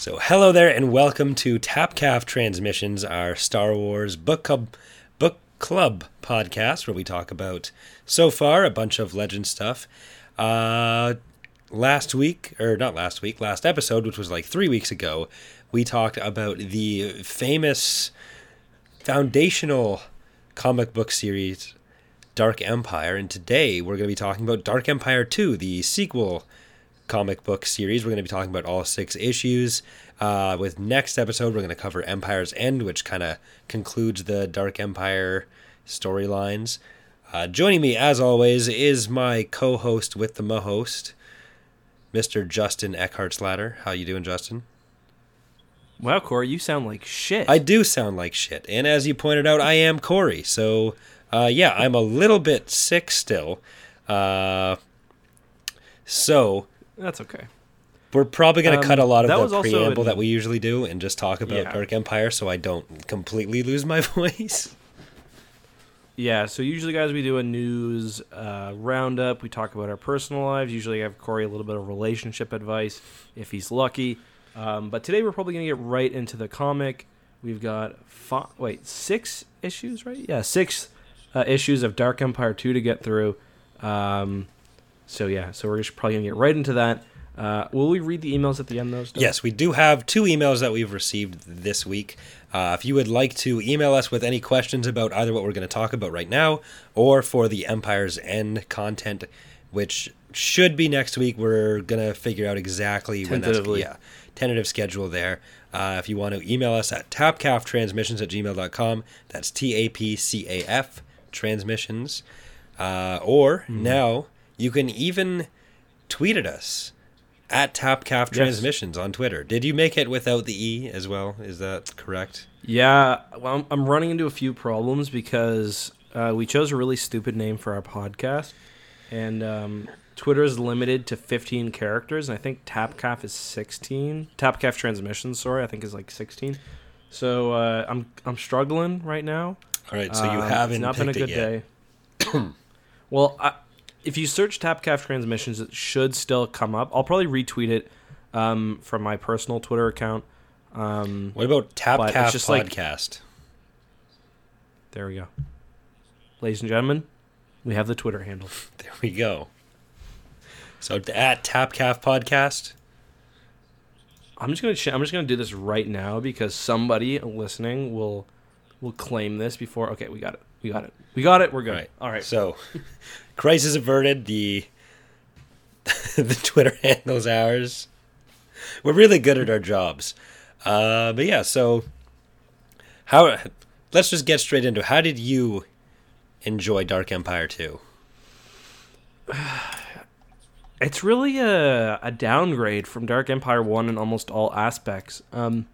So, hello there, and welcome to Tapcaf Transmissions, our Star Wars book club, book club podcast, where we talk about so far a bunch of legend stuff. Uh, last week, or not last week, last episode, which was like three weeks ago, we talked about the famous foundational comic book series Dark Empire, and today we're going to be talking about Dark Empire 2, the sequel comic book series. We're going to be talking about all six issues. Uh, with next episode, we're going to cover Empire's End, which kind of concludes the Dark Empire storylines. Uh, joining me, as always, is my co-host with the mo-host, Mr. Justin Eckhart's Ladder. How you doing, Justin? Wow, Corey, you sound like shit. I do sound like shit, and as you pointed out, I am Corey. So, uh, yeah, I'm a little bit sick still. Uh, so That's okay. We're probably going to Um, cut a lot of the preamble in- that we usually do and just talk about Yeah. Dark Empire so I don't completely lose my voice. Yeah, so usually, guys, we do a news uh, roundup. We talk about our personal lives. Usually, I have Corey a little bit of relationship advice if he's lucky. Um, but today, we're probably going to get right into the comic. We've got five, wait six issues, right? Yeah, six uh, issues of Dark Empire two to get through. Um, so yeah, so we're just probably going to get right into that. Uh, will we read the emails at the end, though? still? Yes, we do have two emails that we've received this week. Uh, if you would like to email us with any questions about either what we're going to talk about right now or for the Empire's End content, which should be next week, we're going to figure out exactly when that's yeah, tentative schedule there. Uh, if you want to email us at tapcaftransmissions at gmail.com, that's T A P C A F transmissions. Uh, or Hmm. now you can even tweet at us at Tapcaf Transmissions on Twitter. Did you make it without the E as well? Is that correct? Yeah, well, I'm, I'm running into a few problems because uh, we chose a really stupid name for our podcast, and um, Twitter is limited to 15 characters, and I think Tapcaf is 16. Tapcaf Transmissions, sorry, I think is like 16. So uh, I'm I'm struggling right now. All right, so you Um, haven't It's not been a good day. well, I, if you search Tapcaf Transmissions, it should still come up. I'll probably retweet it um, from my personal Twitter account. Um, What about Tapcaf just like- Podcast? There we go. Ladies and gentlemen, we have the Twitter handle. there we go. So at Tapcaf Podcast. I'm just gonna I'm just gonna do this right now because somebody listening will will claim this before. Okay, we got it. We got it. We got it. We're good. Right. All right. So, crisis averted. The the Twitter handles ours. We're really good at our jobs. Uh, but yeah, so how? Let's just get straight into. How did you enjoy Dark Empire two? It's really a a downgrade from Dark Empire One in almost all aspects. Um,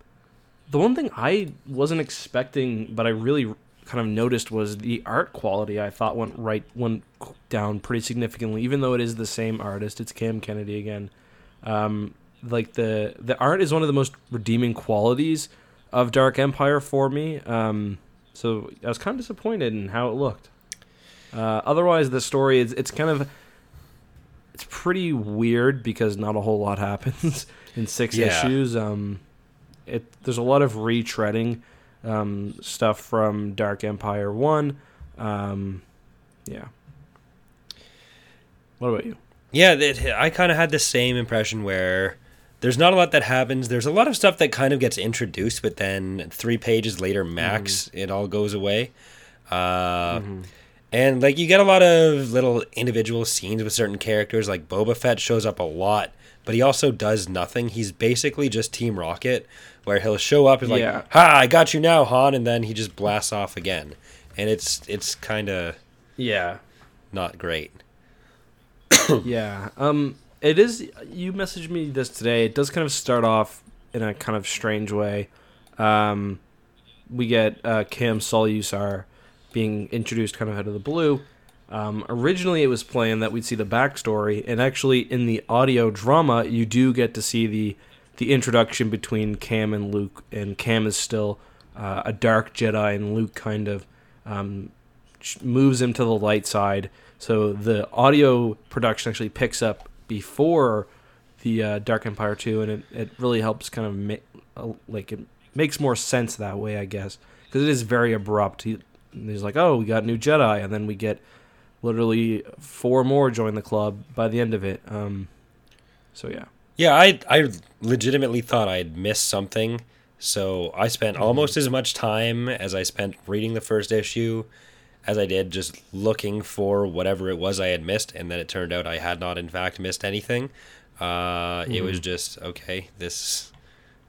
the one thing I wasn't expecting, but I really kind of noticed was the art quality. I thought went right went down pretty significantly, even though it is the same artist. It's Cam Kennedy again. Um, like the the art is one of the most redeeming qualities of Dark Empire for me. Um, so I was kind of disappointed in how it looked. Uh, otherwise, the story is it's kind of it's pretty weird because not a whole lot happens in six Yeah. issues. Um, it there's a lot of retreading um, stuff from Dark Empire One. Um, yeah. What about you? Yeah, it, I kind of had the same impression where there's not a lot that happens. There's a lot of stuff that kind of gets introduced, but then three pages later, max, it all goes away. Uh, And like you get a lot of little individual scenes with certain characters. Like Boba Fett shows up a lot, but he also does nothing. He's basically just Team Rocket, where he'll show up and like, Yeah. "Ha, I got you now, Han," and then he just blasts off again. And it's it's kind of Yeah. not great. yeah. Um, it is. You messaged me this today. It does kind of start off in a kind of strange way. Um, we get uh, Kam Solusar being introduced kind of out of the blue. Um, originally, it was planned that we'd see the backstory, and actually, in the audio drama, you do get to see the the introduction between Kam and Luke. And Kam is still uh, a dark Jedi, and Luke kind of um, moves him to the light side. So the audio production actually picks up before the uh, Dark Empire two, and it, it really helps kind of make uh, like it makes more sense that way, I guess, because it is very abrupt. He, he's like, oh, we got new Jedi, and then we get literally four more join the club by the end of it. Um, so yeah. Yeah, I I legitimately thought I'd missed something, so I spent Mm-hmm. almost as much time as I spent reading the first issue as I did just looking for whatever it was I had missed, and then it turned out I had not in fact missed anything. Uh, It Mm-hmm. was just okay. This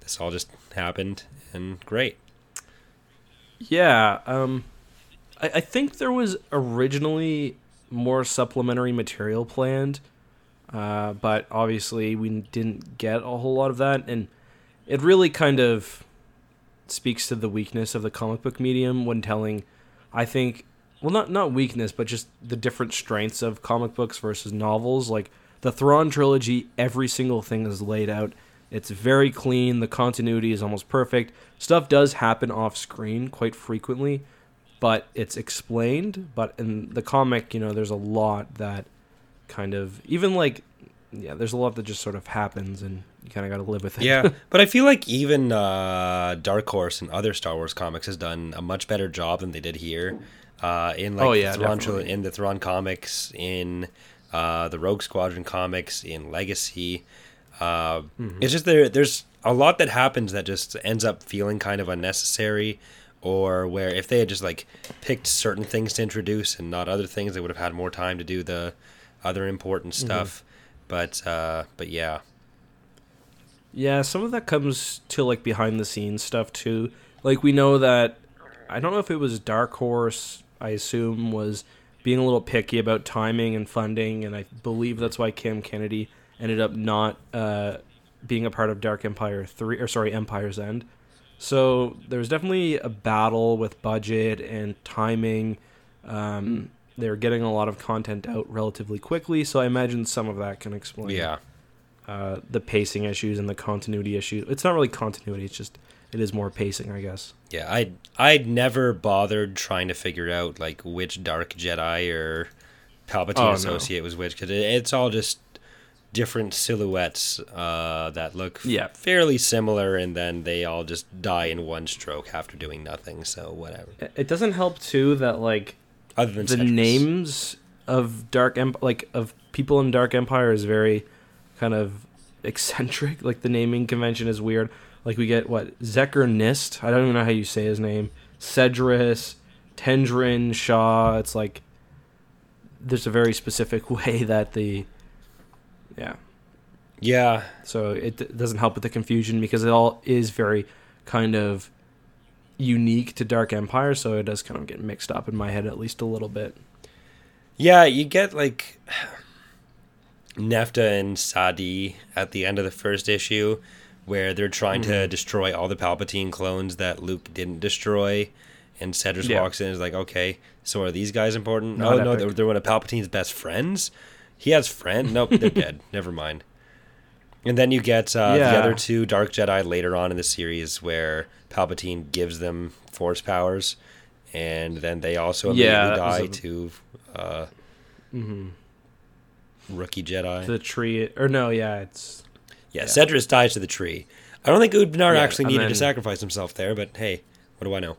this all just happened, and great. Yeah, um, I, I think there was originally more supplementary material planned, uh, but obviously we didn't get a whole lot of that, and it really kind of speaks to the weakness of the comic book medium when telling, I think, well, not not weakness, but just the different strengths of comic books versus novels. Like the Thrawn trilogy, every single thing is laid out. It's very clean. The continuity is almost perfect. Stuff does happen off screen quite frequently, but it's explained. But in the comic, you know, there's a lot that kind of even like yeah, there's a lot that just sort of happens, and you kind of got to live with it. Yeah, but I feel like even uh, Dark Horse and other Star Wars comics has done a much better job than they did here. Uh, in like Oh, yeah, Thrawn in the Thrawn comics, in uh, the Rogue Squadron comics, in Legacy. Uh, Mm-hmm. It's just there. There's a lot that happens that just ends up feeling kind of unnecessary, or where if they had just like picked certain things to introduce and not other things, they would have had more time to do the other important Mm-hmm. stuff. But uh, but yeah. Yeah, some of that comes to like behind the scenes stuff too. Like we know that I don't know if it was Dark Horse, I assume was being a little picky about timing and funding and I believe that's why Cam Kennedy ended up not uh, being a part of Dark Empire 3 or sorry, Empire's End. So there's definitely a battle with budget and timing. Um, they're getting a lot of content out relatively quickly, so I imagine some of that can explain Yeah. uh, the pacing issues and the continuity issues. It's not really continuity; it's just it is more pacing, I guess. Yeah, I I'd never bothered trying to figure out like which Dark Jedi or Palpatine Oh, no. associate was which because it, it's all just different silhouettes uh, that look Yeah. fairly similar, and then they all just die in one stroke after doing nothing. So whatever. It- It doesn't help too that like Other than the Sedriss. names of Dark Emp- like of people in Dark Empire is very kind of eccentric. Like the naming convention is weird. Like we get what Xecr Nist. I don't even know how you say his name. Sedriss, Tendrin Shaw. It's like there's a very specific way that the yeah Yeah, So it doesn't help with the confusion because it all is very kind of unique to Dark Empire, so it does kind of get mixed up in my head at least a little bit. yeah. You get like Nefta and Sadi at the end of the first issue, where they're trying Mm-hmm. to destroy all the Palpatine clones that Luke didn't destroy. And Cedric Yeah. walks in and is like, okay, so are these guys important? Not oh, no, epic. they're, they're one of Palpatine's best friends. He has friend. Nope, they're dead. Never mind. And then you get uh, the other two Dark Jedi later on in the series where Palpatine gives them Force powers, and then they also immediately Yeah, die a- to uh, rookie Jedi. The tree, or no, yeah, it's yeah, yeah. Sedriss dies to the tree. I don't think Ood Bnar Yeah, actually needed to sacrifice himself there, but hey, what do I know?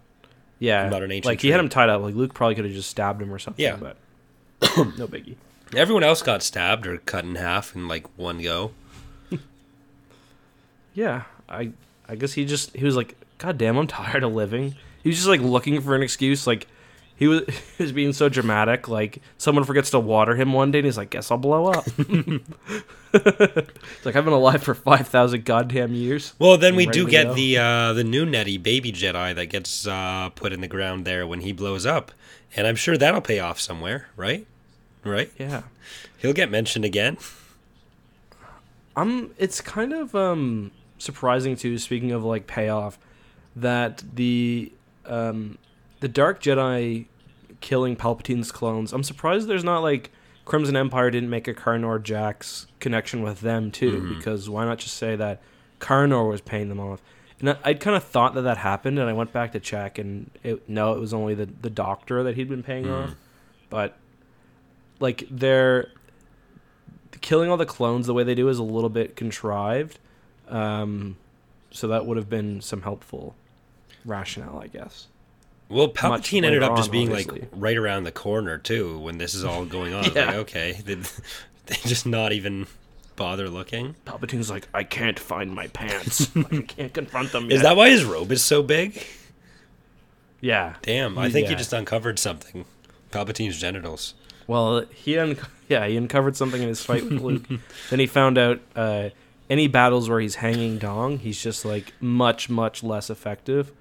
yeah, I'm not an ancient like he had him tied up. Like Luke probably could have just stabbed him or something. Yeah. but no biggie. Everyone else got stabbed or cut in half in like one go. Yeah, I I guess he just he was like, God damn, I'm tired of living. He was just like looking for an excuse. Like he was he was being so dramatic. Like someone forgets to water him one day, and he's like, Guess I'll blow up. it's like I've been alive for five thousand goddamn years. Well, then I'm we do get the uh, the new Netty baby Jedi that gets uh, put in the ground there when he blows up, and I'm sure that'll pay off somewhere, right? Right? Yeah. He'll get mentioned again. Um, it's kind of um surprising too. Speaking of like payoff, that the um the Dark Jedi killing Palpatine's clones. I'm surprised there's not like Crimson Empire didn't make a Karnor Jax connection with them too. Because why not just say that Karnor was paying them off? And I, I'd kind of thought that that happened, and I went back to check, and it, no, it was only the the doctor that he'd been paying off. But like they're killing all the clones the way they do is a little bit contrived. Um, so that would have been some helpful rationale, I guess. Well, Palpatine ended up just on, being obviously. like right around the corner too when this is all going on. Yeah. Like, okay, they, they just not even bother looking. Palpatine's like, I can't find my pants. Like, I can't confront them. Is that why his robe is so big? Yeah. Damn, I think Yeah. just uncovered something. Palpatine's genitals. Well, he un- yeah he uncovered something in his fight with Luke. then he found out uh, any battles where he's hanging dong, he's just like much much less effective.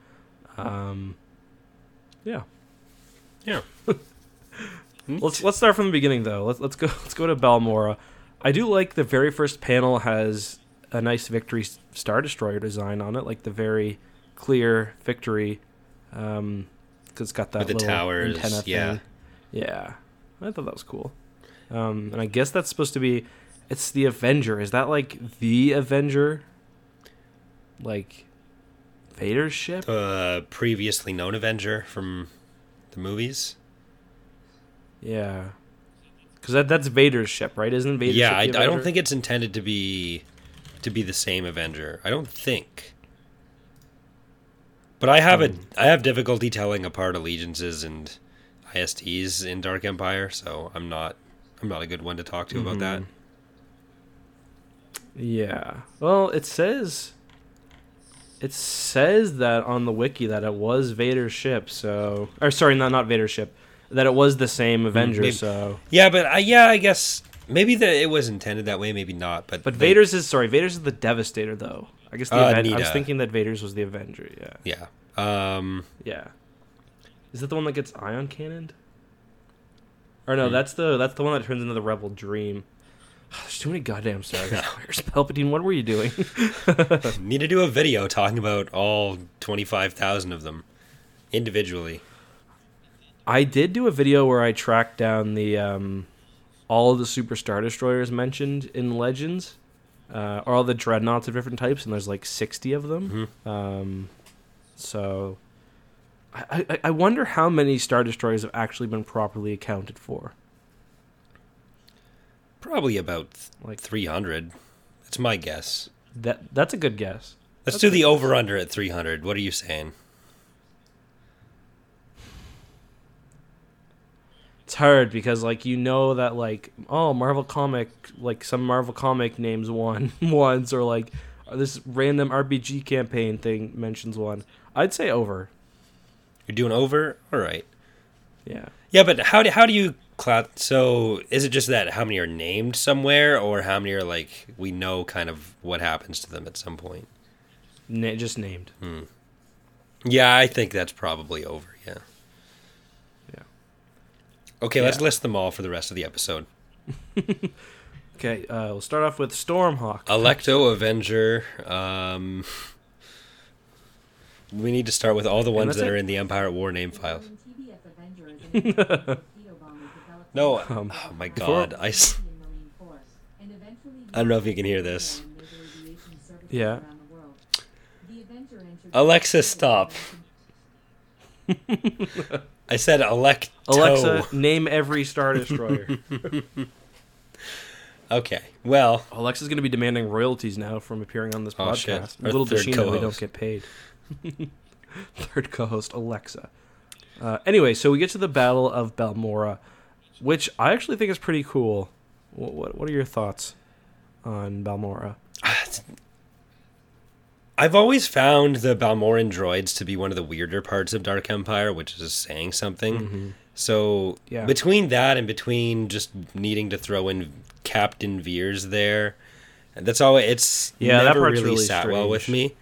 Um, yeah. Yeah. Let's let's start from the beginning though. Let's let's go let's go to Balmorra. I do like the very first panel has a nice victory star destroyer design on it, like the very clear victory. Um, cause it's got that With the little towers, antenna yeah. thing. Yeah, I thought that was cool. Um, and I guess that's supposed to be, it's the Avenger. Is that like the Avenger? Like Vader's ship? The previously known Avenger from the movies. Yeah. Because that, that's Vader's ship, right? Isn't Vader's yeah, ship I, I don't think it's intended to be to be the same Avenger. I don't think. But I have a Hmm. I have difficulty telling apart allegiances and ISDs in Dark Empire, so I'm not I'm not a good one to talk to about that. Mhm. Yeah. Well, it says it says that on the wiki that it was Vader's ship, so or sorry, not not Vader's ship, that it was the same Avenger, maybe- so Yeah, but I, yeah, I guess maybe that it was intended that way, maybe not. But but they- Vader's is sorry, Vader's is the Devastator though. I guess the Uh, Aven- I was thinking that Vader's was the Avenger, yeah. yeah, um, Yeah. Is that the one that gets ion cannoned? Or no, Hmm. that's the that's the one that turns into the Rebel Dream. There's too many goddamn Star Destroyers. Palpatine, what were you doing? need to do a video talking about all twenty five thousand of them individually. I did do a video where I tracked down the um, all of the Super Star Destroyers mentioned in Legends, uh, or all the dreadnoughts of different types, and there's like sixty of them. Mhm. Um, so, I, I I wonder how many Star Destroyers have actually been properly accounted for. Probably about Like three hundred. That's my guess. that. That's a good guess. Let's That's do the good over under at 300. What are you saying? It's hard because like you know that like oh Marvel comic like some Marvel comic names one once or like uh, this random RPG campaign thing mentions one. I'd say over. You're doing over? All right. Yeah. Yeah, but how do, how do you cloud? So is it just that how many are named somewhere or how many are like we know kind of what happens to them at some point? Na- just named. Yeah, I think that's probably over. Yeah. Yeah. Okay, let's list them all for the rest of the episode. Okay, uh, we'll start off with Stormhawk. Electo Avenger. Um, we need to start with all the ones that it. are in the Empire at War name files. TBF Avenger is an torpedo bomber developed No, Um, oh my God, I. s- Canadian Marine Force and eventually I don't know if you can hear this. used by naval aviation services Yeah. around the world. The Avenger entered Alexa, stop. I said Electo. Alexa, name every Star Destroyer. Okay, well, Alexa's going to be demanding royalties now from appearing on this Oh, shit. podcast. Our Little does she know we don't get paid. third co-host Alexa. Uh, anyway, so we get to the Battle of Balmorra, which I actually think is pretty cool. What, what, what are your thoughts on Balmorra? I've always found the Balmorran droids to be one of the weirder parts of Dark Empire, which is saying something. So Yeah. between that and between just needing to throw in Captain Veers there, that's all. It's Yeah, that never part's really, really sat well with me.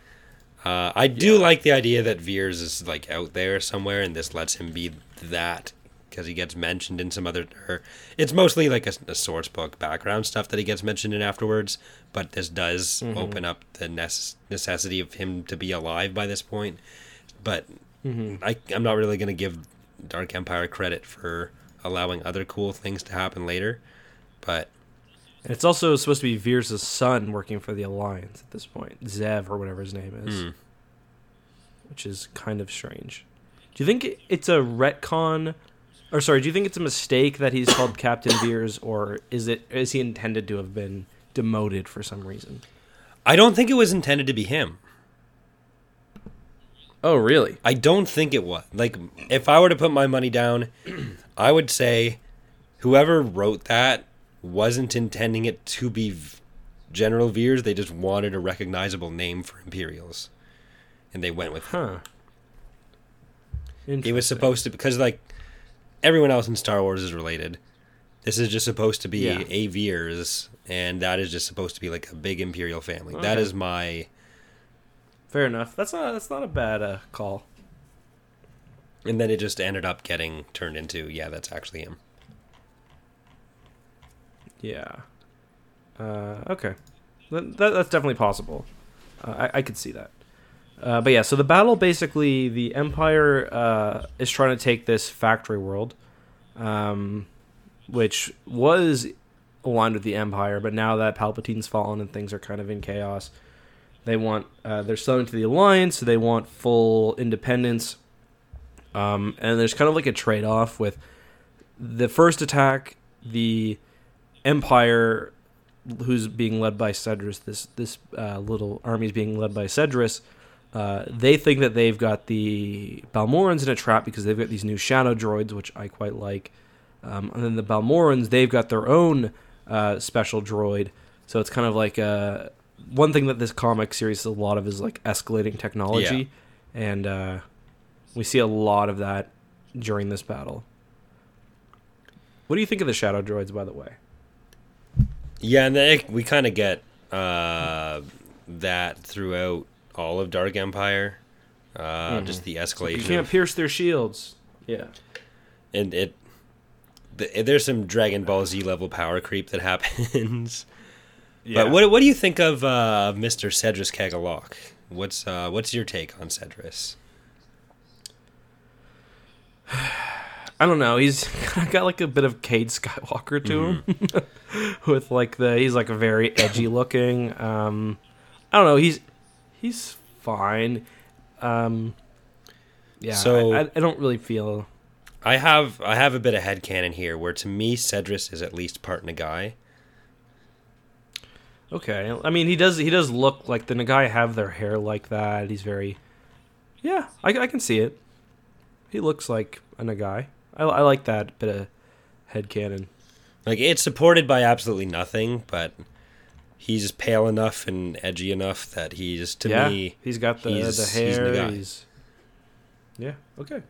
Uh, I do like the idea that Veers is like out there somewhere, and this lets him be that because he gets mentioned in some other. Or it's mostly like a, a source book background stuff that he gets mentioned in afterwards. But this does Mm-hmm. open up the nece- necessity of him to be alive by this point. But Mm-hmm. I, I'm not really going to give Dark Empire credit for allowing other cool things to happen later. But And it's also supposed to be Veers' son working for the Alliance at this point, Zev or whatever his name is, Hmm. which is kind of strange. Do you think it's a retcon Or sorry, do you think it's a mistake that he's called Captain Veers, or is it is he intended to have been demoted for some reason? I don't think it was intended to be him. Oh, really? I don't think it was. Like, if I were to put my money down, I would say whoever wrote that wasn't intending it to be General Veers. They just wanted a recognizable name for Imperials. And they went with it. Huh. It was supposed to, because, like, everyone else in Star Wars is related. This is just supposed to be Yeah. a Veers, and that is just supposed to be, like, a big Imperial family. That Okay. is my. Fair enough. That's not that's not a bad uh, call. And then it just ended up getting turned into, yeah, that's actually him. Yeah. Uh, okay. That, that, that's definitely possible. Uh, I, I could see that. Uh, but yeah, so the battle basically, the Empire uh, is trying to take this factory world, um, which was aligned with the Empire, but now that Palpatine's fallen and things are kind of in chaos, they want uh, they're selling to the Alliance. So they want full independence, um, and there's kind of like a trade off with the first attack. The Empire, who's being led by Sedriss, this this uh, little army is being led by Sedriss. Uh, they think that they've got the Balmorrans in a trap because they've got these new shadow droids, which I quite like. Um, and then the Balmorrans, they've got their own uh, special droid. So it's kind of like uh, one thing that this comic series is a lot of is like escalating technology, and uh, we see a lot of that during this battle. What do you think of the shadow droids, by the way? Yeah, and then we kind of get uh, that throughout all of Dark Empire. Uh, Just the escalation. You can't of- pierce their shields. Yeah. and it. The, there's some Dragon Ball Z level power creep that happens. But what what do you think of uh, Mr. Sedriss Kagalok? What's uh, what's your take on Sedriss? I don't know. He's got like a bit of Cade Skywalker to him, with like the he's like a very edgy looking. Um, I don't know. He's he's fine. Um, yeah. So- I, I, don't really feel. I have I have a bit of headcanon here where to me Sedriss is at least part Nagai. Okay. I mean, he does he does look like the Nagai have their hair like that. He's very. Yeah, I, I can see it. He looks like a Nagai. I, I like that bit of headcanon. Like it's supported by absolutely nothing, but he's pale enough and edgy enough that he's to yeah, me. he's got the he's- the hair. He's, yeah. Okay.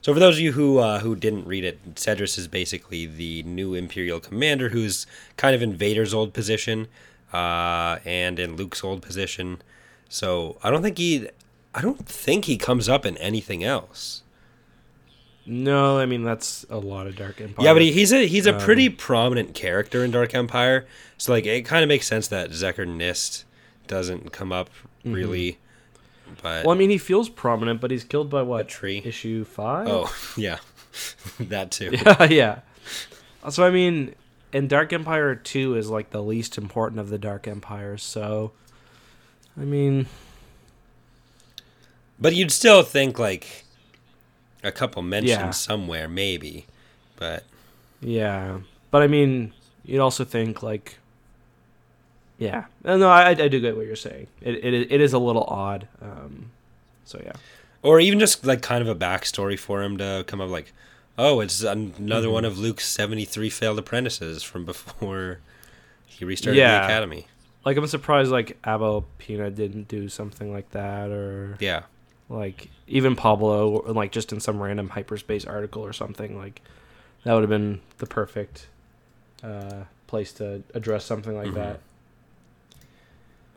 So for those of you who uh, who didn't read it, Sedriss is basically the new Imperial commander who's kind of in Vader's old position, uh, and in Luke's old position. So I don't think he, I don't think he comes up in anything else. No, I mean that's a lot of Dark Empire. Yeah, but he, he's a he's a Um, pretty prominent character in Dark Empire. So like it kind of makes sense that Xecr Nist doesn't come up really. But Well, I mean, he feels prominent, but he's killed by what? tree. Issue five. oh yeah, that too. yeah, yeah. So I mean, and Dark Empire two is like the least important of the Dark Empires. So, I mean, But you'd still think like a couple mentions Yeah. somewhere, maybe. But yeah. But I mean, you'd also think like, yeah. No, I, I do get what you're saying. It it, it is a little odd. Um, so yeah. or even just like kind of a backstory for him to come up like, oh, it's another Mm-hmm. one of Luke's seventy three failed apprentices from before he restarted Yeah. the academy. Like I'm surprised like Abel Peña didn't do something like that or Yeah. Like even Pablo like just in some random hyperspace article or something like that would have been the perfect uh, place to address something like Mhm. that.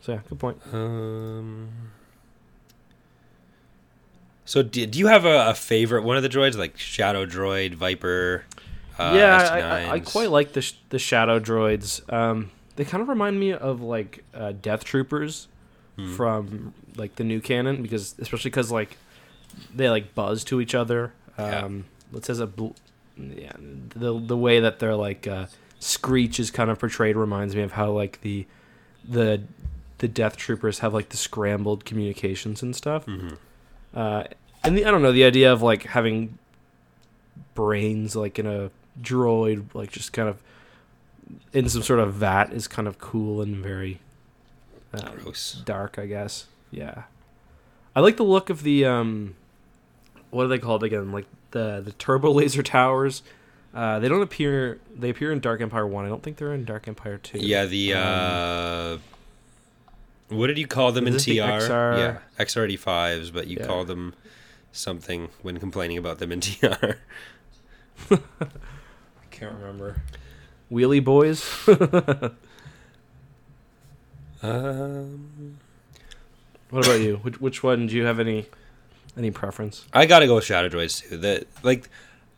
So yeah, good point. Um. So do, do you have a, a favorite one of the droids like Shadow Droid, Viper? Uh, yeah, I, I, I quite like the sh- the shadow droids. Um, they kind of remind me of like uh, Death Troopers Hmm. from like the new canon because especially because like they like buzz to each other. Yeah. Um, it says a bl- yeah the the way that they're like uh, screech is kind of portrayed reminds me of how like the the the Death Troopers have like the scrambled communications and stuff. Mm-hmm. Uh, and the, I don't know the idea of like having brains like in a droid, like just kind of in some sort of vat is kind of cool and very um, Gross. dark, I guess. Yeah, I like the look of the um, what are they called again? Like the the turbo laser towers. Uh, they don't appear. They appear in Dark Empire One. I don't think they're in Dark Empire Two. Yeah, the Um, uh, what did you call them in TR? the XR? Yeah, XR85s, but you Yeah. call them something when complaining about them in TR. I can't remember. Wheelie Boys. Um, what about you? Which which one do you have any any preference? I gotta go with Shadow Droids too. The like,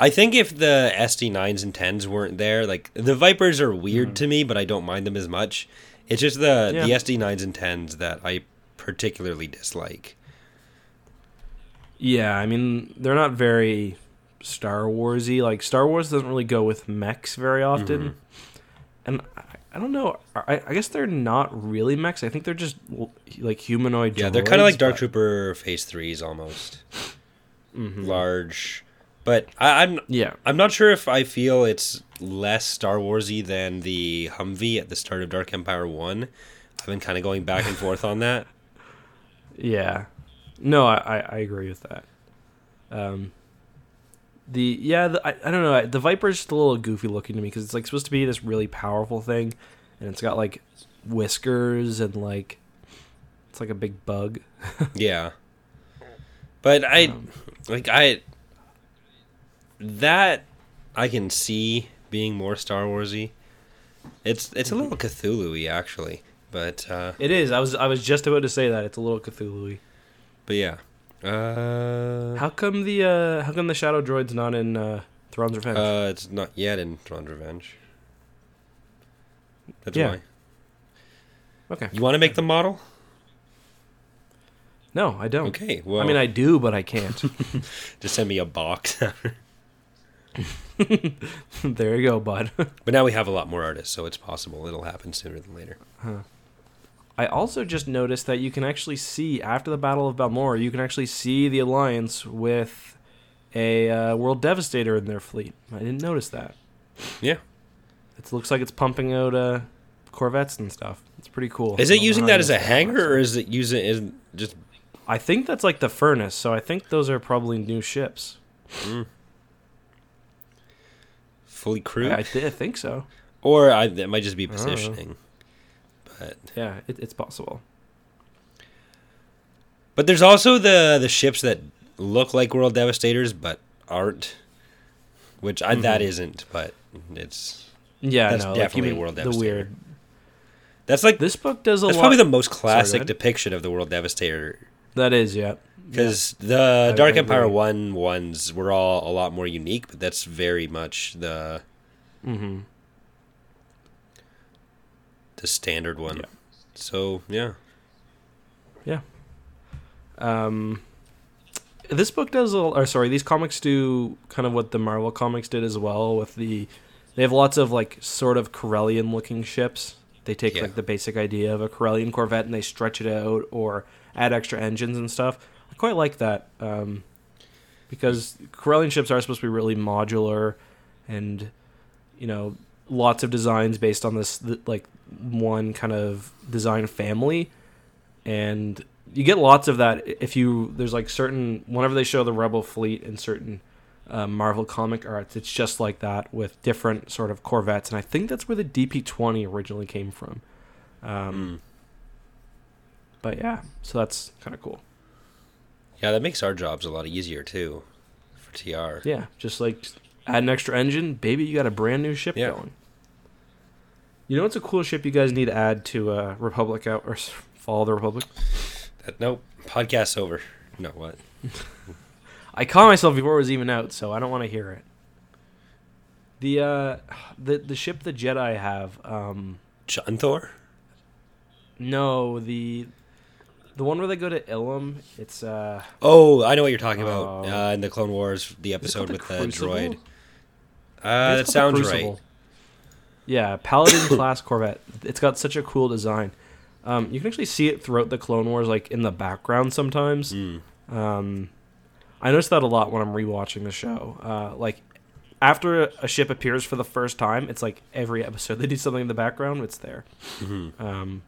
I think if the SD nines and tens weren't there, like the Vipers are weird to me, but I don't mind them as much. It's just the the SD nines and tens that I particularly dislike. Yeah, I mean they're not very Star Warsy. Like Star Wars doesn't really go with mechs very often, Mhm. and I, I don't know. I, I guess they're not really mechs. I think they're just like humanoid. Yeah, they're kind of like droids, Dark but- Trooper Phase threes almost, Mhm. large. But I, I'm Yeah, I'm not sure if I feel it's less Star Warsy than the Humvee at the start of Dark Empire One. I've been kind of going back and forth on that. yeah. No, I, I, I agree with that. Um, the yeah, the, I, I don't know. The Viper's just a little goofy looking to me because it's like supposed to be this really powerful thing, and it's got like whiskers and like it's like a big bug. Yeah. But I Um, like I that I can see being more Star Warsy. It's it's a little Cthulhu-y actually, but uh It is. I was I was just about to say that it's a little Cthulhu-y. but yeah. Uh How come the uh how come the Shadow Droid's not in uh Thrawn's Revenge? uh it's not yet in Thrawn's Revenge. That's Yeah. why. okay. You want to make the model? No, I don't. Okay. Well, I mean, I do, but I can't. just send me a box. there you go, bud. but now we have a lot more artists, so it's possible it'll happen sooner than later. I also just noticed that you can actually see after the Battle of Balmorra, you can actually see the Alliance with a uh, World Devastator in their fleet. I didn't notice that. Yeah. It looks like it's pumping out uh, Corvettes and stuff. It's pretty cool. Is it using that as a that hanger, or is it using is just I think that's like the furnace, so I think those are probably new ships. fully crewed? I, I, thi- I think so. Or I, it might just be positioning. But Yeah, it, it's possible. but there's also the the ships that look like World Devastators but aren't, which I, that Mhm. isn't. But it's Yeah, That's no, definitely mean World the weird. that's like This book does a that's lot. probably the most classic ahead. depiction of the World Devastator that is, yeah. because the I- Dark I Empire one ones were all a lot more unique, but that's very much the Mm-hmm. The standard one. Yeah. So yeah, yeah. Um, this book does, a, or sorry, these comics do kind of what the Marvel comics did as well. With the, they have lots of like sort of Corellian looking ships. They take Yeah. like the basic idea of a Corellian Corvette and they stretch it out or add extra engines and stuff. I quite like that um, because Corellian ships are supposed to be really modular and you know lots of designs based on this th- like one kind of design family and you get lots of that if you there's like certain whenever they show the rebel fleet in certain uh, marvel comic arts it's just like that with different sort of corvettes and i think that's where the dp20 originally came from um, Mm. but yeah so that's kind of cool yeah, that makes our jobs a lot easier too for TR. yeah just like add an extra engine baby you got a brand new ship Yeah. going you know what's a cool ship you guys need to add to uh, republic out or fall of the republic That, nope, podcast's over. No, what? I caught myself before it was even out, so I don't want to hear it. The uh, the the ship the Jedi have, um, John Thor? no the the one where they go to Ilum. It's uh, Oh, I know what you're talking about. Oh. Uh, in the Clone Wars, the episode with the Crucible? droid. Uh, that the sounds right. Yeah, Paladin class Corvette. It's got such a cool design. Um, you can actually see it throughout the Clone Wars, like in the background sometimes. Mm. Um, I notice that a lot when I'm rewatching the show. Uh, like after a ship appears for the first time, it's like every episode they do something in the background, it's there. Mm-hmm. Um,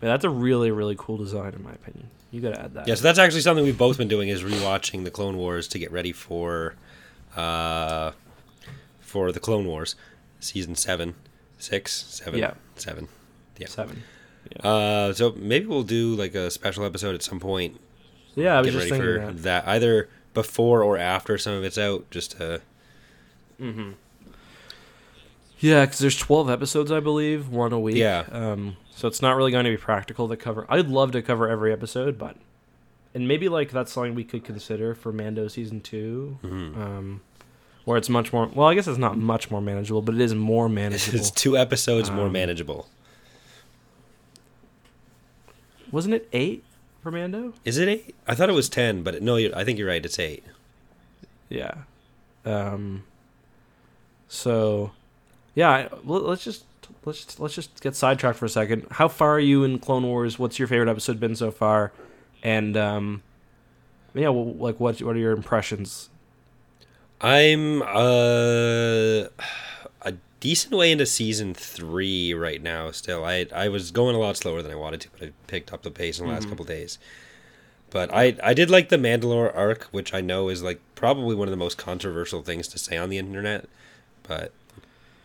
that's a really really cool design in my opinion. You got to add that. Yeah, so that's actually something we've both been doing is rewatching the Clone Wars to get ready for, uh, for the Clone Wars, season seven, six, seven, Yeah. seven. Yeah. Seven. Uh, so maybe we'll do like a special episode at some point. Yeah, I was Get just ready thinking for that. that. either before or after some of it's out, just to Yeah, because there's 12 episodes, I believe, one a week. Yeah. Um, so it's not really going to be practical to cover. I'd love to cover every episode, but and maybe like that's something we could consider for Mando season 2 Mm-hmm. um, where it's much more. Well, I guess it's not much more manageable, but it is more manageable. it's two episodes more Um, manageable. Wasn't it eight for Mando? Is it eight? I thought it was ten, but no, you I think you're right. It's eight. Yeah. Um. So, yeah. I- Let's just let's just, let's just get sidetracked for a second. How far are you in Clone Wars? What's your favorite episode been so far? And um, yeah, well, like what what are your impressions? I'm uh a decent way into season three right now. Still, I I was going a lot slower than I wanted to, but I picked up the pace in the last couple days. But I I did like the Mandalore arc, which I know is like probably one of the most controversial things to say on the internet. But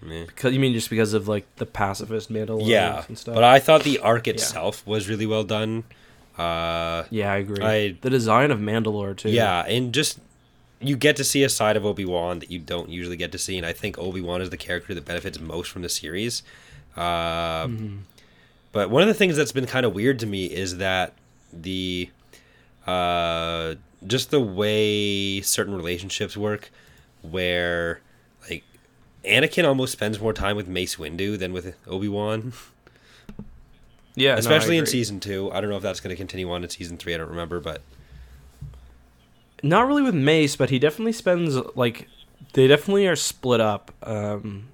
meh. Because you mean just because of like the pacifist Mandalorians yeah, and stuff? but I thought the arc itself was really well done. Uh, yeah, I agree. I- the design of Mandalore too. Yeah, and just you get to see a side of Obi Wan that you don't usually get to see, and I think Obi Wan is the character that benefits most from the series. Uh, But one of the things that's been kind of weird to me is that the uh, just the way certain relationships work, where like Anakin almost spends more time with Mace Windu than with Obi Wan. yeah, no, especially in season two. I don't know if that's going to continue on in season three. I don't remember, but Not really with Mace, but he definitely spends like they definitely are split up. Um,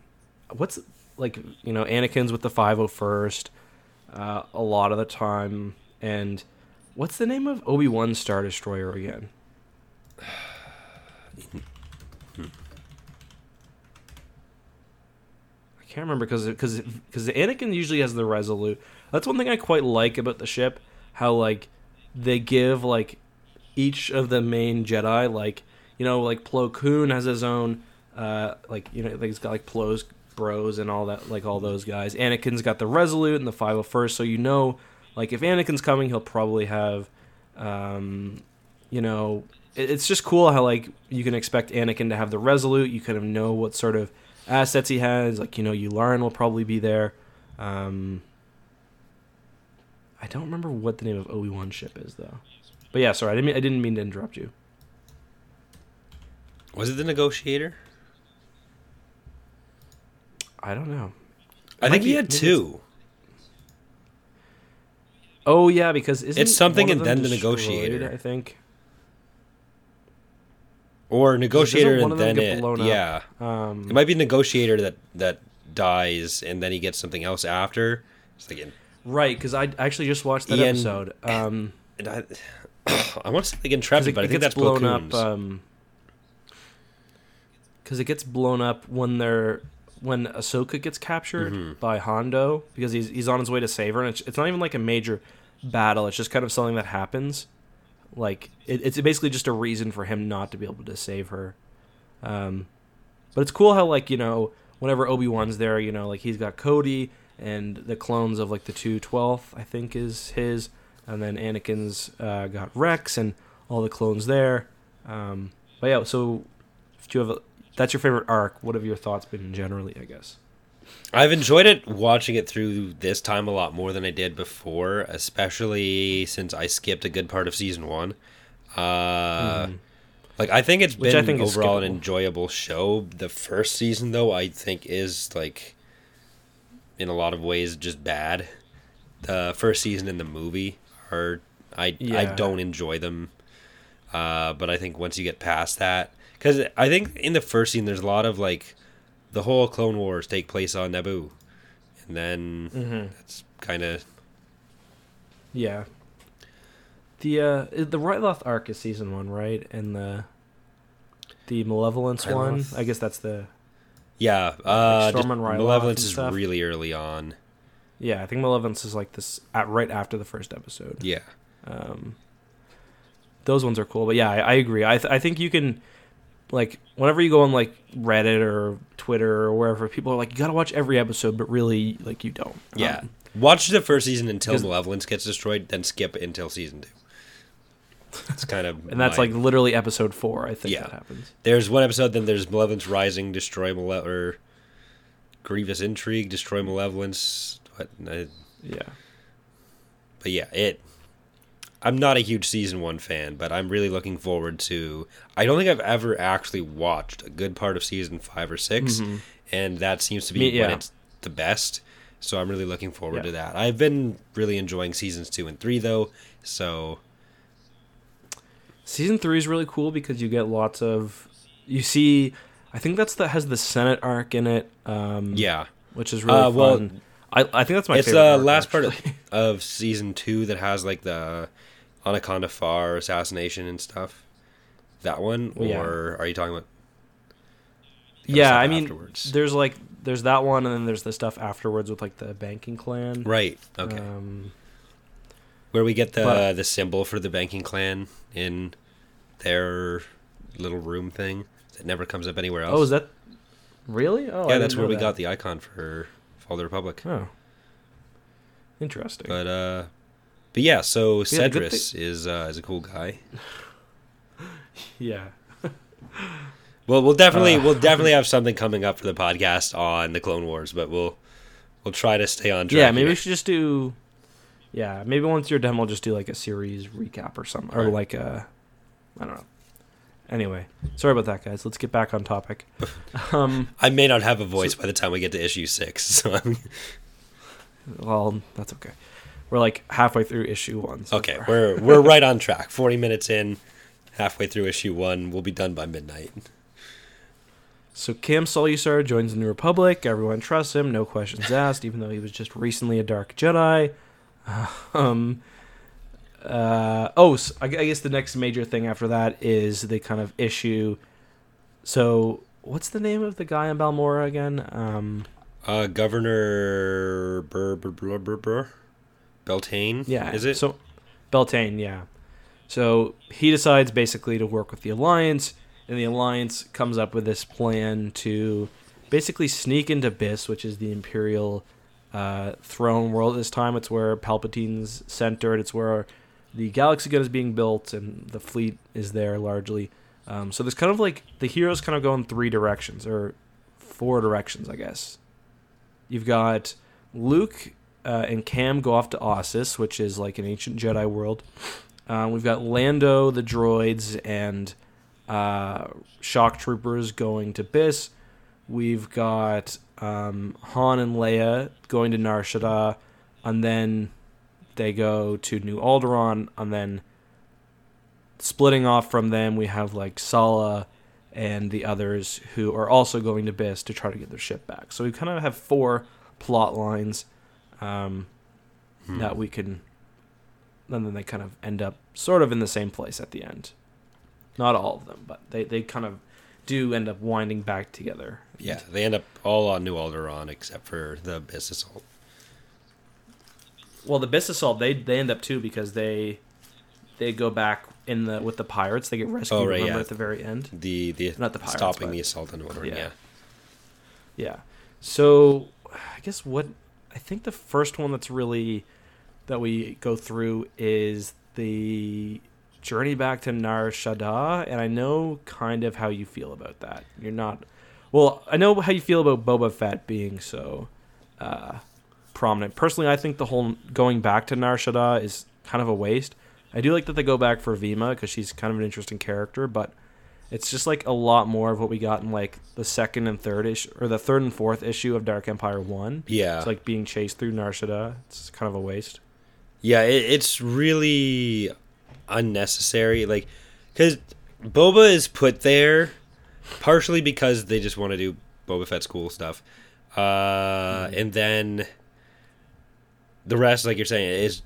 what's like you know Anakin's with the 501st uh, a lot of the time, and what's the name of Obi Wan Star Destroyer again? I can't remember because because because Anakin usually has the Resolute. That's one thing I quite like about the ship. How like they give like each of the main Jedi like you know like Plo Koon has his own uh like you know like he's got like Plo's bros and all that like all those guys. Anakin's got the Resolute and the 501st, so you know like if Anakin's coming, he'll probably have um you know it- it's just cool how like you can expect Anakin to have the Resolute. You kind of know what sort of assets he has. Like you know, Yularen will probably be there. Um, I don't remember what the name of Obi Wan ship is though. But yeah, sorry, I didn't mean, I didn't mean to interrupt you. was it the Negotiator? I don't know. I think he had two. Oh yeah, because isn't It's something and then the Negotiator. I think. Or negotiator and then it. Yeah, Um, it might be negotiator that that dies and then he gets something else after. It's like, right, because I actually just watched that episode. Um, and I, I want to say like intrepid, it, but I think that's blown up. Koon's. Um, because it gets blown up when they're when Ahsoka gets captured Mm-hmm. by Hondo because he's he's on his way to save her, and it's, it's not even like a major battle. It's just kind of something that happens. Like it, it's basically just a reason for him not to be able to save her. Um, but it's cool how like you know whenever Obi Wan's there, you know like he's got Cody and the clones of like the two twelfth I think is his, and then Anakin's uh, got Rex and all the clones there. Um, but yeah, so if you have a, that's your favorite arc. What have your thoughts been generally? I guess. I've enjoyed it watching it through this time a lot more than I did before, especially since I skipped a good part of season one. Uh, Like I think it's. Which been I think overall an enjoyable show. The first season, though, I think is like in a lot of ways just bad. The first season in the movie are I I don't enjoy them. Uh, but I think once you get past that, because I think in the first scene there's a lot of like the whole Clone Wars take place on Naboo, and then Mm-hmm. that's kind of Yeah. The uh, the Ryloth arc is season one, right? And the the Malevolence one. I guess that's the Yeah, uh, Storm and Ryloth Malevolence is really early on. Yeah. I think Malevolence is like this at right after the first episode. Yeah, Um, those ones are cool, but yeah, I, I agree. I th- I think you can like whenever you go on like Reddit or Twitter or wherever, people are like, you gotta watch every episode, but really, like you don't. yeah. Um, Watch the first season until Malevolence gets destroyed, then skip until season two. It's kind of and that's my- like literally episode four. I think Yeah. that happens. there's one episode, then there's Malevolence Rising, destroy Male or Grievous Intrigue, destroy Malevolence. What? uh, Yeah. but yeah, it. I'm not a huge season one fan, but I'm really looking forward to. I don't think I've ever actually watched a good part of season five or 6 Mhm. and that seems to be Me- when yeah. it's the best. So I'm really looking forward Yeah. to that. I've been really enjoying seasons two and three though, so Season three is really cool because you get lots of you see. I think that's that has the Senate arc in it. Um, yeah, which is really Uh, well, fun. I, I think that's my it's favorite. the arc, last part of, of season two that has like the Onaconda Farr assassination and stuff. That one, or Yeah. are you talking about? yeah, I mean, afterwards? there's like there's that one, and then there's the stuff afterwards with like the banking clan. right. Okay. Um, Where we get the But- the symbol for the banking clan in their little room thing that never comes up anywhere else. oh, is that really? Oh, yeah, didn't that's where we that. got the icon for The Republic. Oh, interesting. But uh, but yeah, so Yeah, the good is uh, is a cool guy. yeah. Well, we'll definitely Uh. we'll definitely have something coming up for the podcast on the Clone Wars, but we'll we'll try to stay on track. Yeah, maybe here. we should just do. Yeah, maybe once you're done, we'll just do like a series recap or something, or Right. like a, I don't know. Anyway, sorry about that, guys. Let's get back on topic. Um, I may not have a voice by the time we get to issue six, so I'm well, that's okay. We're like halfway through issue one. so okay. far. We're we're right on track. Forty minutes in, halfway through issue one, we'll be done by midnight. So Kam Solusar joins the New Republic. Everyone trusts him, no questions asked, even though he was just recently a Dark Jedi. Um, uh, oh, I guess the next major thing after that is the kind of issue. So, what's the name of the guy in Balmorra again? Um, Uh, Governor Burr? Beltane. yeah, is it? so? Beltane, yeah. So he decides basically to work with the Alliance, and the Alliance comes up with this plan to basically sneak into Byss, which is the Imperial uh, throne world. At this time, it's where Palpatine's centered. It's where the Galaxy Gun is being built, and the fleet is there largely. Um, so there's kind of like the heroes kind of go in three directions or four directions, I guess. You've got Luke uh, and Kam go off to Ossus, which is like an ancient Jedi world. Uh, we've got Lando, the droids, and uh, shock troopers going to Byss. We've got um, Han and Leia going to Nar Shaddaa, and then they go to New Alderaan, and then splitting off from them, we have like Salla and the others who are also going to Byss to try to get their ship back. So we kind of have four plot lines um, Hmm. that we can, and then they kind of end up sort of in the same place at the end. Not all of them, but they, they kind of do end up winding back together. Yeah, they end up all on New Alderaan except for the Byss Assault. Well, the Byss Assault, they they end up too because they they go back in the with the pirates. They get rescued. Oh, right, remember yeah. at the very end. The the Not the pirates, stopping but- the assault on New Yeah. Yeah. Yeah. So I guess what I think the first one that's really that we go through is the journey back to Nar Shaddaa, and I know kind of how you feel about that. You're not well. I know how you feel about Boba Fett being so uh, prominent. Personally, I think the whole going back to Nar Shaddaa is kind of a waste. I do like that they go back for Vima because she's kind of an interesting character, but it's just like a lot more of what we got in like the second and third issue, or the third and fourth issue of Dark Empire One. Yeah. It's like being chased through Nar Shaddaa. It's kind of a waste. Yeah, it, it's really unnecessary. Like, because Boba is put there partially because they just want to do Boba Fett's cool stuff, uh, and then the rest, like you're saying, is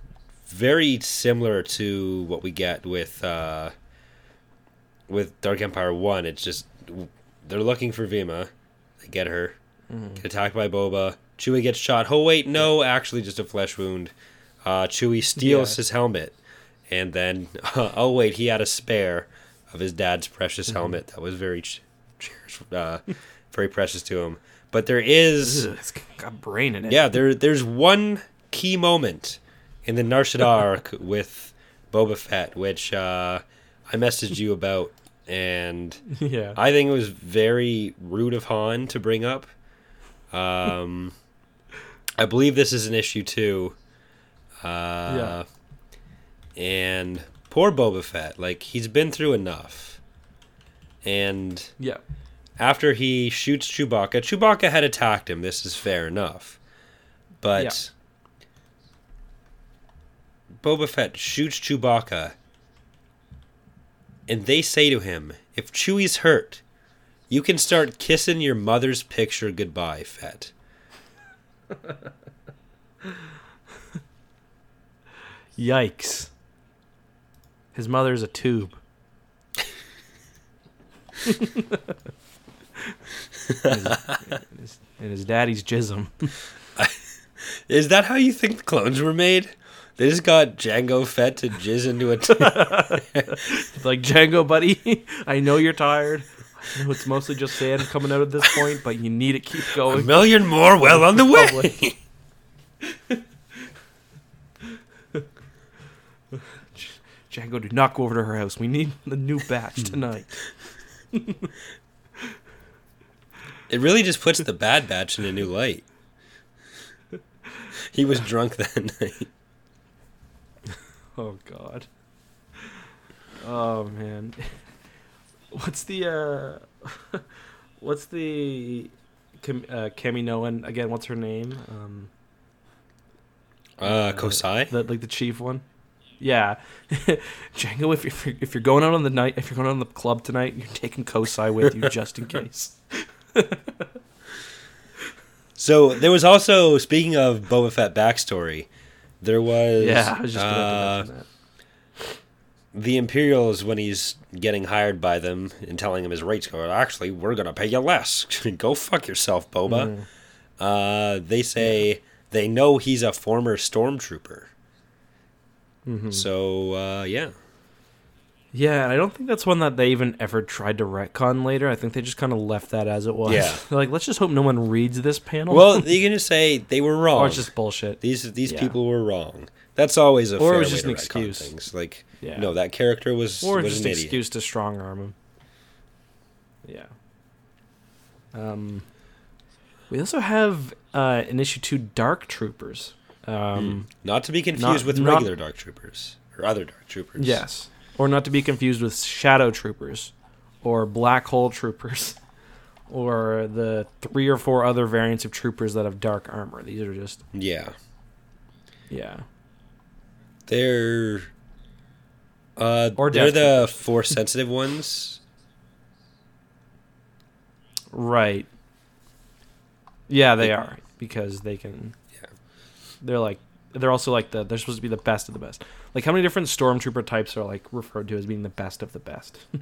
very similar to what we get with uh, with Dark Empire One. It's just they're looking for Vima. They get her. Get attacked by Boba. Chewie gets shot. Oh wait, no, actually just a flesh wound. Uh, Chewie steals Yeah. his helmet, and then oh wait, he had a spare of his dad's precious Mm-hmm. helmet that was very, uh, very precious to him. But there is it's got brain in it. yeah, there there's one key moment in the Nar Shaddaa arc with Boba Fett, which uh, I messaged you about, and yeah. I think it was very rude of Han to bring up. Um, I believe this is an issue too. Uh, And poor Boba Fett, like he's been through enough, and yeah. after he shoots Chewbacca, Chewbacca had attacked him. This is fair enough. But Boba Fett shoots Chewbacca, and they say to him, If Chewie's hurt, you can start kissing your mother's picture goodbye, Fett. Yikes. His mother's a tube. and, his, and his daddy's jism. Is that how you think the clones were made? They just got Django Fett to jizz into a. T- like Django, buddy. I know you're tired. I know it's mostly just sand coming out at this point, but you need to keep a going. million more well on the way. Django, do not go over to her house. We need the new batch tonight. It really just puts the Bad Batch in a new light. He was drunk that night. Oh God. Oh man. What's the uh what's the Kim, uh Kaminoan again, what's her name? Um Uh, Ko Sai? the like the chief one? Yeah. Django if you're if you're going out on the night if you're going out on the club tonight, you're taking Ko Sai with you just in case. So there was also, speaking of Boba Fett backstory, there was Yeah, I was just uh, gonna mention that. the Imperials when he's getting hired by them and telling him his rates go. Actually, we're gonna pay you less. go fuck yourself, Boba. Mm. Uh, they say they know he's a former stormtrooper. Mhm. So uh, yeah, Yeah, and I don't think that's one that they even ever tried to retcon later. I think they just kind of left that as it was. Yeah. They're like, let's just hope no one reads this panel. well, you can just say they were wrong. or it's just bullshit. these these Yeah. people were wrong. That's always a Or it was just an excuse. Things. Like Yeah. no, that character was or was just an an excuse to strong arm him. Yeah. Um, we also have uh, in issue two Dark Troopers. Um, Not to be confused Not- with not- regular Dark Troopers or other Dark Troopers. Yes, or not to be confused with Shadow Troopers, or Black Hole Troopers, or the three or four other variants of troopers that have dark armor. These are just Yeah. yeah. They're uh Or they're the Troopers. force sensitive ones. Right. Yeah, they are because they can. Yeah. They're like they're also like the they're supposed to be the best of the best. Like how many different stormtrooper types are like referred to as being the best of the best?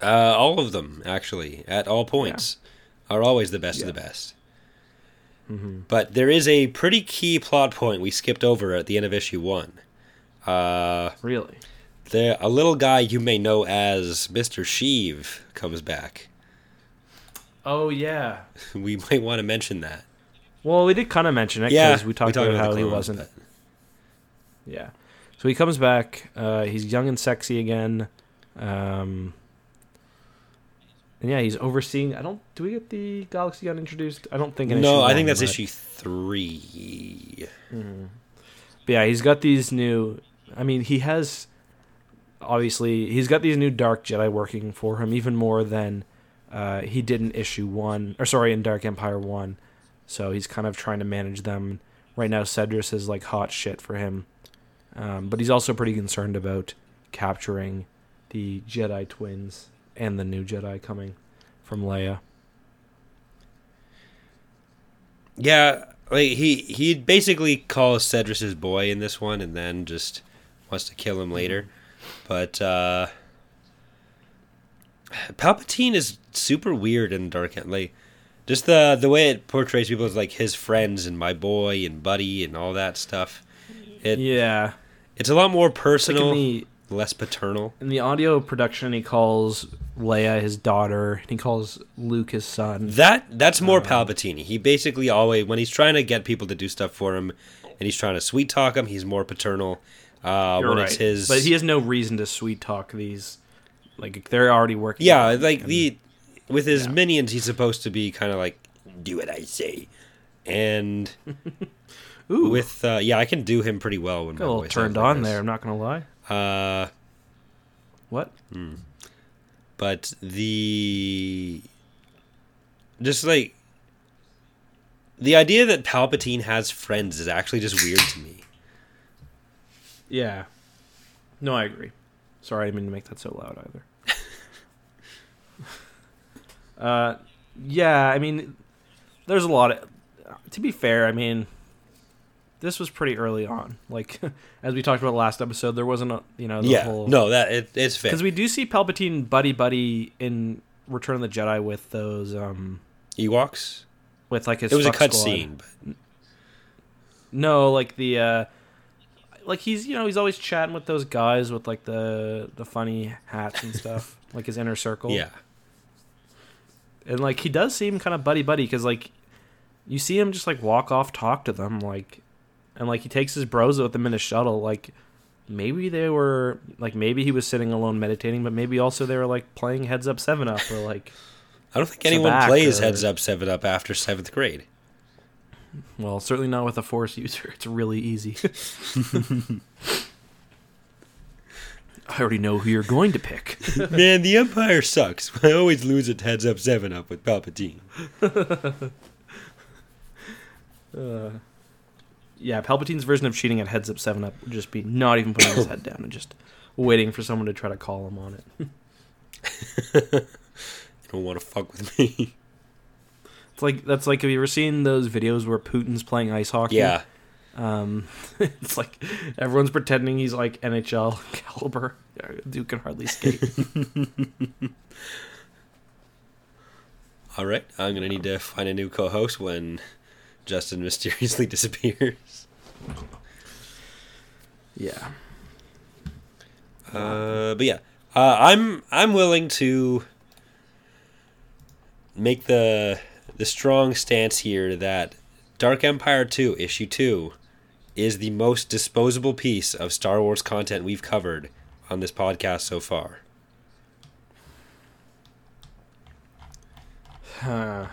Uh all of them actually at all points are always the best of the best. mm-hmm. But there is a pretty key plot point we skipped over at the end of issue 1. Uh Really? there a little guy you may know as Mr. Sheev comes back. Oh yeah. We might want to mention that. Well, we did kind of mention it Yeah, because we talked about, the how he wasn't. but- Yeah. So he comes back. Uh, he's young and sexy again. Um, and yeah, he's overseeing. I don't. Do we get the Galaxy Gun introduced? I don't think. In No, I think that's but- issue 3. But yeah, he's got these new. I mean, he has. Obviously, he's got these new Dark Jedi working for him even more than uh, he did in issue one, or sorry, in Dark Empire one. So he's kind of trying to manage them. Right now, Sedriss is like hot shit for him, um, but he's also pretty concerned about capturing the Jedi twins and the new Jedi coming from Leia. Yeah, like he he basically calls Sedriss his boy in this one, and then just wants to kill him later. But uh Palpatine is super weird in Dark. Like just the the way it portrays people as like his friends and my boy and buddy and all that stuff. It yeah. It's a lot more It's like personal, the less paternal. in the audio production, he calls Leia his daughter, and he calls Luke his son. That that's more Um, Palpatine. He basically always when he's trying to get people to do stuff for him, and he's trying to sweet talk them, he's more paternal. Uh, when right. it's his, but he has no reason to sweet talk these. Like they're already working. yeah, like the with his Yeah. minions, he's supposed to be kind of like do what I say, and Ooh, with uh, yeah, I can do him pretty well when got a little turned on there. I'm not gonna lie. Uh, What? but the just like the idea that Palpatine has friends is actually just weird to me. Yeah. No, I agree. Sorry, I didn't mean to make that so loud either. uh, yeah, I mean, there's a lot of. To be fair, I mean, this was pretty early on. Like, as we talked about last episode, there wasn't a you know the yeah, whole no, that it, it's fair. because we do see Palpatine buddy buddy in Return of the Jedi with those um Ewoks. with like his It was a fuck cut squad. scene, but No, like the uh like he's you know he's always chatting with those guys with like the the funny hats and stuff, like his inner circle. yeah, and like he does seem kind of buddy buddy because like you see him just like walk off, talk to them, like, and like he takes his bros with him in a shuttle. Like maybe they were like maybe he was sitting alone meditating, but maybe also they were like playing Heads Up Seven Up or like I don't think anyone Sabacc plays or- Heads Up Seven Up after seventh grade. well certainly not with a Force user. It's really easy. I already know who you're going to pick. Man, the Empire sucks. I always lose at Heads Up Seven Up with Palpatine. Uh, yeah, Palpatine's version of cheating at Heads Up 7 Up would just be not even putting his head down and just waiting for someone to try to call him on it. You don't want to fuck with me. It's like that's like have you ever seen those videos where Putin's playing ice hockey? yeah, Um, it's like everyone's pretending he's like NHL caliber. Yeah, Dude can hardly skate. all right. I'm gonna need to find a new co-host when Justin mysteriously disappears. yeah. Uh, but yeah, uh, I'm I'm willing to make the the strong stance here that Dark Empire 2 issue 2 is the most disposable piece of Star Wars content we've covered on this podcast so far. Huh.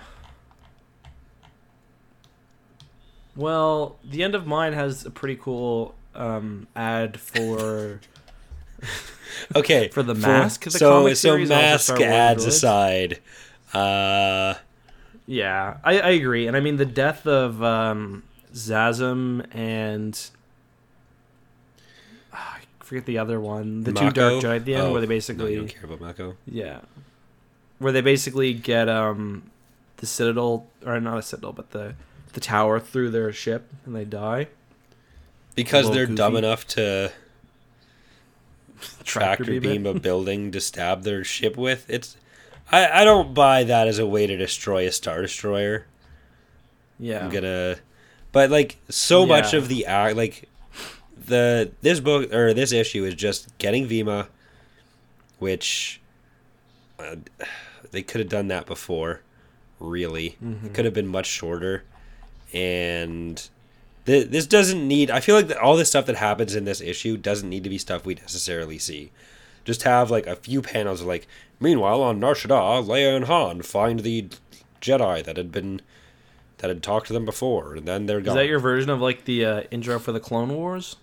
Well, the end of mine has a pretty cool um, ad for Okay, For the mask, the so comic so series, mask ads aside, uh, Yeah, I, I agree, and I mean the death of um, Zazam and Ah, I forget the other one, the two Dark Mako? Jedi at the end, Oh, where they no, basically don't care about Mako. yeah, where they basically get um the Citadel or not a Citadel, but the the tower through their ship and they die. Because they're dumb enough to tractor beam beam a building to stab their ship with. It's I, I don't buy that as a way to destroy a star destroyer. Yeah, I'm gonna but like so much of the act like the this book or this issue is just getting Vima, which uh, they could have done that before. Really, Mhm. it could have been much shorter, and th- this doesn't need. I feel like that all this stuff that happens in this issue doesn't need to be stuff we necessarily see. Just have like a few panels of like. Meanwhile, on Nar Shaddaa, Leia and Han find the Jedi that had been that had talked to them before, and then they're gone. Is that your version of like the uh, intro for the Clone Wars?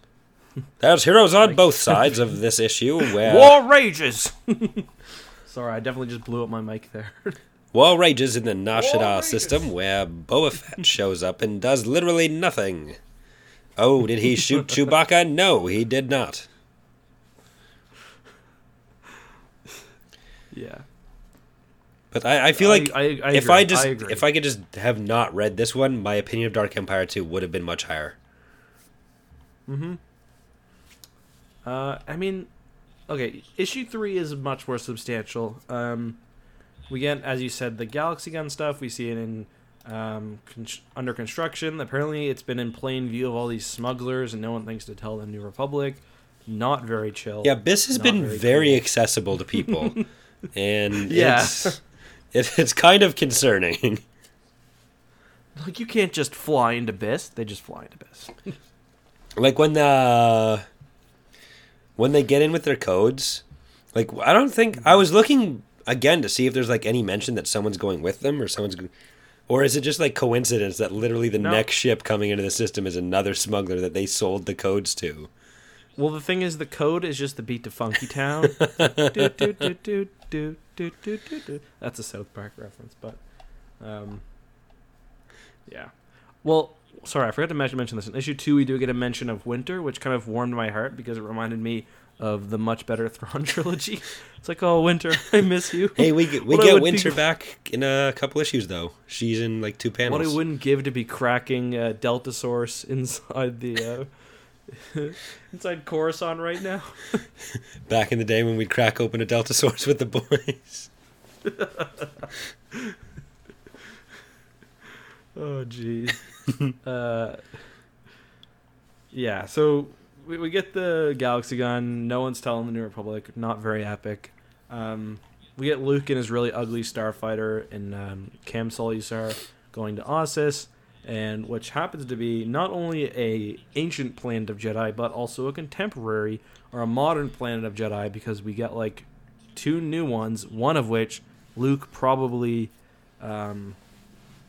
There's heroes on both sides of this issue. Where War rages. Sorry, I definitely just blew up my mic there. war rages in the Nar Shaddaa system, where Boba Fett shows up and does literally nothing. Oh, did he shoot Chewbacca? No, he did not. yeah. But I, I feel I- like I- if. I just if I could just have not read this one, my opinion of Dark Empire two would have been much higher. Mm hmm. Uh, I mean, okay, issue three is much more substantial. Um, we get, as you said, the Galaxy Gun stuff. We see it in um, con- under construction. Apparently, it's been in plain view of all these smugglers, and no one thinks to tell the New Republic. Not very chill. Yeah, this has Not been very very, accessible to people, and Yeah. it's it, it's kind of concerning. Like you can't just fly into Byss. They just fly into Byss. like when the when they get in with their codes like i don't think i was looking again to see if there's like any mention that someone's going with them or someone's or is it just like coincidence that literally the no. next ship coming into the system is another smuggler that they sold the codes to? Well, the thing is, the code is just the beat to Funky Town. That's a South Park reference, but um, yeah. Well, sorry, I forgot to mention, mention this. In issue two, we do get a mention of winter, which kind of warmed my heart because it reminded me of the much better Thrawn trilogy. It's like, oh, winter, I miss you. hey we get we What get winter be- back in a couple issues though she's in like two panels What I wouldn't give to be cracking uh, Delta Source inside the uh, inside Coruscant right now. back in the day when we'd crack open a delta source with the boys Oh, jeez. uh, yeah, so we, we get the Galaxy Gun. No one's telling the New Republic. Not very epic. Um, we get Luke and his really ugly starfighter and um, Kam Solusar going to Ossus, and which happens to be not only a ancient planet of Jedi, but also a contemporary or a modern planet of Jedi because we get like two new ones. One of which Luke probably um,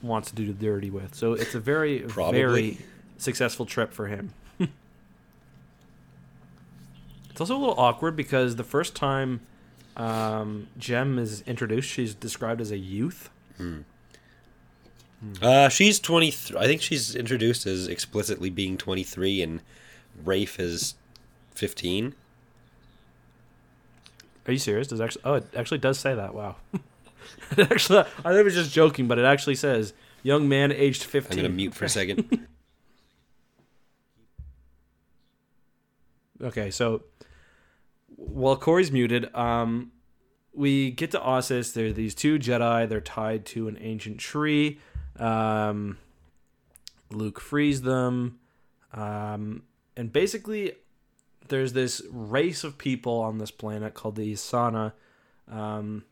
wants to do the dirty with. So it's a very very successful trip for him. It's also a little awkward because the first time um, Jem is introduced, she's described as a youth. Uh, she's 23. I think she's introduced as explicitly being 23, and Rayf is 15. Are you serious? Does actually? Oh, it actually does say that. Wow. actually, I thought it was just joking, but it actually says young man aged 15. I'm to mute for a second. Okay, so while Corey's muted, um, we get to Ossus. There are these two Jedi. They're tied to an ancient tree. Um, Luke frees them. Um, and basically, there's this race of people on this planet called the Ysanna. Um,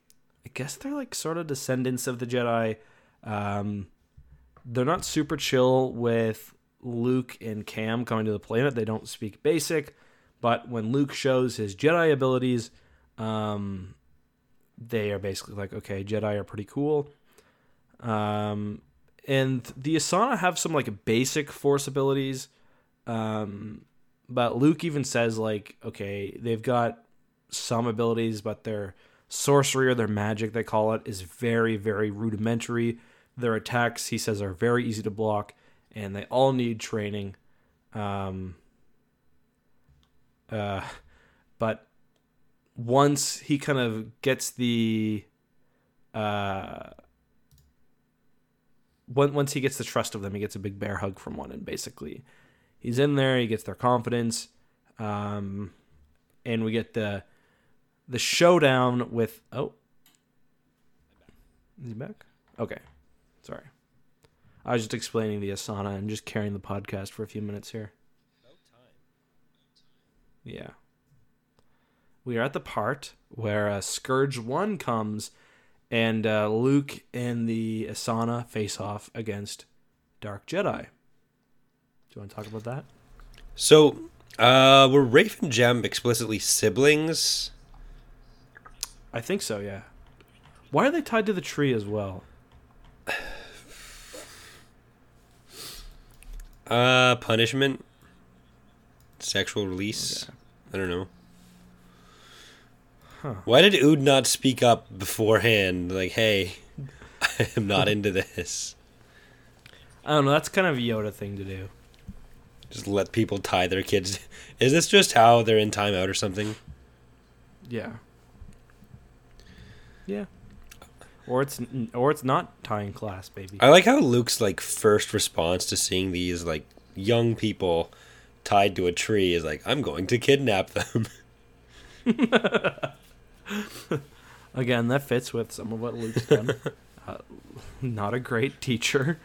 I guess they're like sort of descendants of the Jedi. Um, they're not super chill with Luke and Kam coming to the planet. They don't speak basic, but when Luke shows his Jedi abilities, um, they are basically like, okay, Jedi are pretty cool. Um, and the Ysanna have some like basic Force abilities, um, but Luke even says like, okay, they've got some abilities, but their sorcery or their magic, they call it, is very, very rudimentary. Their attacks, he says, are very easy to block, and they all need training. Um, uh, but once he kind of gets the uh, once he gets the trust of them, he gets a big bear hug from one, and basically, he's in there. He gets their confidence, um, and we get the the showdown with oh, is he back? Okay, sorry. I was just explaining the Ysanna and just carrying the podcast for a few minutes here. Yeah. We are at the part where uh, Scourge 1 comes and uh, Luke and the Ysanna face off against Dark Jedi. Do you want to talk about that? So, uh, were Rayf and Jem explicitly siblings? I think so, yeah. Why are they tied to the tree as well? Uh, punishment? Sexual release? I don't know. Huh. Why did Ood not speak up beforehand? Like, hey, I am not into this. I don't know. That's kind of a Yoda thing to do. Just let people tie their kids. Is this just how they're in timeout or something? Yeah. Yeah. or it's or it's not tying class, baby. I like how Luke's like first response to seeing these like young people tied to a tree is like, I'm going to kidnap them. Again, that fits with some of what Luke's done. uh, not a great teacher.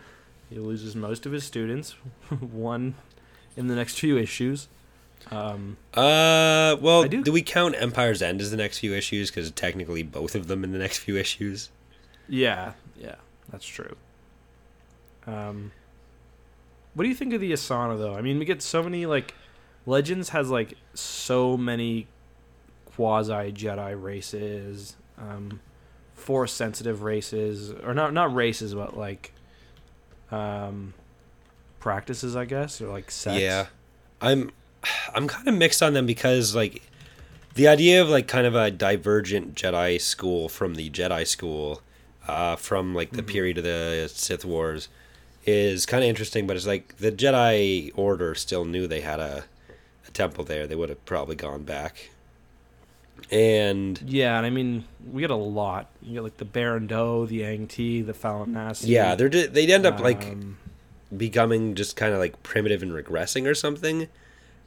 He loses most of his students. One in the next few issues. Um, Uh, well, do- do we count Empire's End as the next few issues? Because technically both of them in the next few issues. yeah, yeah, that's true. Um, what do you think of the Ysanna though? I mean, we get so many like Legends has like so many quasi Jedi races, um, force sensitive races, or not not races, but like um, practices, I guess, or like sects. Yeah, I'm, I'm kind of mixed on them because like, the idea of like kind of a divergent Jedi school from the Jedi school, uh, from like the period of the Sith Wars, is kind of interesting. But it's like the Jedi Order still knew they had a, a temple there. They would have probably gone back. And Yeah, and I mean, we get a lot. You get like the Baran Do, the Aing-Tii, the Fallanassi. yeah, they're ju- they end up like um, becoming just kind of like primitive and regressing or something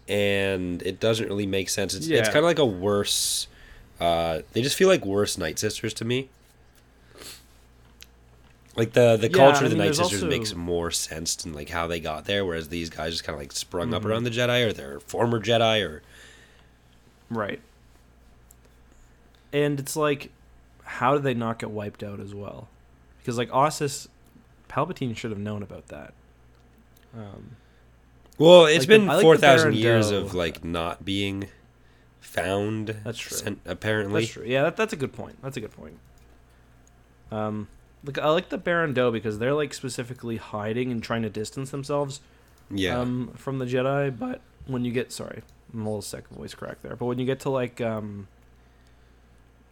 and it doesn't really make sense it's, it's kind of like a worse uh they just feel like worse night sisters to me like the the Yeah, culture I of the mean, night sisters also- makes more sense than like how they got there whereas these guys just kind of like sprung up Mhm. around the jedi or they're former jedi or Right. And it's like, how did they not get wiped out as well? Because like Ossus, Palpatine should have known about that. Um, well it's Like the- been like the 4000 Baron years of like not being found That's true. sen- apparently that's true. Yeah, that, that's a good point. That's a good point. Um, like I like the Baran Do because they're like specifically hiding and trying to distance themselves yeah um, from the Jedi. But when you get sorry, I'm a little sick of voice crack there. But when you get to like um,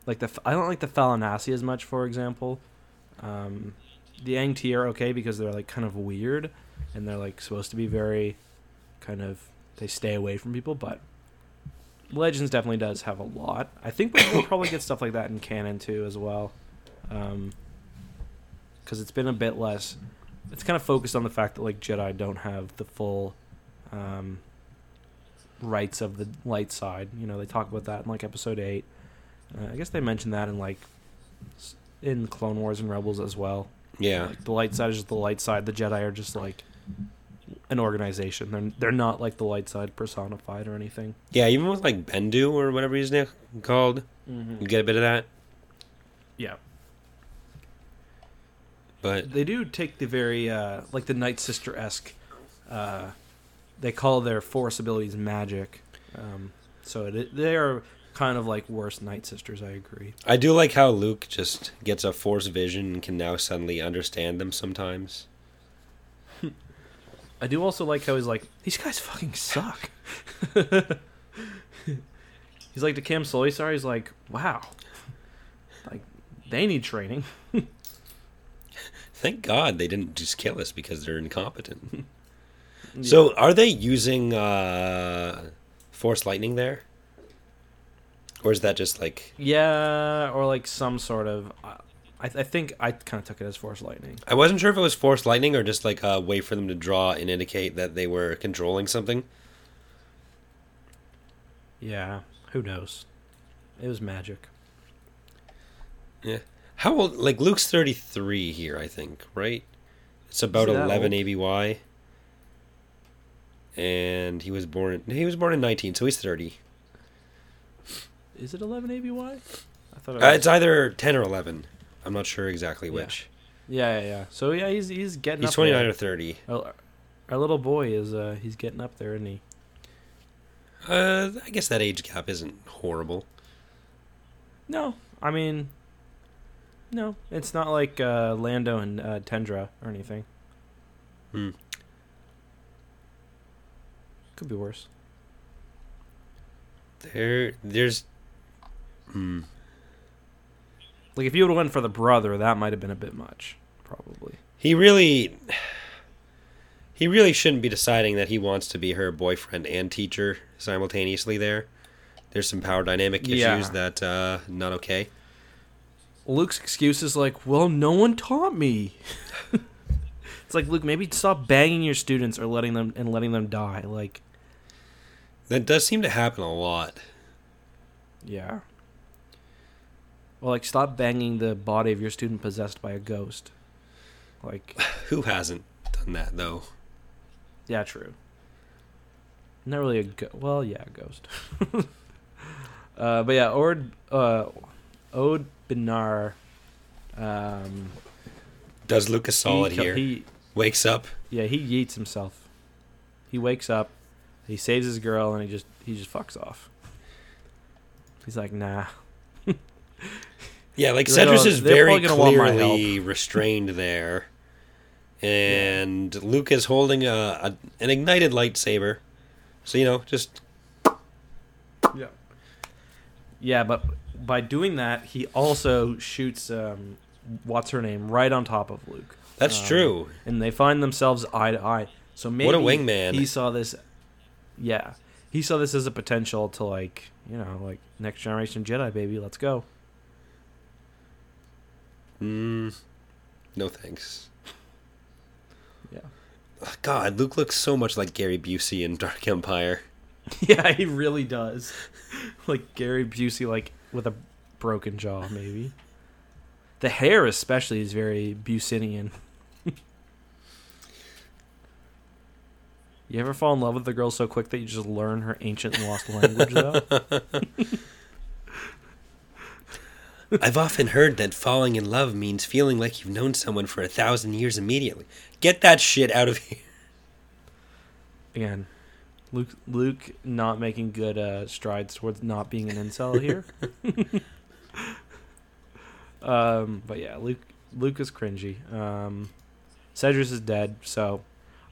like the I don't like the Fallanassi as much, for example. Um, the Aing-Tii are okay because they're like kind of weird, and they're like supposed to be very, kind of they stay away from people. But Legends definitely does have a lot. I think we'll probably get stuff like that in canon too as well, because it's been a bit less it's kind of focused on the fact that like Jedi don't have the full um, rights of the light side. You know, they talk about that in like Episode Eight. Uh, I guess they mentioned that in like in Clone Wars and Rebels as well. yeah Like the light side is just the light side. The Jedi are just like an organization. They're they're not like the light side personified or anything. yeah even with like bendu or whatever he's called Mm-hmm. you get a bit of that Yeah, but they do take the very uh, like the Night Sister esque. Uh, they call their force abilities magic, um, so it, they are kind of like worse Night Sisters. I agree. I do like how Luke just gets a force vision and can now suddenly understand them sometimes. I do also like how he's like these guys fucking suck. he's like to Kam Solusar. He's like, wow, like they need training. Thank God they didn't just kill us because they're incompetent. So, are they using uh, force lightning there, or is that just like yeah, or like some sort of. Uh, I, I think I kind of took it as Force Lightning. I wasn't sure if it was force lightning or just like a way for them to draw and indicate that they were controlling something. Yeah, who knows? It was magic. Yeah. How old? Like Luke's thirty three here, I think. Right. It's about he that eleven old? ABY. And he was born. He was born in nineteen, so he's thirty. Is it 11 ABY? I thought it Uh, it's either ten or eleven. I'm not sure exactly which. yeah, yeah, yeah. So yeah, he's he's getting He's twenty nine or thirty. Our, our little boy is uh he's getting up there, isn't he? Uh, I guess that age gap isn't horrible. No, I mean, no, it's not like uh, Lando and uh, Tendra or anything. Hmm. Could be worse. There, there's. Hmm. Like if you would have went for the brother, that might have been a bit much, probably. He really. He really shouldn't be deciding that he wants to be her boyfriend and teacher simultaneously. There, there's some power dynamic issues Yeah. that uh, not okay. Luke's excuse is like, "Well, no one taught me." it's like, Luke, maybe stop banging your students or letting them and letting them die. Like, That does seem to happen a lot. yeah. Well, like, stop banging the body of your student possessed by a ghost. Like, Who hasn't done that though? yeah, true. Not really a go- well, yeah, a ghost. uh, but yeah, Ord uh, Ode Binar. Um, Does Lucas solid he, here? He Wakes up. Yeah, he yeets himself. He wakes up, he saves his girl, and he just he just fucks off. He's like, nah. Yeah, like Sedriss "Oh, is very probably gonna want my clearly restrained there, and Luke is holding a, a an ignited lightsaber. So you know, just Yeah. Yeah, but by doing that, he also shoots um, what's her name right on top of Luke. that's Um, true. and they find themselves eye to eye. So maybe what a wingman. He saw this. Yeah, he saw this as a potential to like you know like next generation Jedi baby. Let's go. Mm, no thanks. Yeah. God, Luke looks so much like Gary Busey in Dark Empire. Yeah, he really does. like Gary Busey, like with a broken jaw, maybe. The hair, especially, is very Businian. you ever fall in love with a girl so quick that you just learn her ancient and lost language, though? I've often heard that falling in love means feeling like you've known someone for a thousand years immediately. Get that shit out of here. Again, Luke, Luke, not making good uh, strides towards not being an incel here. um, but yeah, Luke, Luke is cringy. Um, Sedriss is dead, so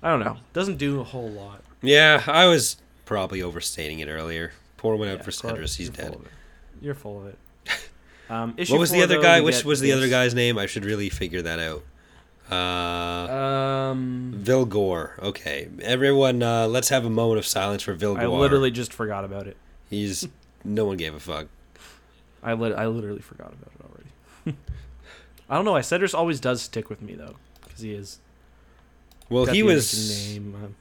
I don't know. Doesn't do a whole lot. Yeah, I was probably overstating it earlier. Pour one out Yeah, for Clark, Sedriss. He's dead. full of it. You're full of it. Um, issue What was the other though, guy? Which was the other guy's name? I should really figure that out. Uh, Um, Vilgor. Okay, everyone, uh, let's have a moment of silence for Vilgor. I literally just forgot about it. He's no one gave a fuck. I lit- I literally forgot about it already. I don't know. why Sedriss always does stick with me though, because he is. Well, he was. name. um,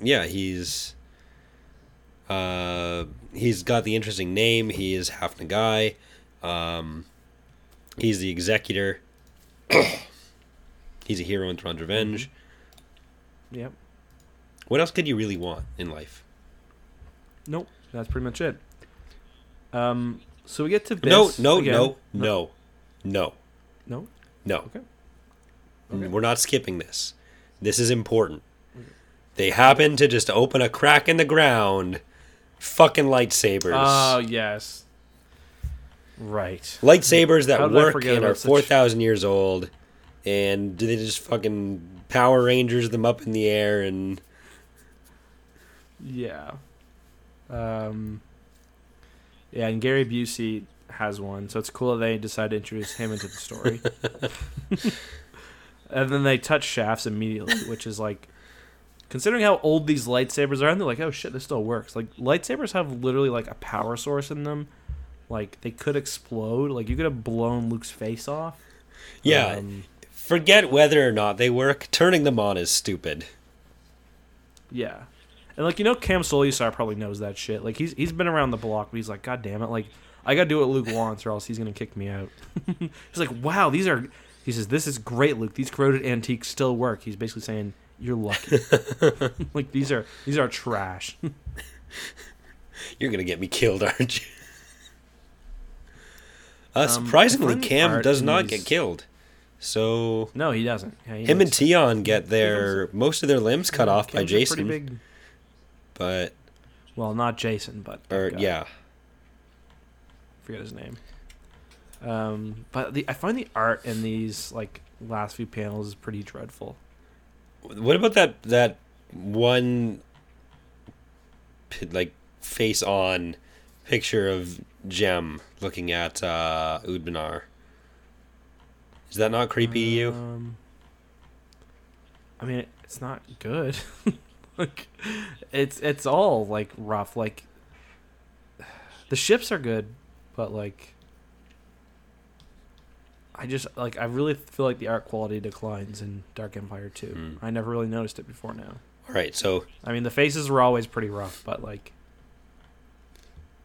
Yeah, he's. Uh, he's got the interesting name. He is half the guy. Um, he's the executor. he's a hero in Thrawn's Revenge. Yep. What else could you really want in life? Nope. That's pretty much it. Um. So we get to No, Byss no, again. no, no, no, no. no. Okay. Okay. We're not skipping this. This is important. They happen to just open a crack in the ground. Fucking lightsabers. Oh yes. Right. lightsabers that How did I work and are 4,000 years old. And do they just fucking Power Rangers them up in the air and. Yeah. Um. Yeah, and Gary Busey has one, so it's cool that they decided to introduce him into the story. and then they touch shafts immediately, which is like, considering how old these lightsabers are, and they're like, oh shit, this still works. Like lightsabers have literally like a power source in them. Like they could explode. Like you could have blown Luke's face off. Yeah, Um, forget whether or not they work. Turning them on is stupid. Yeah. And like you know, Kam Solusar probably knows that shit. Like he's he's been around the block, but he's like, God damn it, like I gotta do what Luke wants, or else he's gonna kick me out. he's like, Wow, these are. He says, This is great, Luke. These corroded antiques still work. He's basically saying, You're lucky. like these are these are trash. You're gonna get me killed, aren't you? Uh, Um, surprisingly, the Kam does not these- get killed. So no, he doesn't. Yeah, he him and. Tion get their most of their limbs cut off by Kam's a pretty Jason, Big, but well, not Jason, but or yeah, forget his name. Um, but the I find the art in these like last few panels is pretty dreadful. What about that that one like face on picture of Jem looking at uh Ood Bnar? Is that not creepy to you? Um, I mean, it's not good. like, it's it's all like rough. Like, the ships are good, but like, I just like I really feel like the art quality declines in Dark Empire 2. Mm. I never really noticed it before now. All right, so I mean, the faces were always pretty rough, but like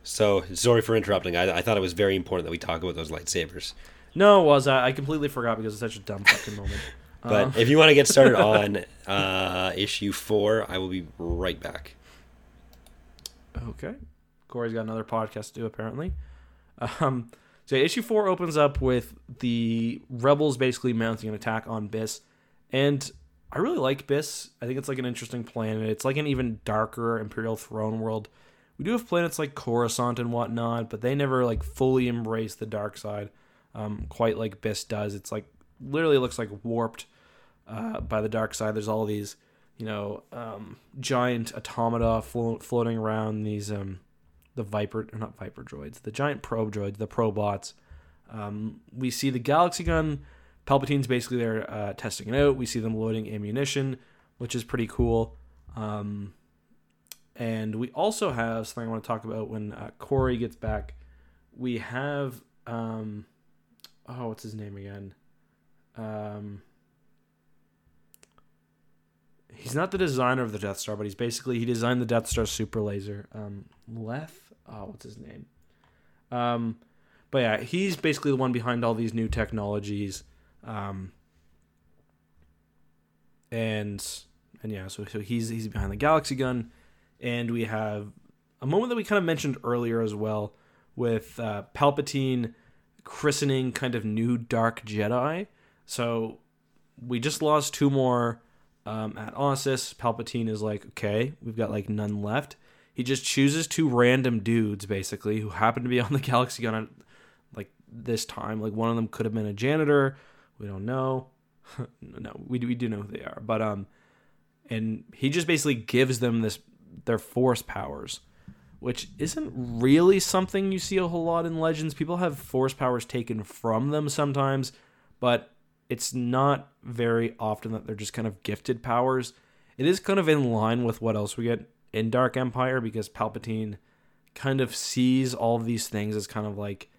so sorry for interrupting. I, I thought it was very important that we talk about those lightsabers. No, it was I, I completely forgot because it's such a dumb fucking moment. But Uh, if you want to get started on uh, issue four, I will be right back. Okay. Corey's got another podcast to do apparently. Um, so issue four opens up with the rebels basically mounting an attack on Byss, and I really like Byss. I think it's like an interesting planet. It's like an even darker Imperial throne world. We do have planets like Coruscant and whatnot, but they never like fully embrace the dark side, um, quite like Byss does. It's like literally looks like warped uh, by the dark side. There's all these you know, um, giant automata flo- floating around these um, the Viper, not Viper droids, the giant probe droids, the probots. Um, we see the Galaxy gun. Palpatine's basically there uh, testing it out. We see them loading ammunition, which is pretty cool. Um, and we also have something I want to talk about when uh, Corey gets back. We have, um, oh, what's his name again? Um, he's not the designer of the Death Star, but he's basically he designed the Death Star super laser. Um, Leth, oh, what's his name? Um, but yeah, he's basically the one behind all these new technologies. Um, and and yeah, so so he's he's behind the Galaxy gun, and we have a moment that we kind of mentioned earlier as well with uh, Palpatine christening kind of new Dark Jedi. So we just lost two more um, at Ossus. Palpatine is like, okay, we've got like none left. He just chooses two random dudes basically who happen to be on the Galaxy gun at like this time. Like one of them could have been a janitor. We don't know. no, we we do know who they are, but um, and he just basically gives them this their force powers, which isn't really something you see a whole lot in Legends. People have force powers taken from them sometimes, but it's not very often that they're just kind of gifted powers. It is kind of in line with what else we get in Dark Empire because Palpatine kind of sees all of these things as kind of like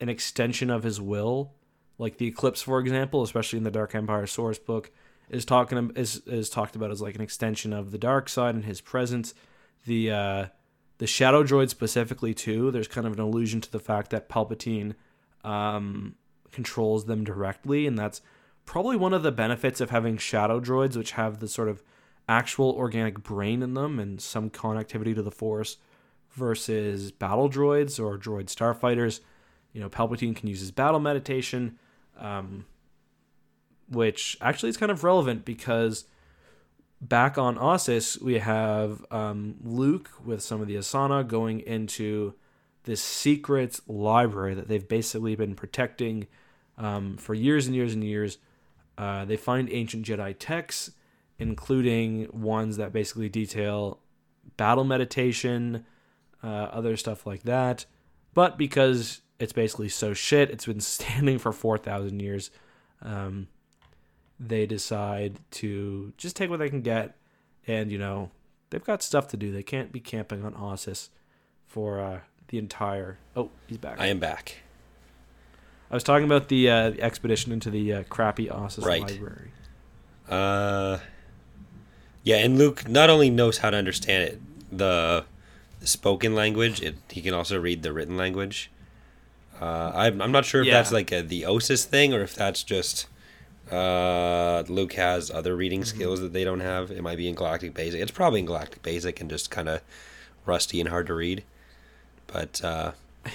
an extension of his will. Like the eclipse, for example, especially in the Dark Empire source book, is talking is is talked about as like an extension of the dark side and his presence. The uh, the shadow droid specifically too. There's kind of an allusion to the fact that Palpatine um, controls them directly, and that's probably one of the benefits of having shadow droids, which have the sort of actual organic brain in them and some connectivity to the Force, versus battle droids or droid starfighters. You know, Palpatine can use his battle meditation, um, which actually is kind of relevant because back on Ossus, we have um, Luke with some of the Ysanna going into this secret library that they've basically been protecting um, for years and years and years. Uh, they find ancient Jedi texts, including ones that basically detail battle meditation, uh, other stuff like that. But because it's basically so shit, it's been standing for 4,000 years. Um, they decide to just take what they can get, and you know they've got stuff to do. They can't be camping on Ossus for uh, the entire. Oh, he's back. I am back. I was talking about the, uh, expedition into the uh, crappy Ossus Right. library. Uh, yeah, and Luke not only knows how to understand it, the, the spoken language, it, he can also read the written language. Uh, I'm, I'm not sure if Yeah. that's like a, the Ossus thing or if that's just uh, Luke has other reading Mm-hmm. skills that they don't have. It might be in Galactic Basic. It's probably in Galactic Basic and just kind of rusty and hard to read. But uh,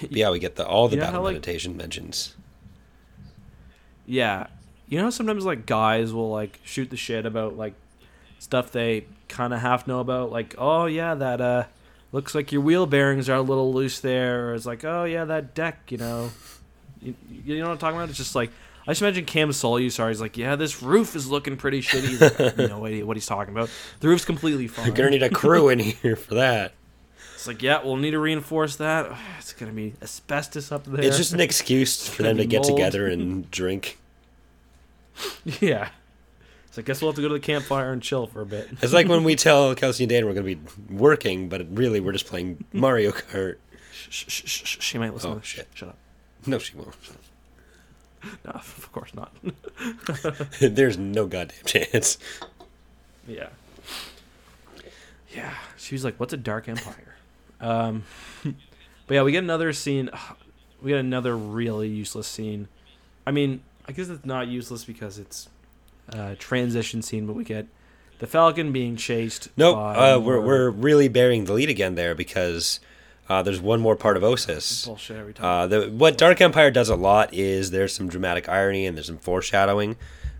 yeah, we get the all the You know battle how, like- meditation mentions. Yeah, you know sometimes like guys will like shoot the shit about like stuff they kind of half know about, like oh yeah that uh looks like your wheel bearings are a little loose there, or it's like oh yeah that deck, you know, you, you know what I'm talking about? It's just like. I just imagine Kam Solusar. He's like, "Yeah, this roof is looking pretty shitty." He's like, you know what, he- what he's talking about? The roof's completely fine. You're gonna need a crew in here for that. It's like, yeah, we'll need to reinforce that. It's gonna be asbestos up there. It's just an excuse for them to get mold. together and drink. yeah. So I guess we'll have to go to the campfire and chill for a bit. It's like when we tell Kelsey and Dan we're going to be working, but really we're just playing Mario Kart. She might listen. Oh, shit. Shut up. No, she won't. no, of course not. There's no goddamn chance. yeah. Yeah. She was like, "What's a dark empire?" Um, but yeah, we get another scene. We get another really useless scene. I mean, I guess it's not useless because it's a transition scene, but we get the Falcon being chased. Nope, uh, we're we're really bearing the lead again there because uh, there's one more part of Ossus. bullshit every time. Uh, the, what Dark Empire does a lot is there's some dramatic irony and there's some foreshadowing,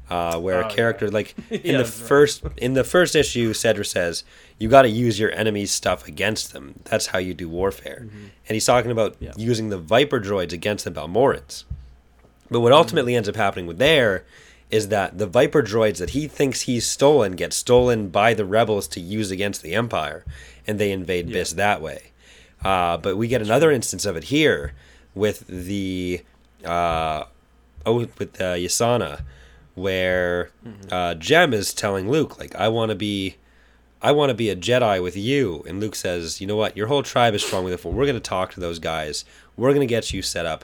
uh, where Oh, a character like in Yeah, the that's right. first in the first issue, Sedriss says you got to use your enemy's stuff against them. That's how you do warfare. And he's talking about Mm-hmm. Yeah. using the Viper droids against the Balmorrans. But what Mm-hmm. ultimately ends up happening with there is that the Viper droids that he thinks he's stolen get stolen by the rebels to use against the Empire, and they invade Yeah. Byss that way. Uh, but we get another instance of it here with the uh, oh with uh, Ysanna, where Mm-hmm. uh, Jem is telling Luke like, "I want to be." I want to be a Jedi with you. And Luke says, You know what? Your whole tribe is strong with it. We're going to talk to those guys. We're going to get you set up.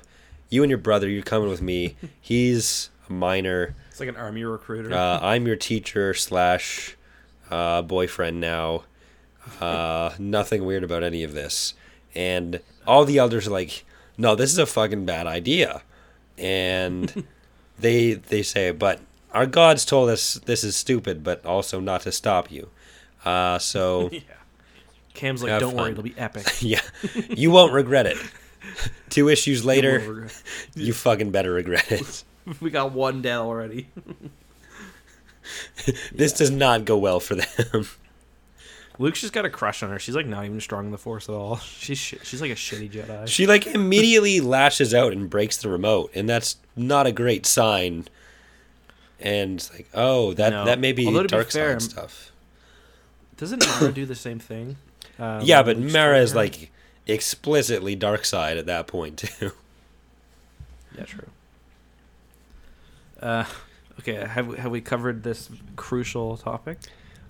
You and your brother, you're coming with me. He's a minor. it's like an army recruiter. Uh, I'm your teacher slash uh, boyfriend now. Uh, nothing weird about any of this. And all the elders are like, No, this is a fucking bad idea. And they they say, But our gods told us this is stupid, but also not to stop you. Uh, so yeah. Kam's like, "Don't worry, it'll be epic." yeah, you won't regret it. Two issues later, you fucking better regret it. we got one dead already. This does not go well for them. Luke's just got a crush on her. She's like not even strong in the Force at all. She's sh- she's like a shitty Jedi. She like immediately lashes out and breaks the remote, and that's not a great sign. And it's like, oh, that No. that may be Although to be dark fair, side stuff. Doesn't Mara do the same thing? Um, yeah, but Luke's Mara is like explicitly dark side at that point too. yeah, true. Uh, okay, have we, have we covered this crucial topic?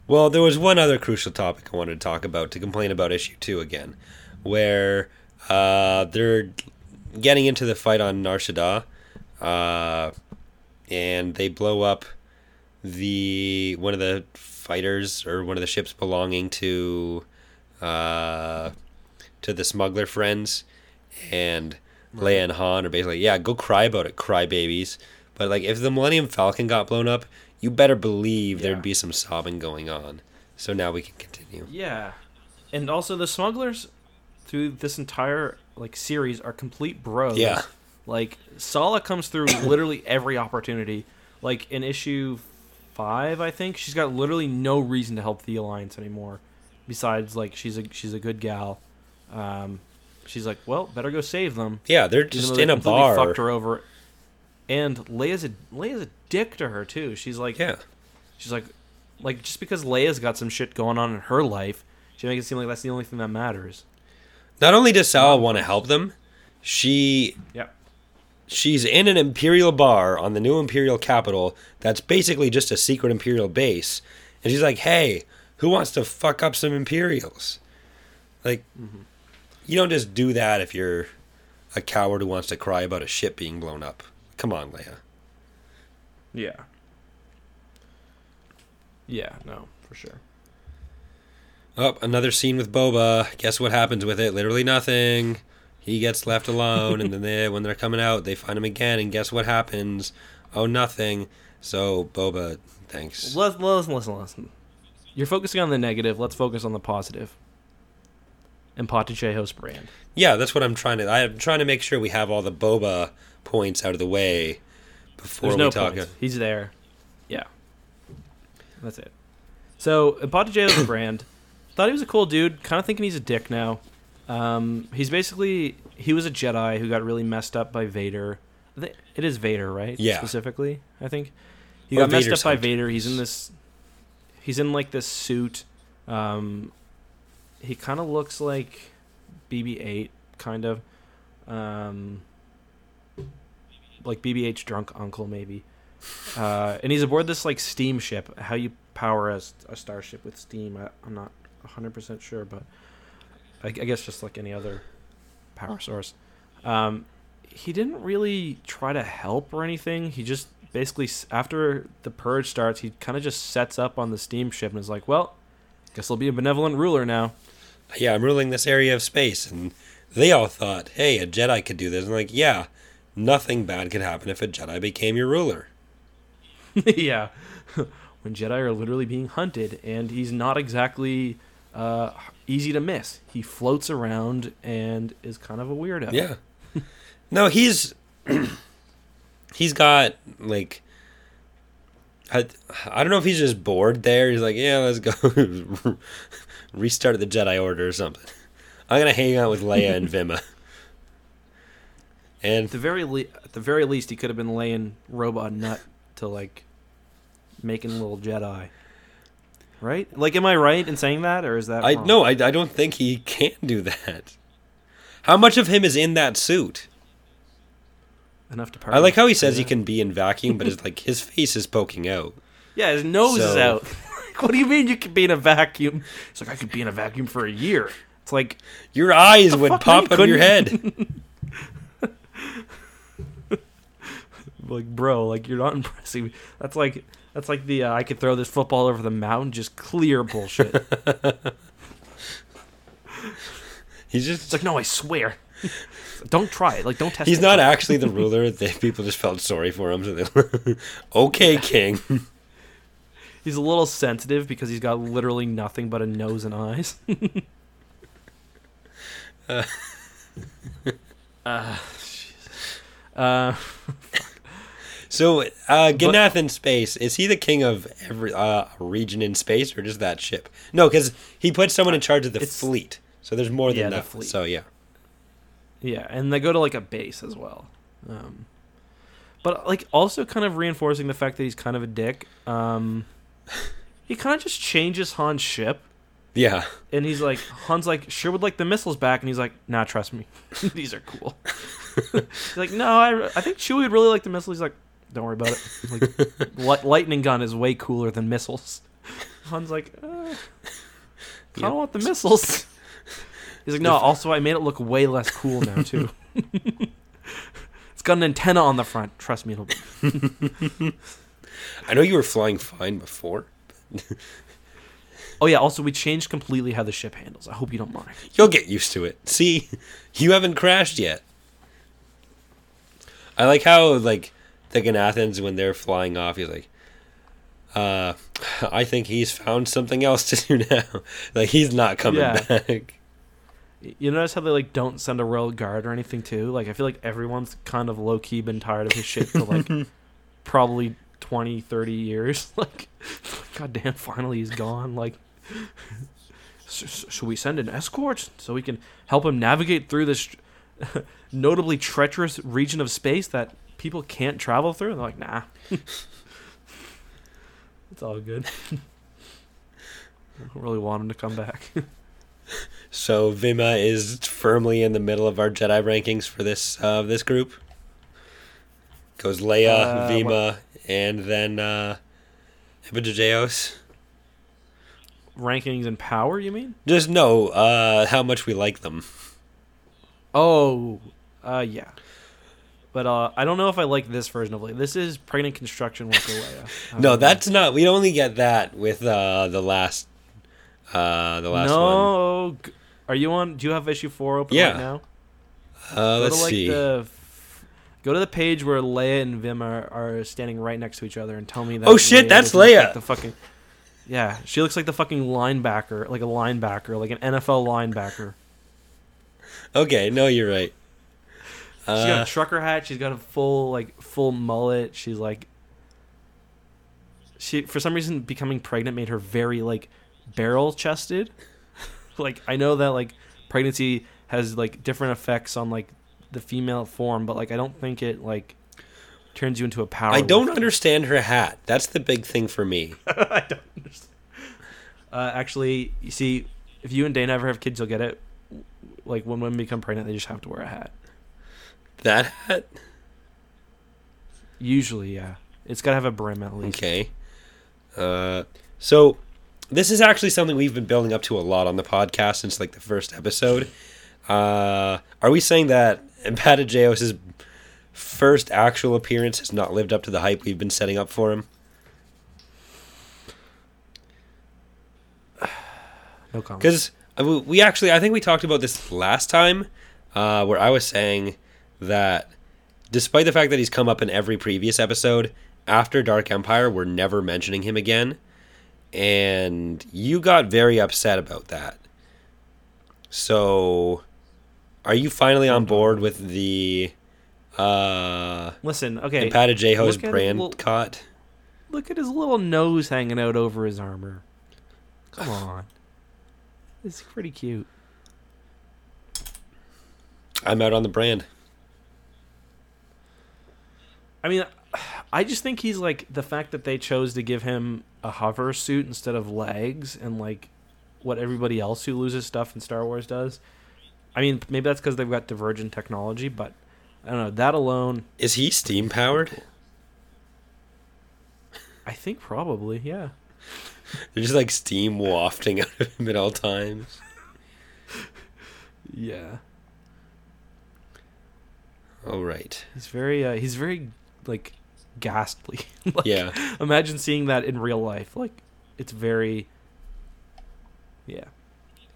Well, there was one other crucial topic I wanted to talk about to complain about issue two again, where uh, they're getting into the fight on Nar Shaddaa, uh, and they blow up the one of the fighters or one of the ships belonging to uh, to the smuggler friends, and Leia and Han are basically yeah, go cry about it, cry babies. But like, if the Millennium Falcon got blown up, you better believe Yeah. there'd be some sobbing going on. So now we can continue. Yeah, and also the smugglers through this entire like series are complete bros. Yeah. like Salla comes through literally every opportunity. Like in issue five, I think she's got literally no reason to help the Alliance anymore, besides like she's a she's a good gal. Um, she's like, well, better go save them. Yeah, they're just in a bar. Fucked her over. And Leia's a Leia's a dick to her too. She's like, Yeah, She's like, like just because Leia's got some shit going on in her life, she makes it seem like that's the only thing that matters. not only does Sal want to help them, she yeah, she's in an imperial bar on the new imperial capital that's basically just a secret imperial base and she's like hey who wants to fuck up some imperials? Like mm-hmm. you don't just do that if you're a coward who wants to cry about a ship being blown up. Come on leia Yeah. Yeah. No, for sure. oh another scene with boba guess what happens with it literally nothing he gets left alone and then they, when they're coming out they find him again and guess what happens oh nothing so boba thanks Listen, listen, listen. You're focusing on the negative. Let's focus on the positive. Empatojayos Brand. Yeah, that's what I'm trying to. I'm trying to make sure we have all the boba points out of the way before There's we no talk. points. He's there. Yeah. That's it. So Empatojayos is a brand. Thought he was a cool dude. Kind of thinking he's a dick now. Um, he's basically he was a Jedi who got really messed up by Vader. It is Vader, right? Yeah. Specifically, I think he Or got messed up by. Vader. He's in this. He's in like this suit. Um, he kind of looks like BB-8, kind of. Um, like BB-8's drunk uncle, maybe. Uh, and he's aboard this like steamship. How you power a, a starship with steam? I, I'm not 100% sure, but I, I guess just like any other power source. Um, he didn't really try to help or anything. He just basically after the purge starts, he kind of just sets up on the steamship and is like, "Well, guess I'll be a benevolent ruler now." Yeah, I'm ruling this area of space. And they all thought, hey, a Jedi could do this. And like, yeah, nothing bad could happen if a Jedi became your ruler. yeah, when Jedi are literally being hunted, and he's not exactly uh, easy to miss. He floats around and is kind of a weirdo. Yeah. no, he's he's got like I, I don't know if he's just bored there. He's like, yeah, let's go restart the Jedi Order or something. I'm gonna hang out with Leia and Vima. And At the very le- at the very least, he could have been laying robot nut to like making a little Jedi. Right? Like, am I right in saying that, or is that? I wrong? no, I, I don't think he can do that. How much of him is in that suit? enough to. I like how he says Yeah. he can be in vacuum, but it's like his face is poking out. Yeah, his nose is out. like, what do you mean you can be in a vacuum? It's like I could be in a vacuum for a year. It's like Your eyes would pop out of your head. like bro like you're not impressing me that's like that's like the uh, i could throw this football over the mountain just clear bullshit He's it's just like no i swear don't try it like don't test he's it. not actually the ruler. They, people just felt sorry for him. So they okay, King. he's a little sensitive because he's got literally nothing but a nose and eyes uh, Jesus. uh So uh, Ganath in space is he the king of every uh, region in space or just that ship? No, because he put someone in charge of the fleet. So there's more than Yeah, that. fleet. So yeah. Yeah, and they go to like a base as well. Um, but like also kind of reinforcing the fact that he's kind of a dick. Um, he kind of just changes Han's ship, Yeah. and he's like, Han's like, sure would like the missiles back, and he's like, nah, trust me, these are cool. he's like, no, I, I think Chewie would really like the missiles. He's like, don't worry about it. Like, li- lightning gun is way cooler than missiles. Han's like, uh, I don't want the missiles. He's like, no. Also, I made it look way less cool now too. it's got an antenna on the front. Trust me, it'll. Be. I know you were flying fine before. Oh yeah. Also, we changed completely how the ship handles. I hope you don't mind. You'll get used to it. See, you haven't crashed yet. I like how like the Athens when they're flying off, he's like, uh, I think he's found something else to do now. like he's not coming Yeah. back. You notice how they like don't send a royal guard or anything too. Like I feel like everyone's kind of low key been tired of his shit for like probably 20, 30 years. Like, god damn, finally he's gone. Like, s- s- should we send an escort so we can help him navigate through this notably treacherous region of space that people can't travel through? And they're like, nah. it's all good. I don't really want him to come back. So Vima is firmly in the middle of our Jedi rankings for this uh, this group. Goes Leia, Uh, Vima, and then uh, Empatojayos. Rankings and power, you mean? Just no, uh, how much we like them. Oh, uh, yeah. But uh, I don't know if I like this version of Leia. This is pregnant construction worker Leia. No, that's not. We only get that with uh, the last, uh, the last one. no. Are you on? Do you have issue four open Yeah. right now? Uh, Go let's to like see. the. Go to the page where Leia and Vim are, are standing right next to each other and tell me that. Oh, shit, that's doesn't Leia. Like the fucking. Yeah, she looks like the fucking linebacker, like a linebacker, like an NFL linebacker. Okay, no, you're right. She's got Uh, a trucker hat. She's got a full like full mullet. She's like she for some reason becoming pregnant made her very like barrel chested. like I know that like pregnancy has like different effects on like the female form, but like I don't think it like turns you into a power. I don't lifter. understand her hat. That's the big thing for me. I don't understand. Uh, actually, you see, if you and Dana ever have kids, you'll get it. Like when women become pregnant, they just have to wear a hat. That hat? Usually, yeah. It's got to have a brim at least. Okay. Uh, so this is actually something we've been building up to a lot on the podcast since like the first episode. Uh, are we saying that Empatojayos' first actual appearance has not lived up to the hype we've been setting up for him. No comment. Because we actually, I think we talked about this last time, uh, where I was saying that despite the fact that he's come up in every previous episode, after Dark Empire, we're never mentioning him again. And you got very upset about that. So, are you finally on board with the uh, Listen, okay. At brand it, well- caught? Look at his little nose hanging out over his armor. Come on. It's pretty cute. I'm out on the brand. I mean, I just think he's like the fact that they chose to give him a hover suit instead of legs and like what everybody else who loses stuff in Star Wars does. I mean, maybe that's because they've got divergent technology, but I don't know. That alone, Is he steam powered? I think probably, yeah. There's just like steam wafting out of him at all times. Yeah. All right. He's very, uh, he's very like ghastly. like, Yeah. Imagine seeing that in real life. Like, it's very. Yeah,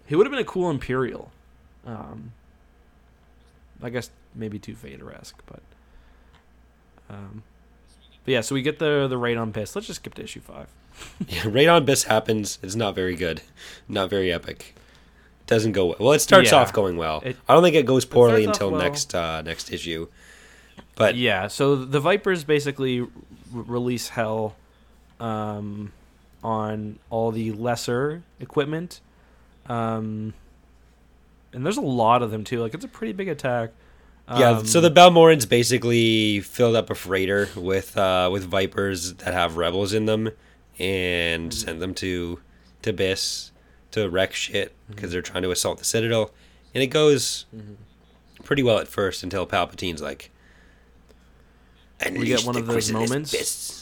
he would have been a cool Imperial. Um, I guess maybe too Vader esque, but. Um, but yeah, so we get the the raid on piss. Let's just skip to issue five. Yeah, Raid on Byss happens. It's not very good. Not very epic. Doesn't go well. Well, it starts Yeah. off going well. It- I don't think it goes poorly off until well. next uh, next issue. But yeah, so the Vipers basically release hell um, on all the lesser equipment. Um, and there's a lot of them too. Like it's a pretty big attack. yeah, so Um, the Balmorrans basically filled up a freighter with uh, with Vipers that have rebels in them, and Mm-hmm. sent them to to Byss to wreck shit Mm-hmm. because they're trying to assault the Citadel, and it goes pretty well at first until Palpatine's like. We get one of those moments. Byss."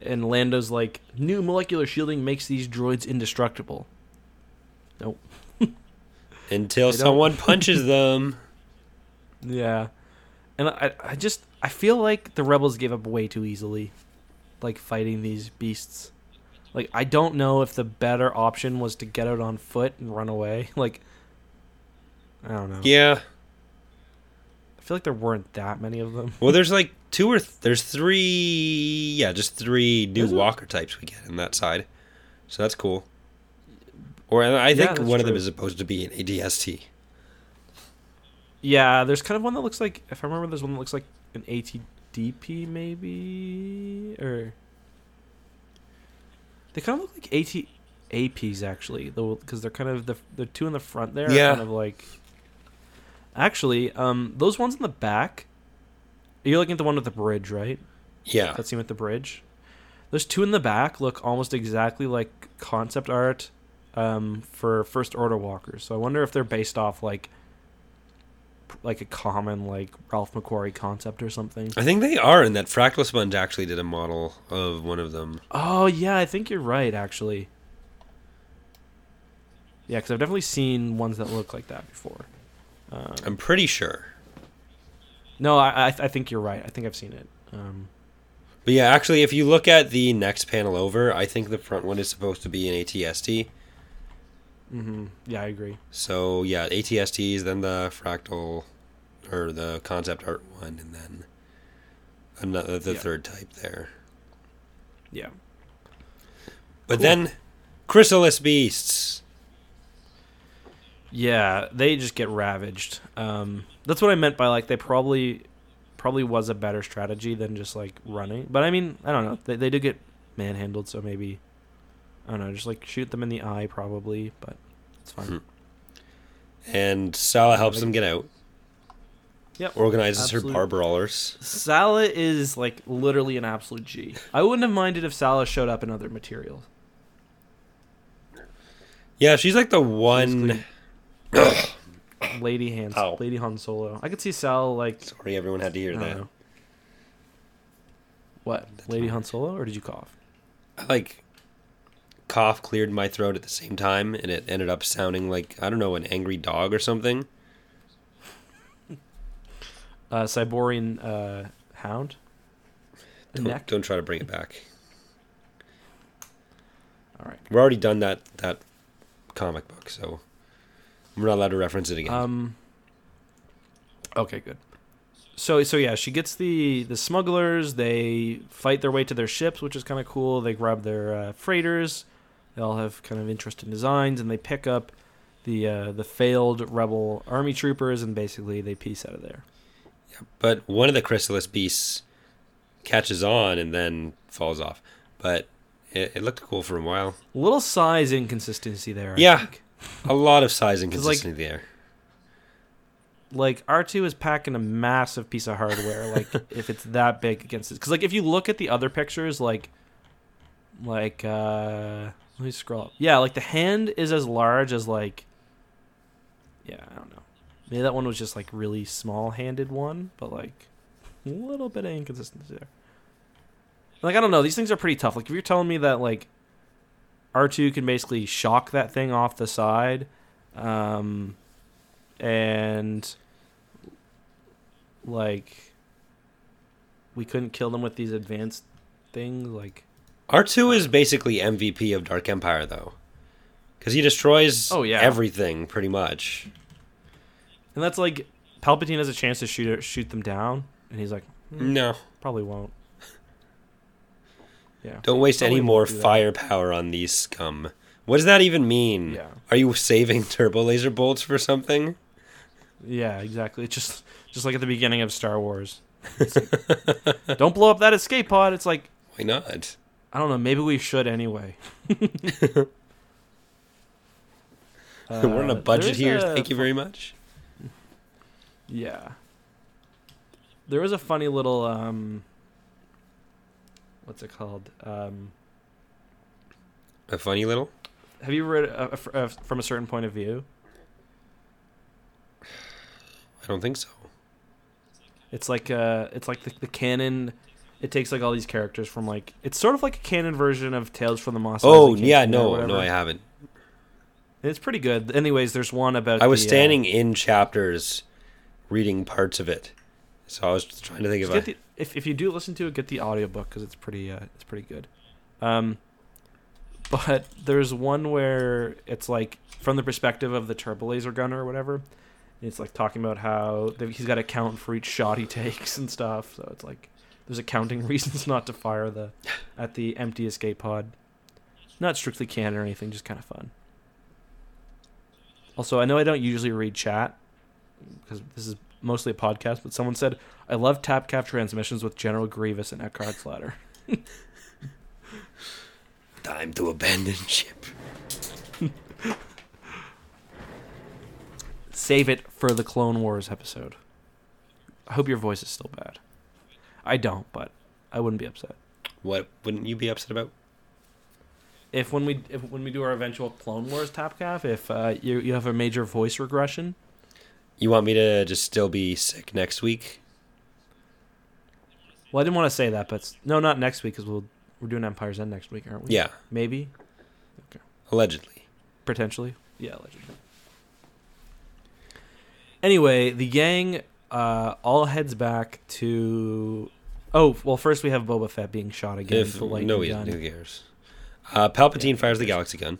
and Lando's like, new molecular shielding makes these droids indestructible. Nope. until someone punches them. Yeah, and I I just I feel like the rebels gave up way too easily, like fighting these beasts. Like I don't know if the better option was to get out on foot and run away. Like I don't know. Yeah. I feel like there weren't that many of them. Well, there's like two or th- there's three. Yeah, just three new walker types we get in that side, so that's cool. Or I I Yeah, think that's one of them is supposed to be an ADST. Yeah, there's kind of one that looks like if I remember, there's one that looks like an ATDP maybe or they kind of look like AT APs actually, though because they're kind of the the two in the front there. are Yeah. kind of like actually um those ones in the back. You're looking at the one with the bridge, right? Yeah, That scene with the bridge. Those two in the back look almost exactly like concept art um, for First Order walkers. So I wonder if they're based off like like a common like Ralph McQuarrie concept or something. I think they are, and that Fractal Sponge actually did a model of one of them. Oh yeah, I think you're right actually. Yeah, because I've definitely seen ones that look like that before. Um, I'm pretty sure. no, I, I I think you're right. I think I've seen it. Um, But yeah, actually, if you look at the next panel over, I think the front one is supposed to be an ATST. hmm Yeah, I agree. So yeah, ATSTs, then the fractal, or the concept art one, and then another the Yeah. third type there. Yeah. But Cool. then, chrysalis beasts. Yeah, they just get ravaged. Um, that's what I meant by like they probably probably was a better strategy than just like running. But I mean, I don't know. They they do get manhandled, so maybe I don't know. Just like shoot them in the eye, probably. But it's fine. Hmm. And Salla helps them get out. Yep. Organizes Absolute- her bar brawlers. Salla is like literally an absolute G. I wouldn't have minded if Salla showed up in other materials. Yeah, she's like the one. Lady Han, Ow. Lady Han Solo. I could see Sal like Sorry, everyone had to hear I that. know. What? Lady Han Solo, or did you cough? I like cough cleared my throat at the same time, and it ended up sounding like I don't know an angry dog or something. uh, Cyborrean uh, Hound. Don't, don't try to bring it back. All right. We're already done that that comic book, so we're not allowed to reference it again. Um. Okay, good. So so yeah, she gets the the smugglers. They fight their way to their ships, which is kind of cool. They grab their uh, freighters. They all have kind of interesting designs, and they pick up the uh, the failed rebel army troopers, and basically they piece out of there. but one of the chrysalis beasts catches on and then falls off. But it, it looked cool for a while. Little size inconsistency there. I Yeah. think. A lot of size 'Cause, like- there. like R2 is packing a massive piece of hardware like if it's that big against it cuz like if you look at the other pictures like like uh let me scroll up. Yeah, like the hand is as large as like yeah, I don't know. Maybe that one was just like really small-handed one, but like a little bit of inconsistency there. Like I don't know, these things are pretty tough. Like if you're telling me that like R2 can basically shock that thing off the side um and like we couldn't kill them with these advanced things like R2 is basically MVP of Dark Empire, though. Because he destroys Oh, yeah. everything, pretty much. and that's like palpatine has a chance to shoot shoot them down and he's like "Hmm, No. probably won't yeah Don't waste Probably any more firepower on these scum. What does that even mean? yeah Are you saving turbo laser bolts for something? yeah exactly it's just just like at the beginning of star wars like, don't blow up that escape pod it's like Why not? i don't know maybe we should anyway We're on a Uh, budget here. a Thank you very much. Yeah. There was a funny little um what's it called? Um A funny little. have you read uh, uh, from a certain point of view? I don't think so. It's like uh it's like the, the canon it takes like all these characters from like it's sort of like a canon version of Tales from the Moss. Oh yeah, no, no, I haven't. It's pretty good. Anyways, there's one about I was the, uh, standing in chapters, reading parts of it, so I was trying to think of. the, if if you do listen to it, get the audiobook because it's pretty uh, it's pretty good. Um, but there's one where it's like from the perspective of the turbo laser gunner or whatever. And it's like talking about how he's got to count for each shot he takes and stuff. So it's like there's accounting reasons not to fire the at the empty escape pod. Not strictly canon or anything, just kind of fun. Also, I know I don't usually read chat because this is mostly a podcast, but someone said, I love Tapcaf transmissions with General Grievous and Eckhart Slatter. Time to abandon ship. Save it for the Clone Wars episode. I hope your voice is still bad. I don't, but I wouldn't be upset. What wouldn't you be upset about? If when we if when we do our eventual Clone Wars Tapcaf, if uh, you you have a major voice regression, You want me to just still be sick next week? well, I didn't want to say that, but no, not next week because we'll we're doing Empire's End next week, aren't we? Yeah, maybe, allegedly. potentially, yeah, allegedly. Anyway, the gang uh, all heads back to. Oh well, first we have Boba Fett being shot again. If with the lightning no, he, gun. who cares? Uh, Palpatine Yeah, fires the galaxy gun.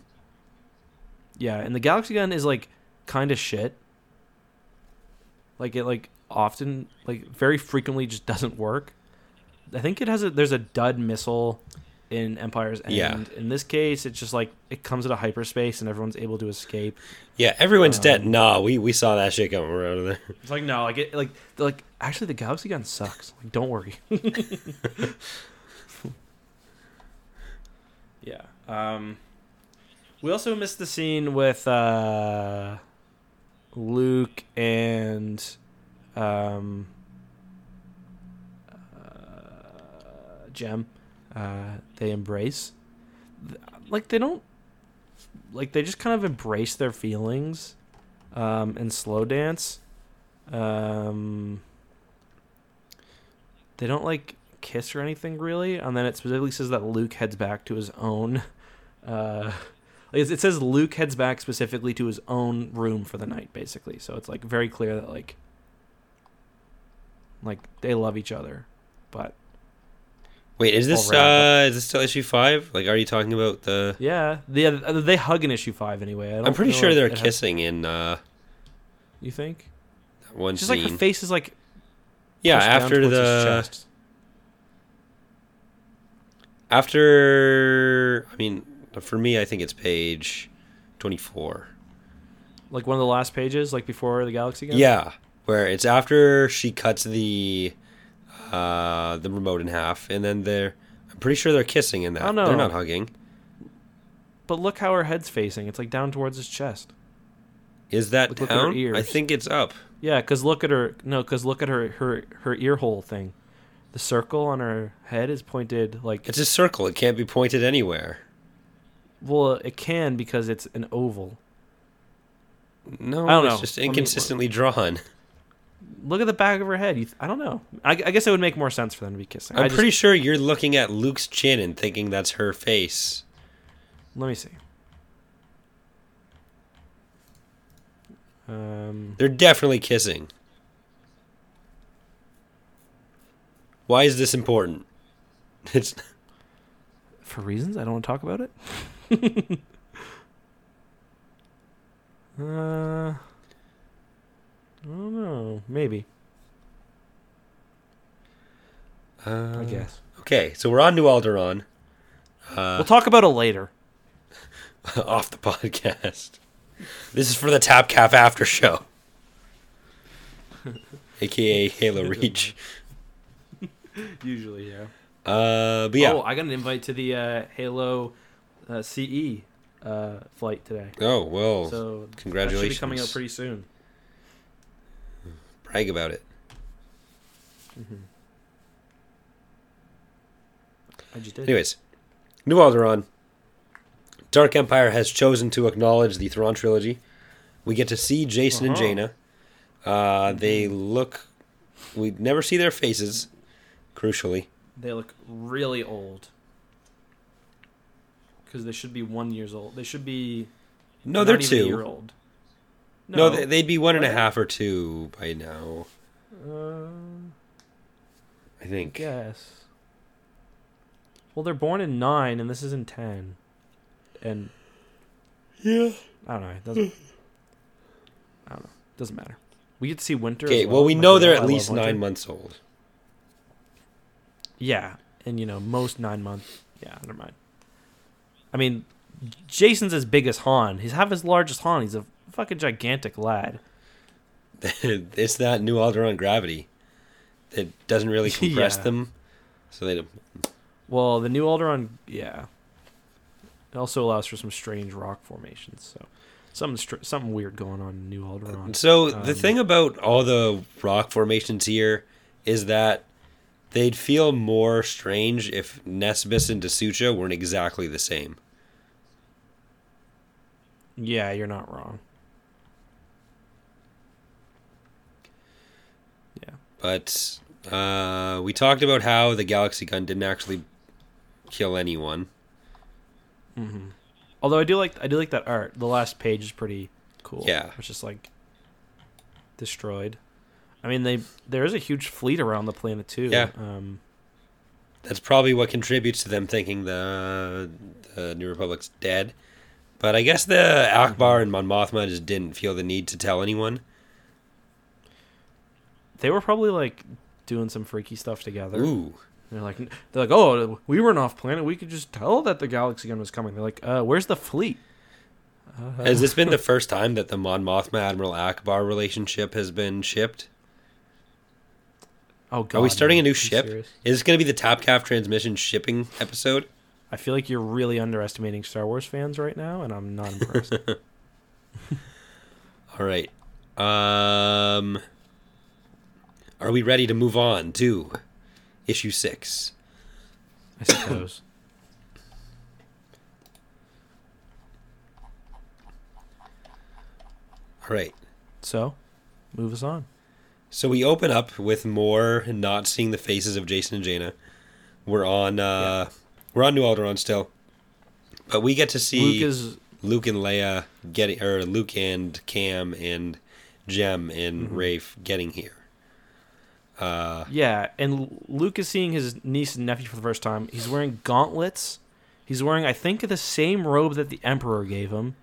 Yeah, and the galaxy gun is like kind of shit. Like it like often like very frequently just doesn't work. I think it has a there's a dud missile in Empire's End. Yeah. In this case, it's just like it comes at a hyperspace and everyone's able to escape. Yeah, everyone's dead. Um, Nah, we we saw that shit coming. Out of there. It's like no, like it like like actually the galaxy gun sucks. Like don't worry. yeah. Um we also missed the scene with uh Luke and um uh, Jem. Uh they embrace like they don't like they just kind of embrace their feelings um and slow dance um, they don't like kiss or anything really, and then it specifically says that Luke heads back to his own. Uh, it says Luke heads back specifically to his own room for the night, basically. So it's like very clear that like Like they love each other, but Wait, is this uh is this still issue five? Like, are you talking about the? yeah, they they hug in issue five anyway. I don't I'm pretty sure they're it has- kissing in uh you think? that one Just like scene. her face is like yeah, after the chest. after. I mean, for me, I think it's page twenty-four. like one of the last pages, like before the galaxy gun. Yeah, where it's after she cuts the uh the remote in half, and then they're. I'm pretty sure they're kissing in that. Oh, no. They're not hugging. But look how her head's facing. It's like down towards his chest. Is that Look- look at her down? I think it's up. Yeah, cause look at her. No, cause look at her her her ear hole thing. The circle on her head is pointed like It's a circle. It can't be pointed anywhere. Well, it can because it's an oval. No, I don't it's know. just Let me- inconsistently drawn. Look at the back of her head. You th- I don't know. I, I guess it would make more sense for them to be kissing. I'm just- pretty sure you're looking at Luke's chin and thinking that's her face. Let me see. Um, They're definitely kissing. Why is this important? It's for reasons I don't want to talk about it. uh, I don't know. Maybe. uh, I guess. Okay, so we're on New Alderaan. Uh, we'll talk about it later. off the podcast. This is for the Tapcaf After Show, aka Halo Reach. Usually, yeah. Uh, but yeah. Oh, I got an invite to the uh, Halo uh, CE uh, flight today. Oh well, So That should congratulations! be coming out pretty soon. Brag about it. I just did. Anyways, New Alderaan. Dark Empire has chosen to acknowledge the Thrawn trilogy. We get to see Jacen and Uh-huh. Jaina. Uh, they look. We never see their faces. Crucially, They look really old. Because they should be one years old. They should be. no, they're a year two. old. No, they, they'd be one and a half or two by now. Uh, I think. Yes. Well, they're born in nine, and this is in ten, and Yeah. I don't know. It doesn't. I don't know. Doesn't matter. We get to see Winter. Okay. Well, we know they're at least nine months old. Yeah, and you know most nine months. Yeah, never mind. I mean, Jacen's as big as Han. He's half as large as Han. He's a fucking gigantic lad. it's that New Alderaan gravity that doesn't really compress Yeah. them, so they don't. Well, the new Alderaan, yeah. It also allows for some strange rock formations. So, something str- something weird going on in New Alderaan. So the Um, thing about all the rock formations here is that they'd feel more strange if Nesbis and DeSucha weren't exactly the same. Yeah, you're not wrong. Yeah. But uh, we talked about how the Galaxy Gun didn't actually kill anyone. hmm Although I do like I do like that art. The last page is pretty cool. Yeah. It's just like destroyed. I mean, they there is a huge fleet around the planet too. Yeah. Um, That's probably what contributes to them thinking the, the New Republic's dead. But I guess the Ackbar and Mon Mothma just didn't feel the need to tell anyone. they were probably like doing some freaky stuff together. Ooh. They're like they're like, oh, we were an off planet. We could just tell that the galaxy gun was coming. They're like, uh, where's the fleet? Uh, Has this been the first time that the Mon Mothma Admiral Ackbar relationship has been shipped? Oh God, Are we starting no. a new ship? serious? Is this going to be the Tapcaf transmission shipping episode? I feel like you're really underestimating Star Wars fans right now, and I'm not impressed. All right. Um, are we ready to move on to issue six? I suppose. All right. So, move us on. So we open up with more not seeing the faces of Jacen and Jaina. We're on uh we're on New Alderaan still. But we get to see Luke is Luke and Leia getting or Luke and Kam and Jem and Mhm. Rafe getting here. Uh, Yeah, and Luke is seeing his niece and nephew for the first time. He's wearing gauntlets. He's wearing, I think, the same robe that the Emperor gave him.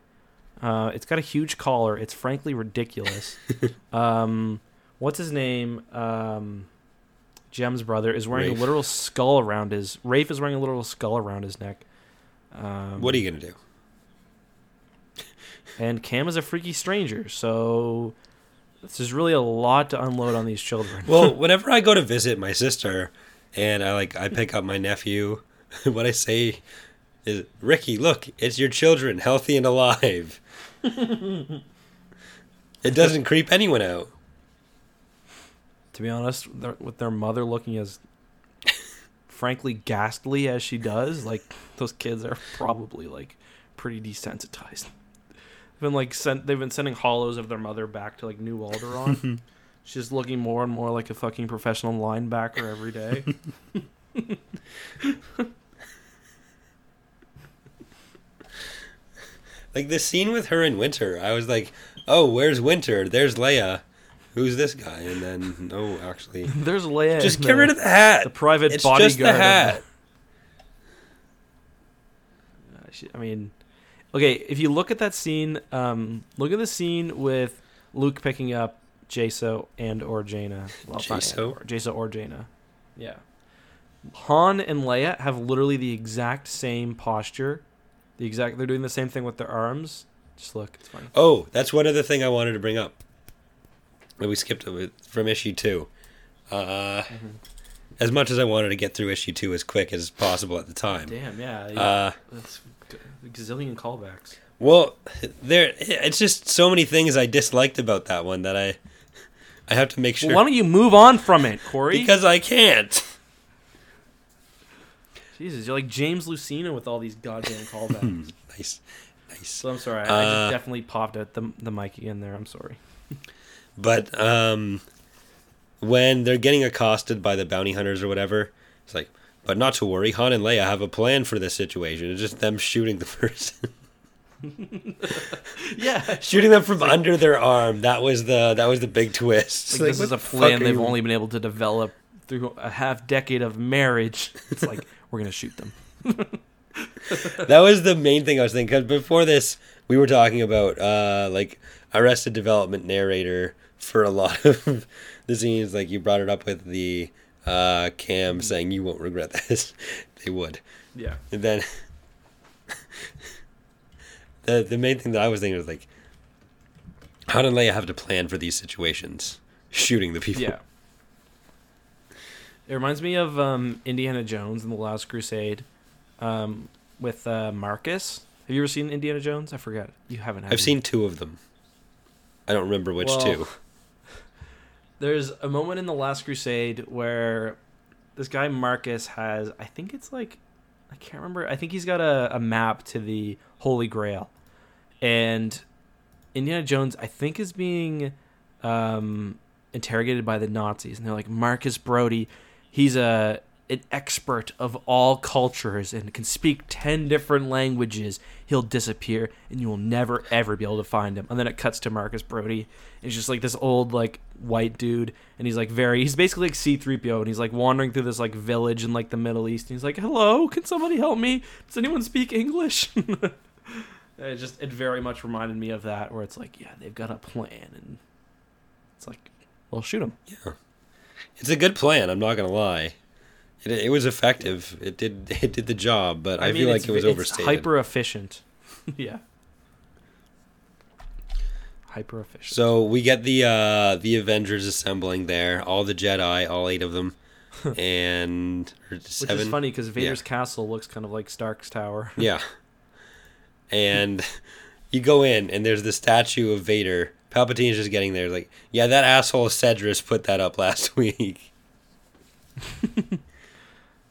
Uh, it's got a huge collar. It's frankly ridiculous. um, what's his name? Um, Jem's brother is wearing Rafe. a literal skull around his. Rafe is wearing a literal skull around his neck. Um, what are you gonna do? And Kam is a freaky stranger, so this is really a lot to unload on these children. Well, whenever I go to visit my sister, and I like I pick up my nephew, what I say is, "Ricky, look, it's your children, healthy and alive." it doesn't creep anyone out. To be honest, with their mother looking as frankly ghastly as she does, like those kids are probably like pretty desensitized. They've been like sent, they've been sending hollows of their mother back to like New Alderaan. She's looking more and more like a fucking professional linebacker every day. Like the scene with her in Winter, I was like, "Oh, where's Winter? There's Leia. Who's this guy?" And then, no, actually, There's Leia. just get the- rid of the hat. the private it's bodyguard. just the hat. I mean, okay, if you look at that scene, um, look at the scene with Luke picking up Jacen and or Jaina. Well, Jacen? or, Jacen or Jaina. Yeah. Han and Leia have literally the exact same posture. The exact they're doing the same thing with their arms. Just look, it's funny. Oh, that's one other thing I wanted to bring up. We skipped it from issue two. Uh, As much as I wanted to get through issue two as quick as possible at the time. Damn, yeah. yeah. Uh, That's gazillion callbacks. well, there it's just so many things I disliked about that one that I I have to make sure Well, why don't you move on from it, Corey? because I can't. Jesus, you're like James Luceno with all these goddamn callbacks. Nice, nice. So I'm sorry. I, I Uh, just definitely popped at the the mic again there. I'm sorry. But um, when they're getting accosted by the bounty hunters or whatever, it's like, but not to worry, Han and Leia have a plan for this situation. It's just them shooting the person, Yeah. shooting them from under their arm. That was the that was the big twist. Like, Like, this is a plan they've you- only been able to develop through a half decade of marriage. It's like we're gonna shoot them. that was the main thing I was thinking. Because before this, we were talking about uh, like Arrested Development narrator for a lot of the scenes. Like you brought it up with the uh, Kam saying, "You won't regret this." they would. Yeah. And then the the main thing that I was thinking was like, how did Leia have to plan for these situations? Shooting the people. Yeah. It reminds me of um, Indiana Jones and the Last Crusade, um, with uh, Marcus. Have you ever seen Indiana Jones? I forget. You haven't. Have I've you? seen two of them. I don't remember which Well, two. There's a moment in the Last Crusade where this guy Marcus has, I think it's like, I can't remember. I think he's got a, a map to the Holy Grail, and Indiana Jones, I think, is being um, interrogated by the Nazis, and they're like Marcus Brody. He's a an expert of all cultures and can speak 10 different languages he'll disappear and you will never ever be able to find him. And then it cuts to marcus brody. He's just like this old like white dude. And he's like very he's basically like c3po. And he's like wandering through this like village in like the middle east. And he's like hello can somebody help me? Does anyone speak english? It just it very much reminded me of that where it's like yeah they've got a plan. And it's like well shoot him Yeah. It's a good plan. I'm not gonna lie. It, it was effective. It did it did the job, but I, feel like it was overstated. It's hyper efficient. yeah. Hyper efficient. So we get the uh, the Avengers assembling there, all the Jedi, all eight of them, and Which is funny because Vader's castle looks kind of like Stark's tower. Yeah, and you go in and there's the statue of Vader. Palpatine's just getting there, like, yeah, that asshole Sedriss put that up last week.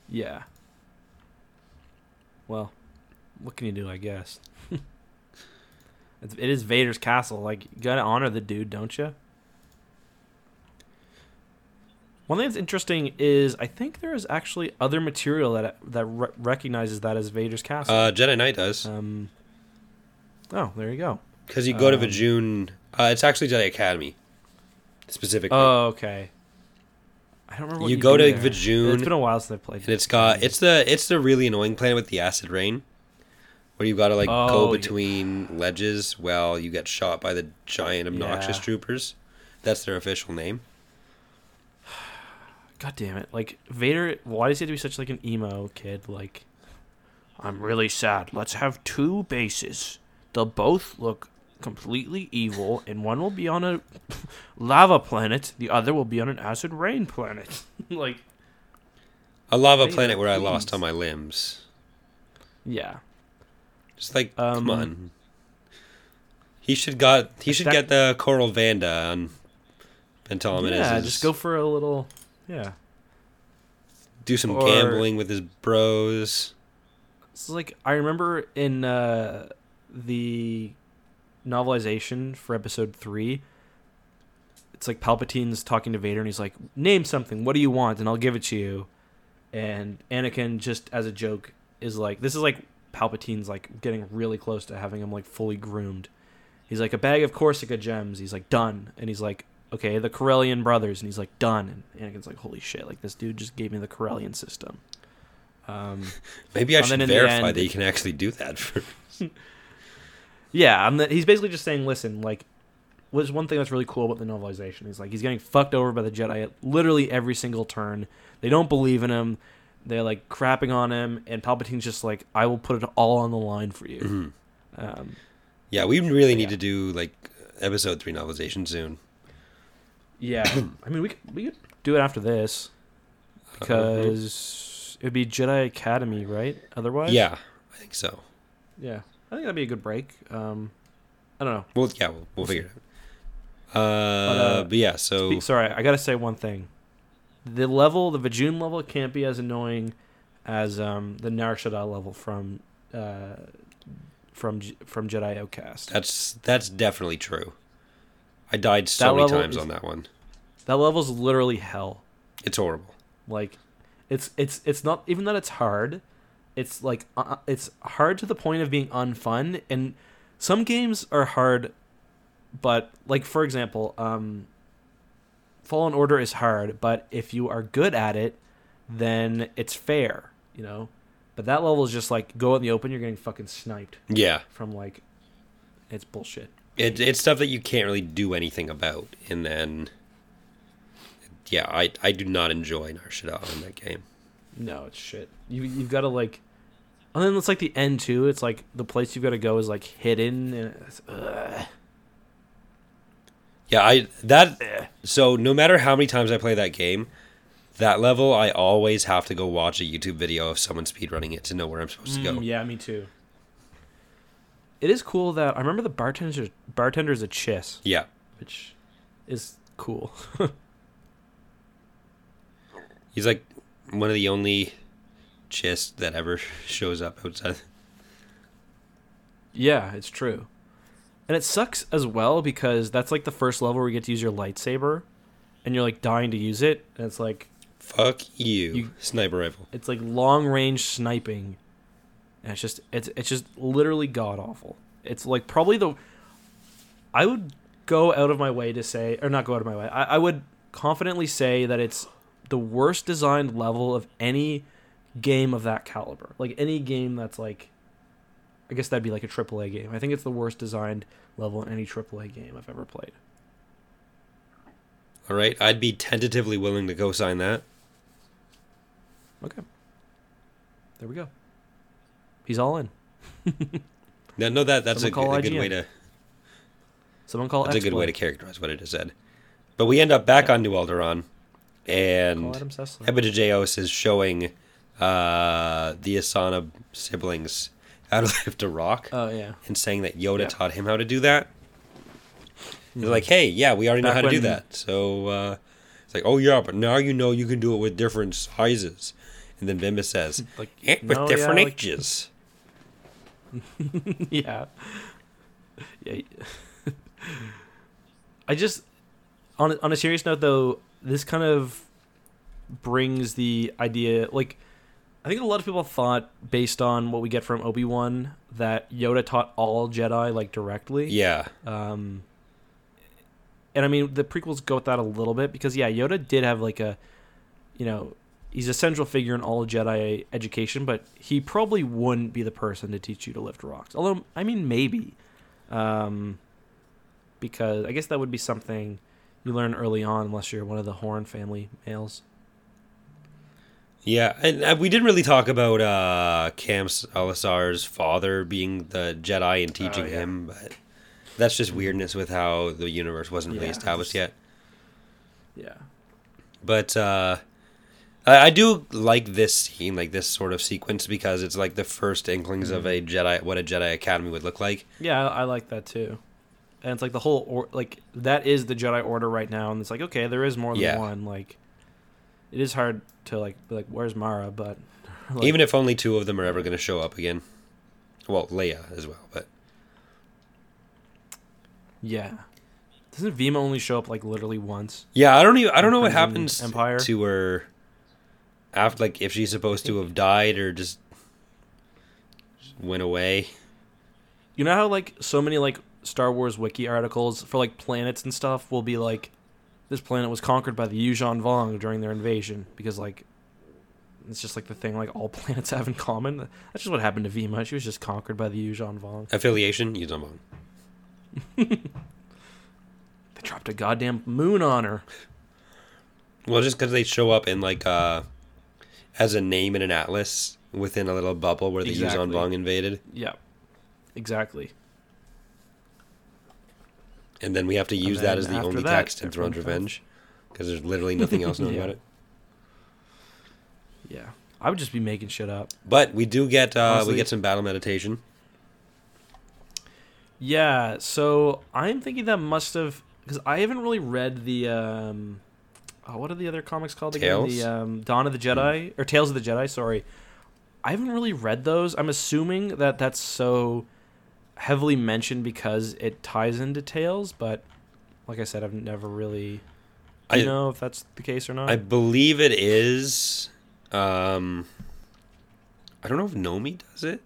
Yeah. Well, what can you do? I guess. it's, it is Vader's castle. Like you gotta honor the dude, don't you? One thing that's interesting is I think there is actually other material that that re- recognizes that as Vader's castle. Uh, Jedi Knight does um. Oh, there you go. because you go to um, Vjun. Uh, it's actually Jedi Academy, specifically. Oh, okay. I don't remember. What You you, go to there. Vjun, It's been a while since I played. And it's got it's the it's the really annoying planet with the acid rain, where you got to like Oh, go yeah. between ledges while you get shot by the giant obnoxious Yeah. troopers. That's their official name. God damn it! Like Vader, why does he have to be such like an emo kid? Like, I'm really sad. Let's have two bases. They'll both look completely evil, and one will be on a lava planet. The other will be on an acid rain planet. like, A lava planet where I lost all my limbs. yeah, Just like Um, come on. He should got he should that- get the Coral Vanda on Pantolomin. yeah. Just go for a little. Yeah, do some or- gambling with his bros. it's like I remember in uh, the novelization for Episode Three. It's like Palpatine's talking to Vader, and he's like, "Name something. What do you want, and I'll give it to you." And Anakin, just as a joke, is like, "This is like Palpatine's like getting really close to having him like fully groomed." He's like, "A bag of Corusca gems." He's like, "Done." And he's like, "Okay, the Corellian brothers." And he's like, "Done." And Anakin's like, "Holy shit! Like this dude just gave me the Corellian system." Um, Maybe I should then in the verify end- that you can actually do that. For, Yeah, and he's basically just saying, listen, like, was one thing that's really cool about the novelization. He's like, he's getting fucked over by the Jedi at literally every single turn. They don't believe in him. They're like crapping on him, and Palpatine's just like, I will put it all on the line for you. Mhm. Um, Yeah, we really need Yeah. to do like episode three novelization soon. yeah, I mean, we could, we could do it after this because it would be Jedi Academy, right? Otherwise, Yeah, I think so. yeah. I think that'd be a good break. Um, I don't know. Well, yeah, we'll, we'll figure it out. Uh, uh, but yeah, so Spe- sorry, I gotta say one thing. The level, the Vjun level, can't be as annoying as um, the Nar Shaddaa level from uh, from from Jedi Outcast. that's that's definitely true. I died so That many times is- on that one. That level's literally hell. It's horrible. Like, it's it's it's not even that it's hard. It's like uh, it's hard to the point of being unfun. And some games are hard, but like for example, um, Fallen Order is hard, but if you are good at it, then it's fair, you know. But that level is just like go out in the open, you're getting fucking sniped Yeah, from like, it's bullshit. it, it's stuff that you can't really do anything about, and then yeah, I I do not enjoy Nar Shaddaa in that game. No, it's shit. You you've got to like, and then it's like the end too. It's like the place you've got to go is like hidden. And it's. Yeah, I that so no matter how many times I play that game, that level I always have to go watch a YouTube video of someone speedrunning it to know where I'm supposed to go. Mm, yeah, me too. It is cool that I remember the bartender bartender's a chiss, Yeah. which is cool. He's like one of the only chists that ever shows up outside. yeah, it's true. And it sucks as well because that's like the first level where you get to use your lightsaber, and you're like dying to use it, and it's like Fuck you, You- sniper rifle. it's like long range sniping and it's just it's it's just literally god awful it's like probably the i would go out of my way to say or not go out of my way i, I would confidently say that it's the worst designed level of any game of that caliber like any game that's like i guess that'd be like a aaa game i think it's the worst designed level in any aaa game i've ever played All right, I'd be tentatively willing to go sign that. okay there we go he's all in No, no, that that's a, Someone good, call a good way to someone call that's a good way to characterize what it has said. But we end up back Yeah. on New Alderaan, and Adam Sessler. Is showing uh, the Ysanna siblings how to lift a rock oh yeah and saying that Yoda Yeah. taught him how to do that. They're like, hey, yeah, we already know Back how to do that. So uh, it's like, oh, yeah, but now you know you can do it with different sizes. And then Vima says, Like, "Eh, with no, yeah, different like- ages. yeah. Yeah. I just on on a serious note though, this kind of brings the idea like I think a lot of people thought based on what we get from Obi-Wan that Yoda taught all Jedi like directly. Yeah. Um and I mean the prequels go with that a little bit because yeah, Yoda did have like a you know, he's a central figure in all Jedi education, but he probably wouldn't be the person to teach you to lift rocks. Although, I mean, maybe, um, because I guess that would be something you learn early on, unless you're one of the Horn family males. Yeah, and uh, we didn't really talk about uh, Kam Solusar's father being the Jedi and teaching Oh, yeah. him, but that's just weirdness with how the universe wasn't really established yet. Yeah. But uh, I, I do like this scene, like this sort of sequence, because it's like the first inklings of a Jedi, what a Jedi Academy would look like. Yeah, I, I like that too. And it's like the whole or like that is the Jedi Order right now, and it's like okay, there is more than Yeah. one. Like, it is hard to like be like where's Mara, but like, Even if only two of them are ever going to show up again. Well, Leia as well, but yeah, doesn't Vima only show up like literally once? yeah, I don't even I don't know what happens Empire? to her after, like if she's supposed to have died or just went away. You know how like so many like Star Wars wiki articles for like planets and stuff will be like this planet was conquered by the Yuuzhan Vong during their invasion because like it's just like the thing like all planets have in common. That's just what happened to Vima. She was just conquered by the Yuuzhan Vong. Affiliation, you don't. They dropped a goddamn moon on her. Well, just because they show up in like uh as a name in an atlas within a little bubble where the Exactly. Yuuzhan Vong invaded, Yeah, exactly. And then we have to use that as the only that, text in Throne's. Revenge, because there's literally nothing else known Yeah. about it. Yeah, I would just be making shit up. But we do get uh, Honestly- we get some battle meditation. Yeah, so I'm thinking that must have because I haven't really read the um, oh, what are the other comics called again? The um, Dawn of the Jedi or Tales of the Jedi. Sorry, I haven't really read those. I'm assuming that that's so heavily mentioned because it ties into Tales, but like I said, I've never really. I- know if that's the case or not? I believe it is. Um, I don't know if Nomi does it,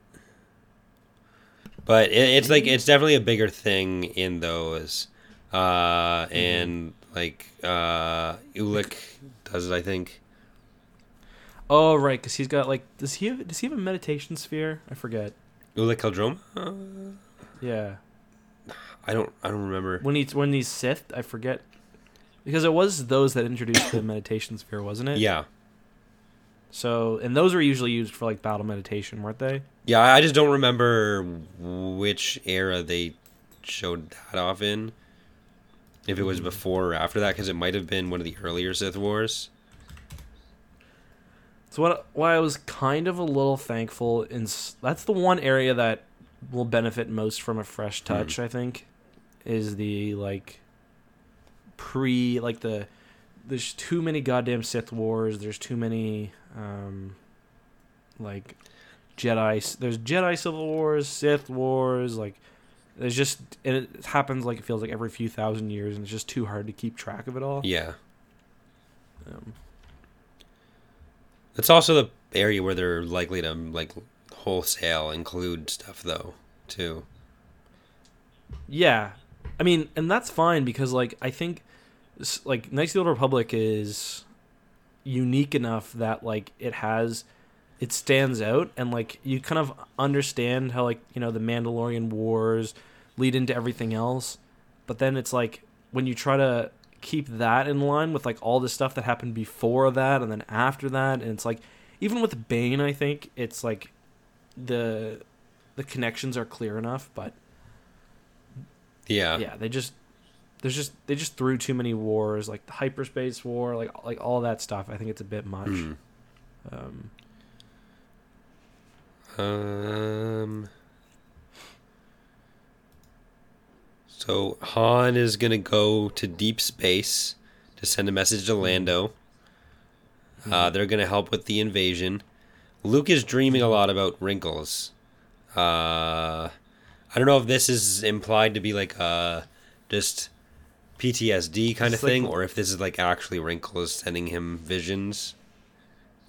but it, it's like it's definitely a bigger thing in those. Uh, and like uh, Ulic does it, I think. oh right, because he's got like does he have, does he have a meditation sphere? I forget. Ulic Qel-Droma? Uh, Yeah. I don't. I don't remember. when he's when he's Sith, I forget because it was those that introduced the meditation sphere, wasn't it? Yeah, So and those were usually used for like battle meditation, weren't they? yeah. I I just don't remember which era they showed that off in. If it was before or after that, because it might have been one of the earlier Sith Wars. So what why I was kind of a little thankful in that's the one area that will benefit most from a fresh touch, I think, is the like pre like the there's too many goddamn Sith wars. There's too many um like Jedi. There's Jedi civil wars, Sith wars. Like there's just and it happens like it feels like every few thousand years, and it's just too hard to keep track of it all. Yeah. Um, It's also the area where they're likely to like wholesale include stuff though, too. Yeah, I mean, and that's fine because like I think like Knights of the Old Republic is unique enough that like it has it stands out and like you kind of understand how like you know the Mandalorian wars lead into everything else, but then it's like when you try to keep that in line with like all the stuff that happened before that and then after that and it's like even with Bane I think it's like the the connections are clear enough but Yeah. yeah, they just there's just they just threw too many wars, like the hyperspace war, like like all that stuff. I think it's a bit much. Hmm. Um, Um. So Han is gonna go to deep space to send a message to Lando. Uh, they're gonna help with the invasion. Luke is dreaming a lot about wrinkles. Uh, I don't know if this is implied to be like uh just PTSD kind of It's like- thing, or if this is like actually wrinkles sending him visions,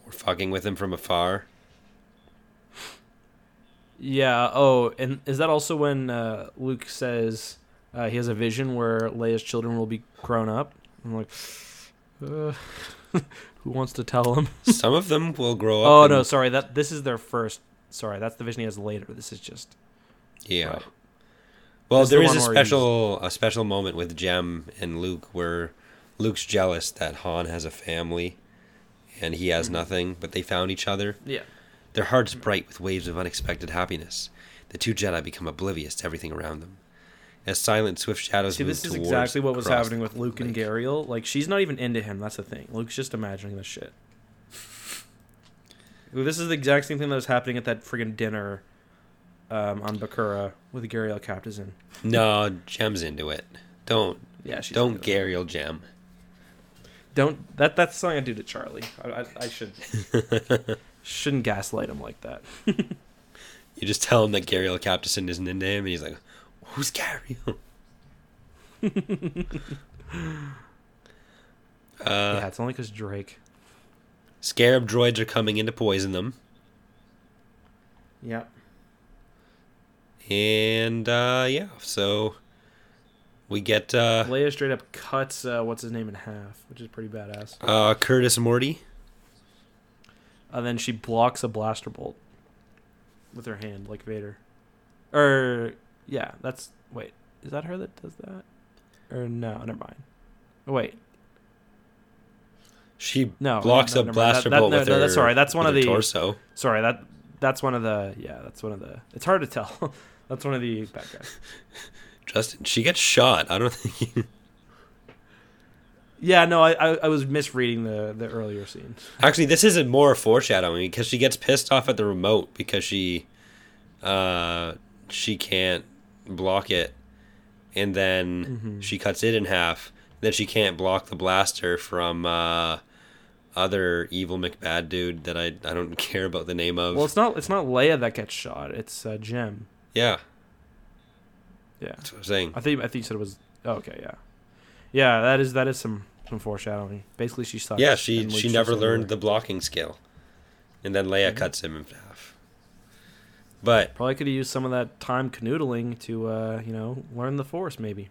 or fucking with him from afar. yeah. Oh, and is that also when uh, Luke says uh, he has a vision where Leia's children will be grown up? I'm like, Uh, who wants to tell him? Some of them will grow up. Oh and- no, sorry. That this is their first. Sorry, that's the vision he has later. This is just. Yeah. Right. Well, This is the there is a special a special moment with Jem and Luke where Luke's jealous that Han has a family and he Mm-hmm. has nothing, but they found each other. Yeah. Their hearts bright with waves of unexpected happiness. The two Jedi become oblivious to everything around them. As silent, swift shadows See, this is exactly what was happening with Luke and. Gaeriel. Like, she's not even into him. That's the thing. Luke's just imagining this shit. This is the exact same thing that was happening at that friggin' dinner um, on Bakura with Gaeriel Captison. No, Jem's into it. Don't Yeah, she's don't. Gaeriel Jem. Don't that that's something I do to Charlie. I, I, I should shouldn't gaslight him like that. You just tell him that Gaeriel Captison isn't into him, and he's like, "Who's Gaeriel?" uh, yeah, it's only because Drake. Scarab droids are coming in to poison them, Yep. and uh, yeah, so we get uh, Leia straight up cuts uh, what's his name in half, which is pretty badass. uh, Curtis Morty. And then she blocks a blaster bolt with her hand, like Vader. Or yeah, that's wait, is that her that does that? Or no, never mind. Wait, She No, blocks no, a blaster bolt no, with no, her. that's right. That's one of the- torso. sorry that that's one of the yeah, that's one of the. It's hard to tell. that's one of the bad guys. Justin, she gets shot. I don't think. You... Yeah, no, I, I I was misreading the the earlier scene. Actually, this isn't more foreshadowing because she gets pissed off at the remote because she, uh, she can't block it, and then Mm-hmm. she cuts it in half. Then she can't block the blaster from uh, other evil McBad dude that I I don't care about the name of. Well, it's not it's not Leia that gets shot. It's uh, Jem. yeah, Yeah, that's what I'm saying. I think I think you said it was. Oh, okay, yeah, yeah. That is that is some some foreshadowing. Basically, she sucks. Yeah, she she never learned the blocking skill, and then Leia Mhm. cuts him in half. But Probably could have used some of that time canoodling to, uh, you know, learn the force. Maybe.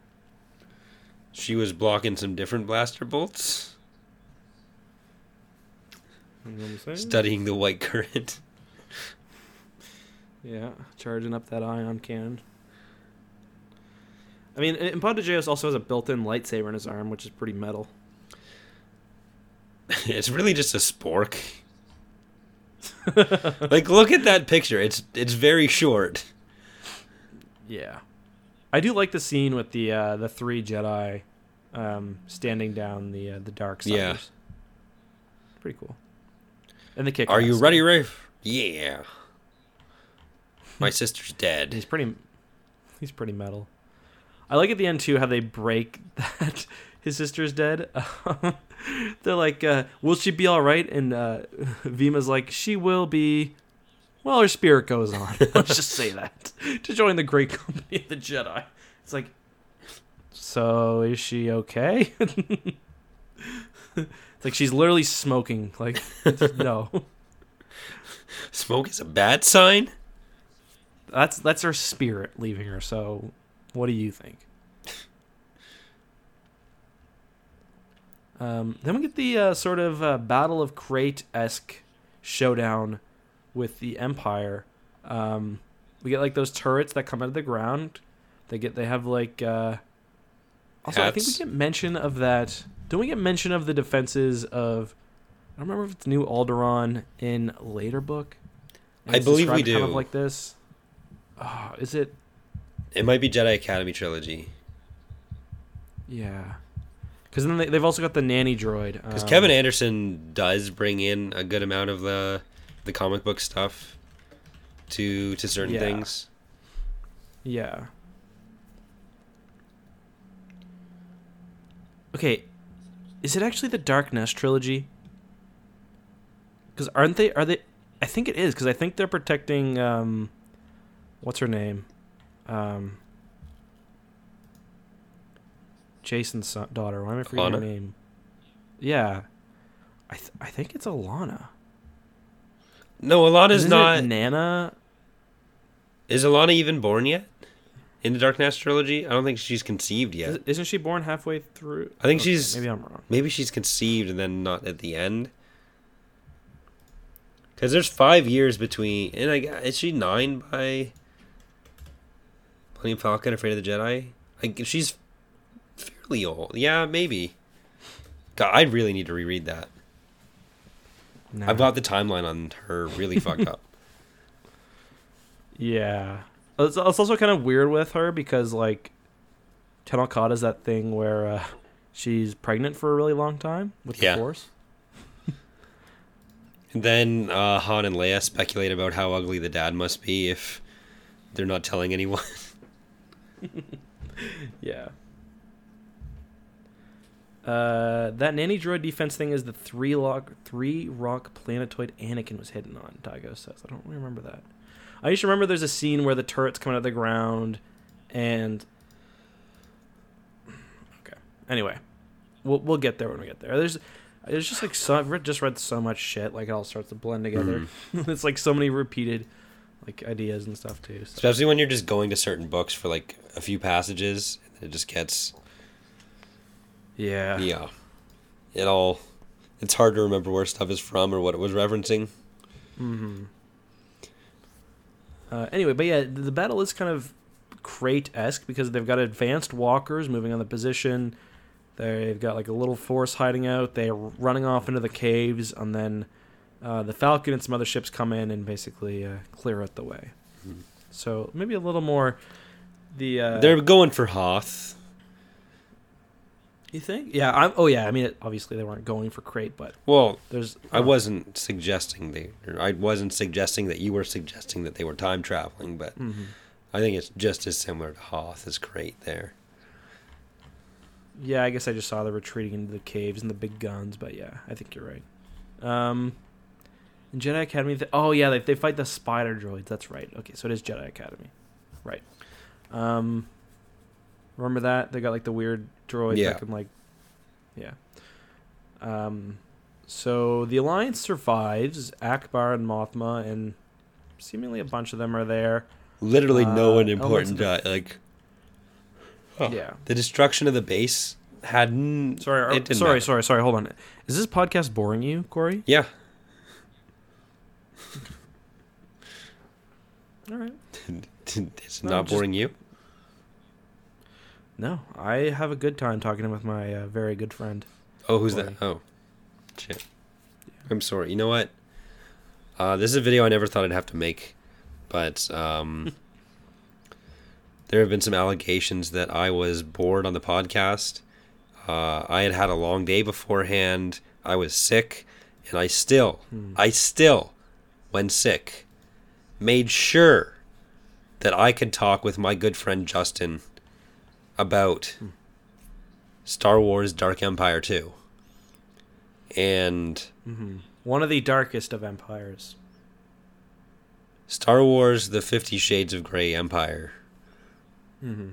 she was blocking some different blaster bolts, You know what I'm saying? studying the white current. Yeah, charging up that ion cannon. I mean, and Empatojayos also has a built-in lightsaber in his arm, which is pretty metal. it's really just a spork. like look at that picture. It's it's very short. Yeah, I do like the scene with the uh, the three Jedi um, standing down the uh, the dark side. Yeah. pretty cool. And the kick. Are you ready, Rayf? Yeah. My sister's dead. He's pretty. He's pretty metal. I like at the end too how they break that his sister's dead. They're like, uh, "Will she be all right?" And uh, Vima's like, "She will be." Well, her spirit goes on. Let's just say that to join the great company of the Jedi. It's like, so is she okay? it's like she's literally smoking. Like, no, Smoke is a bad sign. that's that's her spirit leaving her. So, what do you think? Um, then we get the uh, sort of uh, Battle of Crait esque showdown with the Empire. Um, we get like those turrets that come out of the ground. They get they have like. Uh, also, I think we get mention of that. Don't we get mention of the defenses of? I don't remember if it's New Alderaan in later book. I believe we described Kind of do. like this. Oh, is it? It might be Jedi Academy trilogy Yeah. Because then they, they've also got the nanny droid. because um, Kevin Anderson does bring in a good amount of the the comic book stuff to to certain Yeah. things. Yeah. Okay, is it actually the Darkness trilogy? Because aren't they? Are they? I think it is because I think they're protecting. Um, what's her name? Um, Jacen's son, daughter. Why am I forgetting her name? Yeah, I th- I think it's Allana. No, Allana's Isn't not. Nana. Is Allana even born yet? in the Dark trilogy. I don't think she's conceived yet. Is- Isn't she born halfway through? I think Okay, she's- maybe I'm wrong. Maybe she's conceived and then not at the end. Because there's five years between, and I is she nine by Millennium Falcon, Afraid of the Jedi? Like she's old. Yeah, maybe. God, I really need to reread that. I've got the timeline on her really fucked up. Yeah. It's, it's also kind of weird with her because, like, Tenel is that thing where uh, she's pregnant for a really long time with Yeah. the Force. And then uh, Han and Leia speculate about how ugly the dad must be if they're not telling anyone. Yeah. Uh, that nanny droid defense thing is the three rock, three rock planetoid Anakin was hidden on. Daigo says. I don't really remember that. I used to remember there's a scene where the turret's coming out of the ground, and okay. Anyway, we'll we'll get there when we get there. There's there's just like so I've read, just read so much shit. Like it all starts to blend together. it's like so many repeated like ideas and stuff too. So. Especially when you're just going to certain books for like a few passages, it just gets Yeah. yeah, it all. It's hard to remember where stuff is from or what it was referencing. Mm-hmm. Uh, anyway, but yeah, the battle is kind of Crait esque because they've got advanced walkers moving on the position. They've got like a little force hiding out. They're running off into the caves, and then uh, the Falcon and some other ships come in and basically uh, clear out the way. Mhm. So maybe a little more. The uh, They're going for Hoth. You think? Yeah. I'm, oh yeah. I mean, it, obviously they weren't going for Crait, but Well, there's. I wasn't suggesting they. I wasn't suggesting that you were suggesting that they were time traveling, but Mhm. I think it's just as similar to Hoth as Crait there. Yeah, I guess I just saw the retreating into the caves and the big guns, but yeah, I think you're right. Um, in Jedi Academy, th- oh yeah, they, they fight the spider droids. That's right. Okay, so it is Jedi Academy, right? Um, remember that they got like the weird droids Yeah. that can like, yeah. Um, so the Alliance survives. Ackbar and Mothma and seemingly a bunch of them are there. Literally no Uh, one important. of di- like Huh. Yeah. the destruction of the base hadn't. Sorry, didn't sorry, matter. sorry, sorry. Hold on. Is this podcast boring you, Corey? Yeah, All right. it's No, not just- boring you. No, I have a good time talking with my uh, very good friend. Oh, who's that? Oh, shit. I'm sorry. You know what? Uh, this is a video I never thought I'd have to make, but um, there have been some allegations that I was bored on the podcast. Uh, I had had a long day beforehand. I was sick, and I still, Hmm. I still, when sick, made sure that I could talk with my good friend Justin about. Star Wars Dark Empire 2. And hmm One of the darkest of empires. Star Wars The Fifty Shades of Grey Empire. Mm-hmm.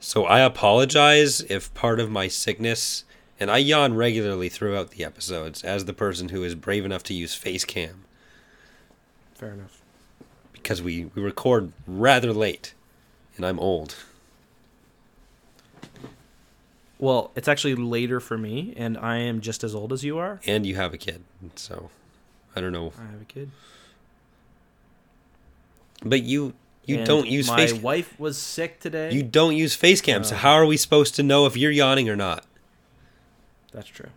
So I apologize if part of my sickness, and I yawn regularly throughout the episodes as the person who is brave enough to use face cam Fair enough. because we, we record rather late and I'm old. Well, it's actually later for me, and I am just as old as you are. And you have a kid. So I don't know. I have a kid. But you you And don't use my face wife was sick today. You don't use face cam, so uh, how are we supposed to know if you're yawning or not? That's true.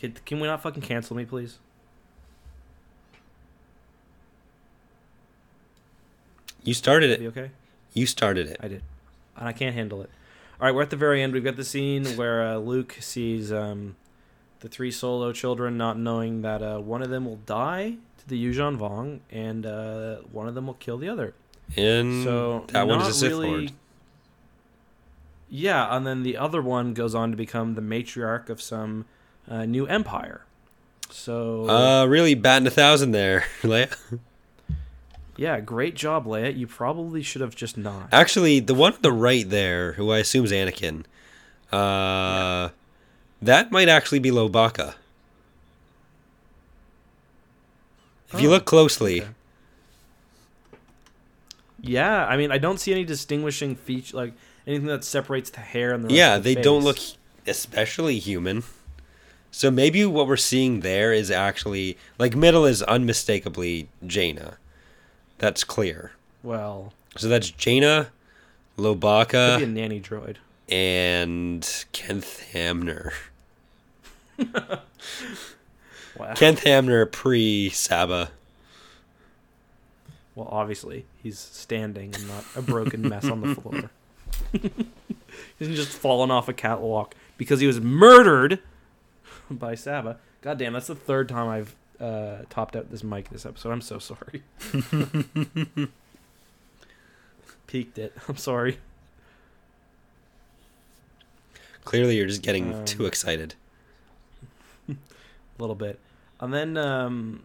Can, we not fucking cancel me, please? You started Be it. okay? You started it. I did, and I can't handle it. All right, we're at the very end. We've got the scene where uh, Luke sees um, the three solo children, not knowing that uh, one of them will die to the Yuuzhan Vong, and uh, one of them will kill the other. And So that one is a Sith really- Lord. Yeah, and then the other one goes on to become the matriarch of some uh, new empire. So Uh, really batting a thousand there, Leia. Yeah, great job, Leia. You probably should have just not. Actually, the one on the right there, who I assume is Anakin, uh, that might actually be Lowbacca. If you Oh, look closely, okay. Yeah, I mean, I don't see any distinguishing feature, like anything that separates the hair and the rest Yeah, of the they don't look especially human. So maybe what we're seeing there is actually like middle is unmistakably Jaina. That's clear. well. So that's Jaina, Could be a Lowbacca, nanny droid. and Kenth Hamner. Wow. Kenth Hamner pre Saba. Well, obviously, he's standing and not a broken mess on the floor. he's just fallen off a catwalk because he was murdered by Saba. God damn, that's the third time I've uh, topped out this mic this episode. I'm so sorry. Peaked it. I'm sorry. Clearly, you're just getting Um, too excited. a little bit. And then um,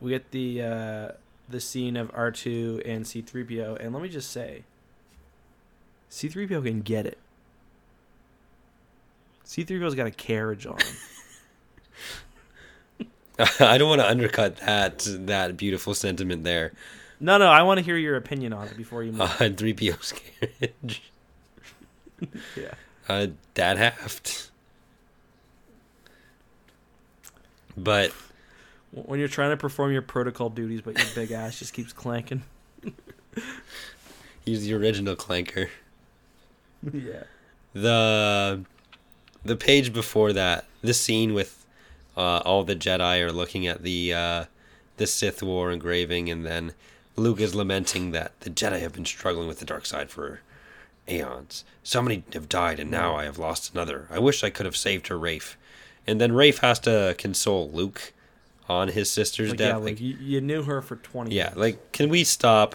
we get the uh, the scene of R2 and C3PO, and let me just say, C3PO can get it. C3PO's got a carriage on him. I don't want to undercut that that beautiful sentiment there. No, no, I want to hear your opinion on it before you move. Uh, 3PO's carriage. yeah. Uh, Dad Haft. But When you're trying to perform your protocol duties, but your big ass just keeps clanking. he's the original clanker. yeah. The the page before that, the scene with uh, all the Jedi are looking at the uh, the Sith War engraving, and then Luke is lamenting that the Jedi have been struggling with the dark side for aeons. So many have died, and now I have lost another. I wish I could have saved her, Rayf. And then Rayf has to console Luke on his sister's Like, death. yeah, like, you, you knew her for 20 yeah, years. like can we stop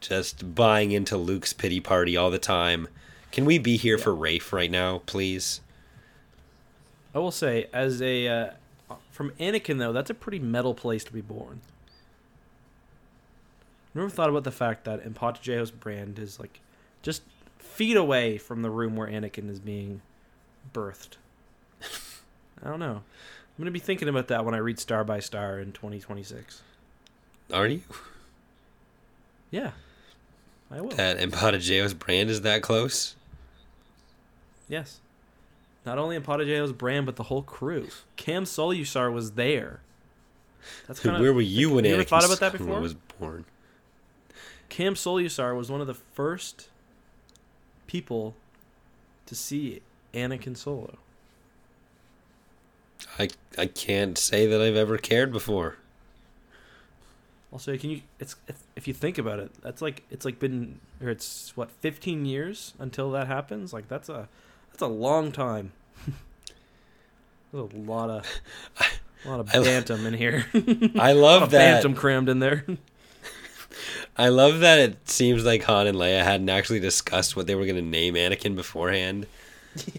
just buying into Luke's pity party all the time? Can we be here Yeah. for Rayf right now, please? I will say, as a uh, from Anakin though, that's a pretty metal place to be born. Never thought about the fact that Empatojayos brand is like just feet away from the room where Anakin is being birthed. I don't know. I'm gonna be thinking about that when I read Star by Star in 2026. Are you? Yeah, I will. That Empatojayos' brand is that close? Yes. Not only Empatojayos brand, but the whole crew. Kam Solusar was there. That's kind of Where were you when you ever thought about that before? was born? Kam Solusar was one of the first people to see Anakin Solo. I I can't say that I've ever cared before. Also, can you? It's if, if you think about it, that's like it's like been or it's what 15 years until that happens. Like that's a that's a long time. There's a lot of a lot of I lo- bantam in here. I love that. bantam crammed in there. I love that it seems like Han and Leia hadn't actually discussed what they were going to name Anakin beforehand.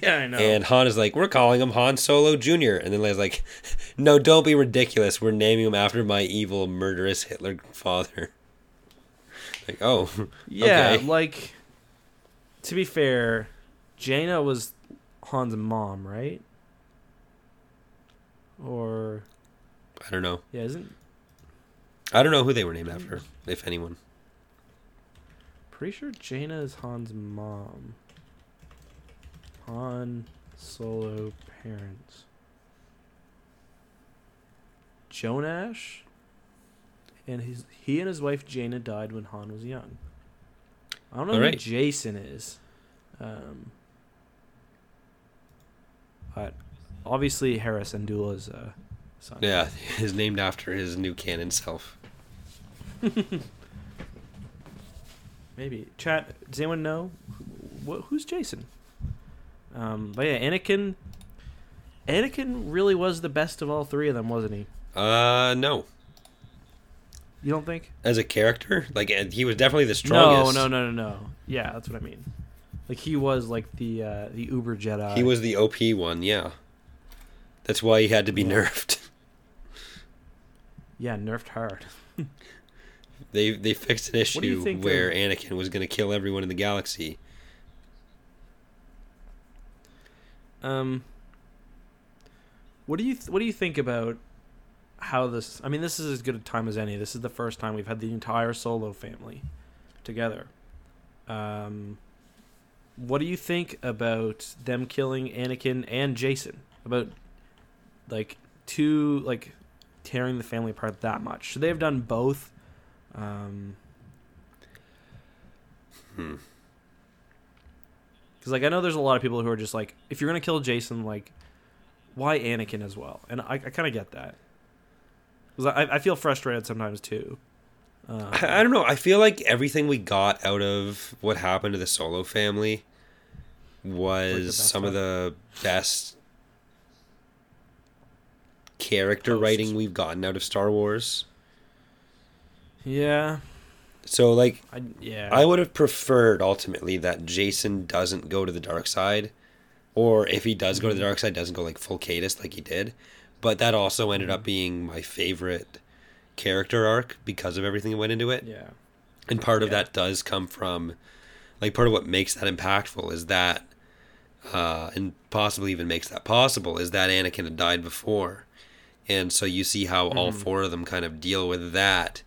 yeah, I know. And Han is like, we're calling him Han Solo Jr. And then Leia's like, no, don't be ridiculous. We're naming him after my evil, murderous Hitler father. Like, oh, Yeah, Okay. like to be fair, Jaina was Han's mom, right? Or I don't know. yeah, isn't I don't know who they were named after, if anyone. pretty sure Jaina is Han's mom. Han Solo parents. Jonash and his he and his wife Jaina died when Han was young. I don't know who Alright. Jacen is. Um, but obviously Hera Syndulla's uh, son. Yeah, is named after his new canon self. Maybe. Chat, does anyone know? Wh- who's Jacen? Um, but yeah, Anakin. Anakin really was the best of all three of them, wasn't he? Uh, no. You don't think? As a character, like he was definitely the strongest. No, strongest. no, no, no, no. Yeah, that's what I mean. Like he was like the uh, the Uber Jedi. He was the OP one, yeah. That's why he had to be Yeah. nerfed. Yeah, nerfed hard. They they fixed an What do you issue where of- Anakin was going to kill everyone in the galaxy. Um, what do you th- what do you think about how this? I mean, this is as good a time as any. This is the first time we've had the entire Solo family together. Um, what do you think about them killing Anakin and Jacen? About like two like tearing the family apart that much? Should they have done both? Um, Hmm. Because like I know there's a lot of people who are just like, if you're gonna kill Jacen, like, why Anakin as well? And I, I kind of get that. Because I, I feel frustrated sometimes too. Um, I, I don't know. I feel like everything we got out of what happened to the Solo family was some of the best character Posts. writing we've gotten out of Star Wars. yeah, So like I yeah. I would have preferred ultimately that Jacen doesn't go to the dark side, or if he does go to the Mm-hmm. dark side, doesn't go like full Caedus like he did. But that also ended Mm-hmm. up being my favorite character arc because of everything that went into it. yeah. And part of Yeah. that does come from, like, part of what makes that impactful is that, uh, and possibly even makes that possible, is that Anakin had died before. And so you see how all Mhm. four of them kind of deal with that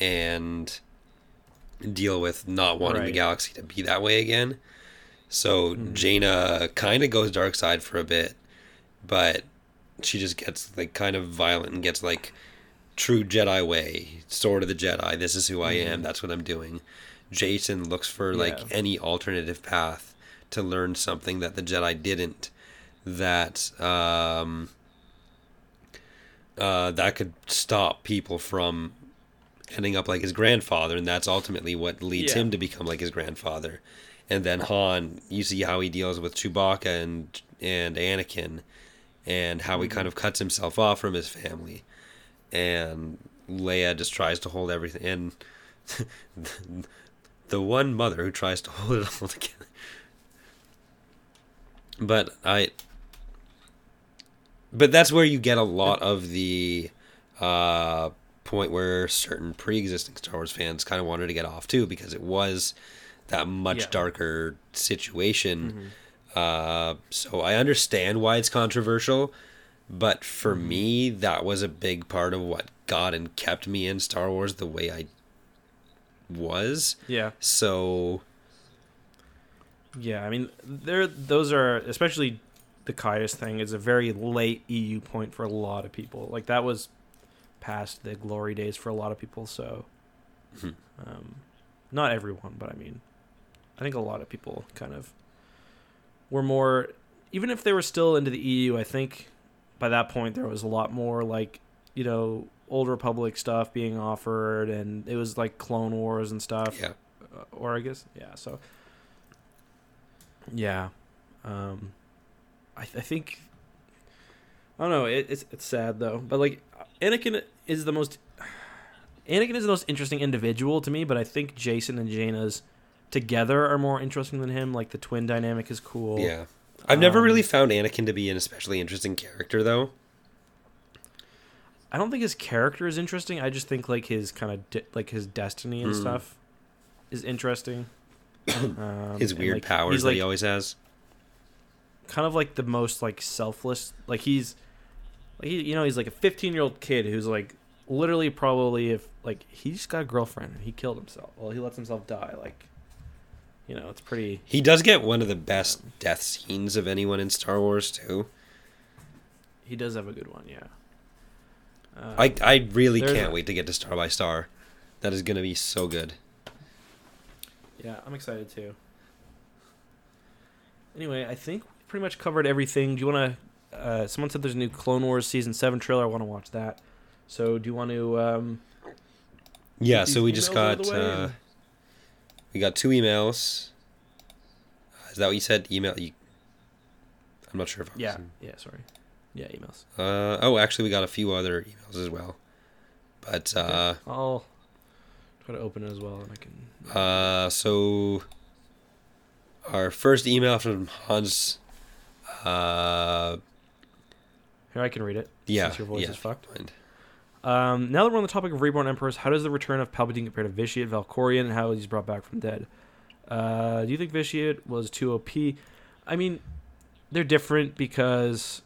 and deal with not wanting the galaxy to be that way again. So Mhm. Jaina kind of goes dark side for a bit, but she just gets like kind of violent and gets like true Jedi way, sword of the Jedi. This is who I am. Mhm. That's what I'm doing. Jacen looks for like Yeah. any alternative path to learn something that the Jedi didn't. That um, uh, that could stop people from ending up like his grandfather, and that's ultimately what leads Yeah. him to become like his grandfather. And then Han, you see how he deals with Chewbacca and and Anakin, and how he Mm-hmm. kind of cuts himself off from his family, and Leia just tries to hold everything. And the one mother who tries to hold it all together. But I. But that's where you get a lot of the uh, point where certain pre-existing Star Wars fans kind of wanted to get off too, because it was that much Yeah. darker situation. Mhm. Uh, so I understand why it's controversial, but for Mm-hmm. me, that was a big part of what got and kept me in Star Wars the way I was. Yeah. So Yeah, I mean, there those are especially the Caedus thing is a very late EU point for a lot of people. Like that was past the glory days for a lot of people. So, Mhm. um, not everyone, but I mean, I think a lot of people kind of were more, even if they were still into the EU. I think by that point there was a lot more like you know old Republic stuff being offered, and it was like Clone Wars and stuff yeah, uh, or I guess yeah. So yeah, um, I, I think I don't know. It, it's it's sad though, but like Anakin is the most Anakin is the most interesting individual to me. But I think Jacen and Jaina's together are more interesting than him. Like the twin dynamic is cool. yeah. I've never Um, really found Anakin to be an especially interesting character, though. I don't think his character is interesting. I just think like his kind of de- like his destiny and Mm. stuff is interesting. Um, His and, weird like, powers he's, that like, he always has. kind of like the most like selfless like he's like he, you know he's like a 15 year old kid who's like literally probably if like he just got a girlfriend and he killed himself well he lets himself die like you know it's pretty He does get one of the best death scenes of anyone in Star Wars too. he does have a good one yeah uh, I I really can't a- wait to get to Star by Star. That is gonna be so good. yeah i'm excited too anyway i think we pretty much covered everything do you want to uh, someone said there's a new clone wars season 7 trailer i want to watch that so do you want to um Yeah, so we just emails out of got uh, we got two emails. Is that what you said? Email. You, I'm not sure if I was yeah yeah sorry yeah emails Uh, oh, actually, we got a few other emails as well. But uh, I'll try to open it as well, and I can. uh, so our first email from Hans. Uh, Here, I can read it. yeah, Since your voice yeah, is fucked. mind. Um, now that we're on the topic of reborn emperors, how does the return of Palpatine compare to Vitiate, Valkorion, and how he's brought back from dead? Uh, do you think Vitiate was too OP? I mean, they're different because,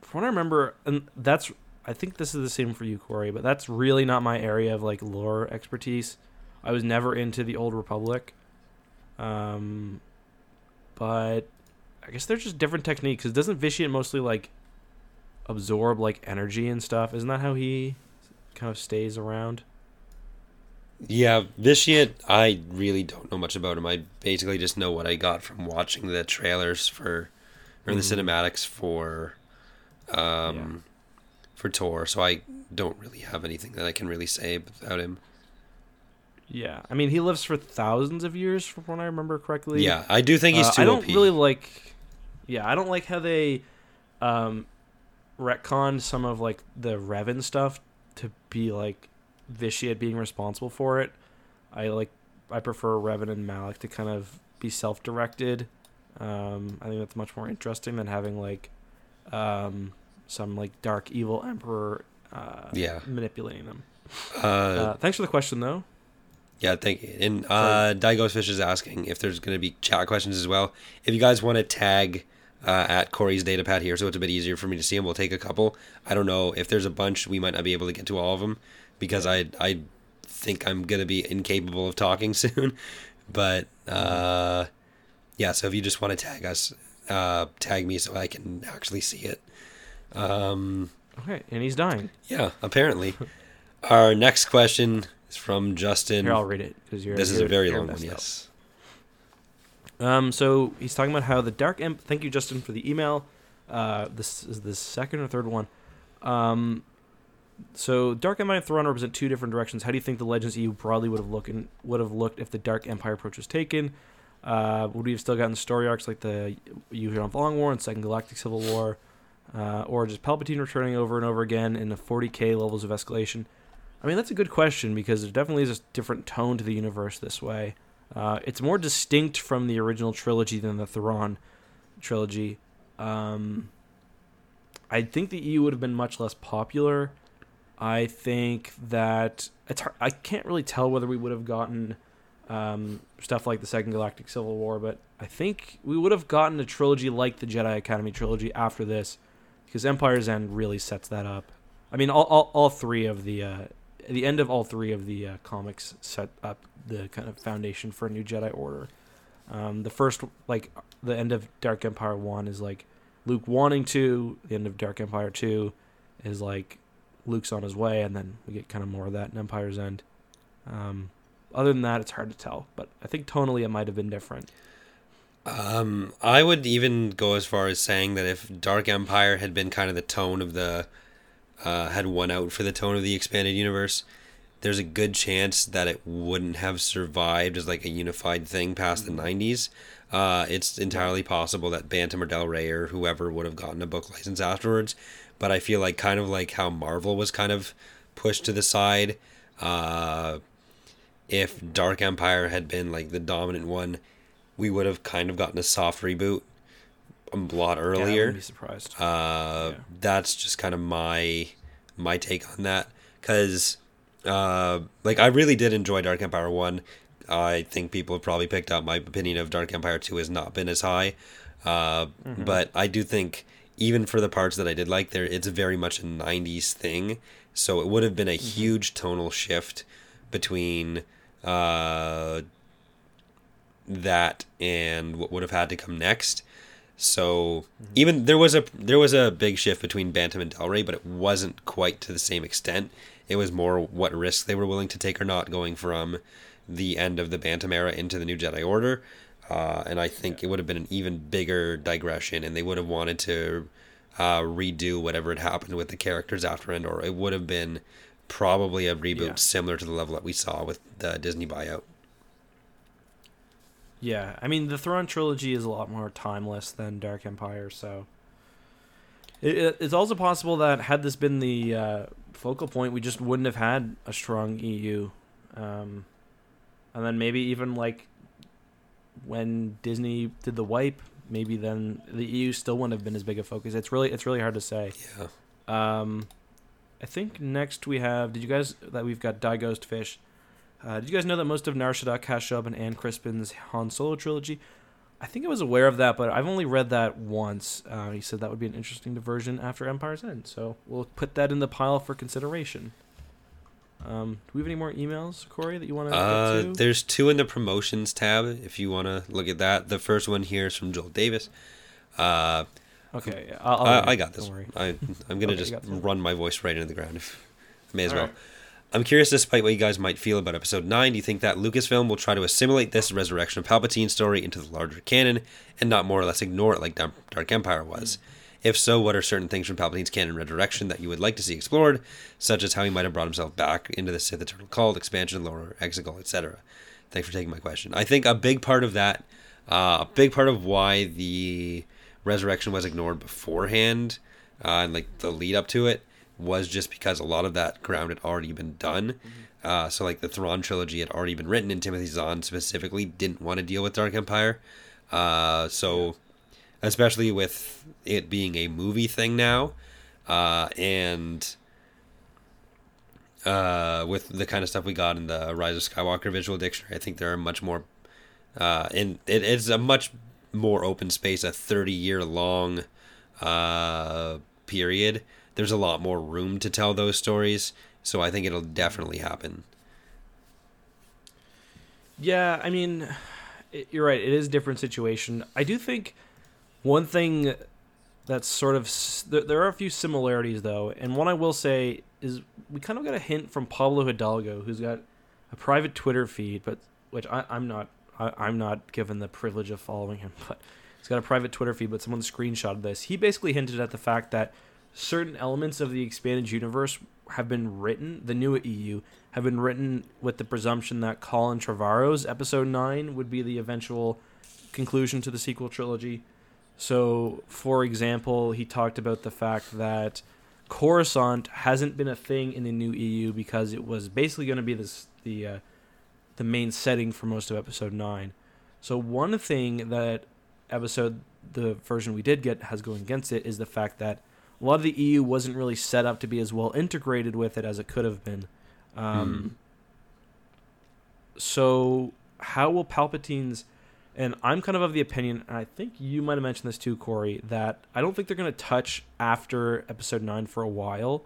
from what I remember, and that's I think this is the same for you, Corey, but that's really not my area of like lore expertise. I was never into the Old Republic. Um, but I guess they're just different techniques. 'cause doesn't Vitiate mostly like absorb like energy and stuff? Isn't that how he kind of stays around? Yeah, Vitiate, I really don't know much about him. I basically just know what I got from watching the trailers for, or the Mhm. cinematics for, um, Yeah. for Tor. So I don't really have anything that I can really say about him. Yeah, I mean he lives for thousands of years, from what I remember correctly. Yeah, I do think he's Uh, too I don't OP. really like. Yeah, I don't like how they um, retconned some of like the Revan stuff be like Vitiate being responsible for it. I like. I prefer Revan and Malak to kind of be self-directed. Um, I think that's much more interesting than having like um, some like dark evil emperor uh, Yeah. manipulating them. uh, Uh, thanks for the question, though. Yeah, thank you. And uh, Daigo's Fish is asking if there's going to be chat questions as well. If you guys want to tag uh, at Corey's datapad here, so it's a bit easier for me to see them, we'll take a couple. I don't know if there's a bunch, we might not be able to get to all of them because I I think I'm going to be incapable of talking soon. But uh, yeah, so if you just want to tag us, uh, tag me so I can actually see it. Um, Okay, and he's dying. yeah, apparently. Our next question is from Justin. Here, I'll read it because you're. This is a you're- very you're long one, up. Um, so he's talking about how the Dark Imp. Thank you, Justin, for the email. Uh, this is the second or third one. Um, so Dark Empire and Thrawn represent two different directions. How do you think the Legends EU broadly would have looked would have looked if the Dark Empire approach was taken? Uh, would we have still gotten story arcs like the Yuuzhan Vong War and Second Galactic Civil War, uh, or just Palpatine returning over and over again in the 40k levels of escalation? I mean, that's a good question because there definitely is a different tone to the universe this way. Uh, it's more distinct from the original trilogy than the Thrawn trilogy. Um, I think the EU would have been much less popular. I think that it's hard, I can't really tell whether we would have gotten um, stuff like the Second Galactic Civil War, but I think we would have gotten a trilogy like the Jedi Academy trilogy after this, because Empire's End really sets that up. I mean, all all, all three of the uh, the end of all three of the uh, comics set up the kind of foundation for a new Jedi Order. Um, the first, like, the end of Dark Empire one is like Luke wanting to. The end of Dark Empire two is like Luke's on his way, and then we get kind of more of that in Empire's End. Um, other than that, it's hard to tell, but I think tonally it might have been different. Um, I would even go as far as saying that if Dark Empire had been kind of the tone of the, uh, had won out for the tone of the expanded universe, there's a good chance that it wouldn't have survived as like a unified thing past the 90s. Uh, it's entirely possible that Bantam or Del Rey or whoever would have gotten a book license afterwards. But I feel like kind of like how Marvel was kind of pushed to the side. Uh, if Dark Empire had been like the dominant one, we would have kind of gotten a soft reboot a lot Yeah, I earlier. be surprised. Uh, Yeah. That's just kind of my my take on that because uh, like I really did enjoy Dark Empire one. I think people have probably picked up my opinion of Dark Empire two has not been as high, uh, Mm-hmm. but I do think even for the parts that I did like there, it's very much a '90s thing. So it would have been a Mm-hmm. huge tonal shift between uh, that and what would have had to come next. So even there was a there was a big shift between Bantam and Del Rey, but it wasn't quite to the same extent. It was more what risks they were willing to take or not, going from the end of the Bantam era into the New Jedi Order. Uh, and I think it would have been an even bigger digression, and they would have wanted to uh, redo whatever had happened with the characters after Endor. It would have been probably a reboot Yeah. similar to the level that we saw with the Disney buyout. Yeah, I mean the Thrawn trilogy is a lot more timeless than Dark Empire, so it, it- it's also possible that had this been the uh, focal point, we just wouldn't have had a strong EU, um, and then maybe even like when Disney did the wipe, maybe then the EU still wouldn't have been as big a focus. It's really it's really hard to say. Yeah. Um, I think next we have. Did you guys that we've got Die Ghost Fish? Uh, did you guys know that most of Nar Shaddaa cast show Ann Crispin's Han Solo trilogy? I think I was aware of that, but I've only read that once. Uh, he said that would be an interesting diversion after Empire's End, so we'll put that in the pile for consideration. Um, do we have any more emails, Corey, that you want to Uh, to? there's two in the promotions tab if you want to look at that. The first one here is from Joel Davis. Uh, Okay, I'll, I'll I, I got this. Don't worry. I, I'm gonna Okay, just you got this one. run my voice right into the ground. If, may as well. Alright. I'm curious, despite what you guys might feel about Episode Nine, do you think that Lucasfilm will try to assimilate this Resurrection of Palpatine story into the larger canon and not more or less ignore it like Dark Dark Empire was? If so, what are certain things from Palpatine's canon Resurrection that you would like to see explored, such as how he might have brought himself back into the Sith Eternal Cult, expansion, lower Exegol, etc.? Thanks for taking my question. I think a big part of that, uh, a big part of why the Resurrection was ignored beforehand, uh, and like the lead up to it, was just because a lot of that ground had already been done. Uh, so like the Thrawn trilogy had already been written, and Timothy Zahn specifically didn't want to deal with Dark Empire. Uh, so especially with it being a movie thing now, uh, and uh, with the kind of stuff we got in the Rise of Skywalker visual dictionary, I think there are much more. Uh, and it, it's a much more open space, a thirty year long uh, period. There's a lot more room to tell those stories, so I think it'll definitely happen. Yeah, I mean, it, you're right. It is a different situation. I do think one thing that's sort of there, there are a few similarities though, and one I will say is we kind of got a hint from Pablo Hidalgo, who's got a private Twitter feed, but which I, I'm not. I, I'm not given the privilege of following him, but he's got a private Twitter feed. But someone screenshotted this. He basically hinted at the fact that certain elements of the expanded universe have been written. The new EU have been written with the presumption that Colin Trevorrow's episode 9 would be the eventual conclusion to the sequel trilogy. So, for example, he talked about the fact that Coruscant hasn't been a thing in the new EU because it was basically going to be this the uh, the main setting for most of episode 9. So, one thing that episode the version we did get has going against it is the fact that a lot of the EU wasn't really set up to be as well integrated with it as it could have been. Um, So, how will Palpatine's and I'm kind of of the opinion, and I think you might have mentioned this too, Corey, that I don't think they're going to touch after Episode Nine for a while.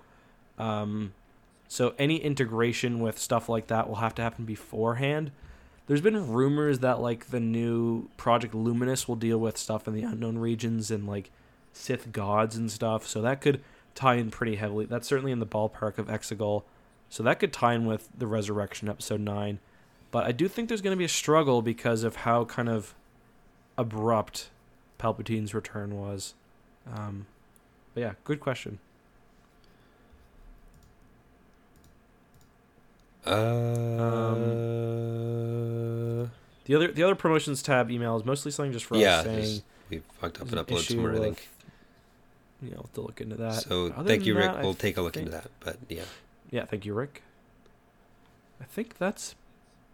Um, so any integration with stuff like that will have to happen beforehand. There's been rumors that like the new Project Luminous will deal with stuff in the unknown regions and like Sith gods and stuff. So that could tie in pretty heavily. That's certainly in the ballpark of Exegol. So that could tie in with the Resurrection episode 9. But I do think there's going to be a struggle because of how kind of abrupt Palpatine's return was. Um, but yeah, good question. Uh, The other the other promotions tab email is mostly something just for yeah, us saying we fucked up and an upload issue somewhere. I think. You know, to look into that. So Other thank you, Rick. that, we'll take a look into that. But yeah, Yeah, thank you, Rick. I think that's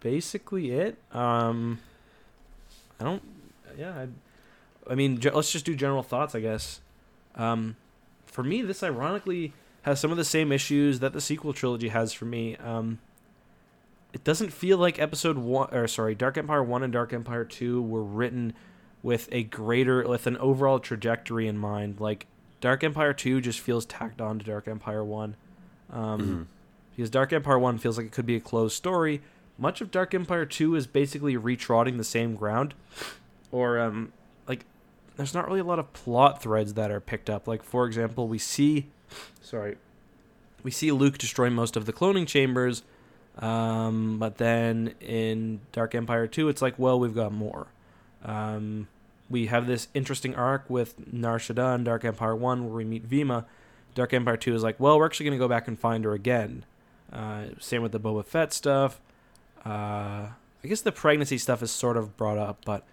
basically it. Um, I don't. Yeah, I, I mean, ge- let's just do general thoughts, I guess. Um, for me, this ironically has some of the same issues that the sequel trilogy has for me. Um, it doesn't feel like Episode One, or sorry, Dark Empire One and Dark Empire Two were written with a greater, with an overall trajectory in mind. Like Dark Empire Two just feels tacked on to Dark Empire One. Um, Mhm. because Dark Empire 1 feels like it could be a closed story. Much of Dark Empire 2 is basically retrotting the same ground. Or, um, like, there's not really a lot of plot threads that are picked up. Like, for example, we see, sorry, we see Luke destroy most of the cloning chambers. Um, but then in Dark Empire 2, it's like, well, we've got more. Um, we have this interesting arc with Nar Shaddaa in Dark Empire 1 where we meet Vima. Dark Empire 2 is like, well, we're actually going to go back and find her again. Uh, same with the Boba Fett stuff. Uh, I guess the pregnancy stuff is sort of brought up, but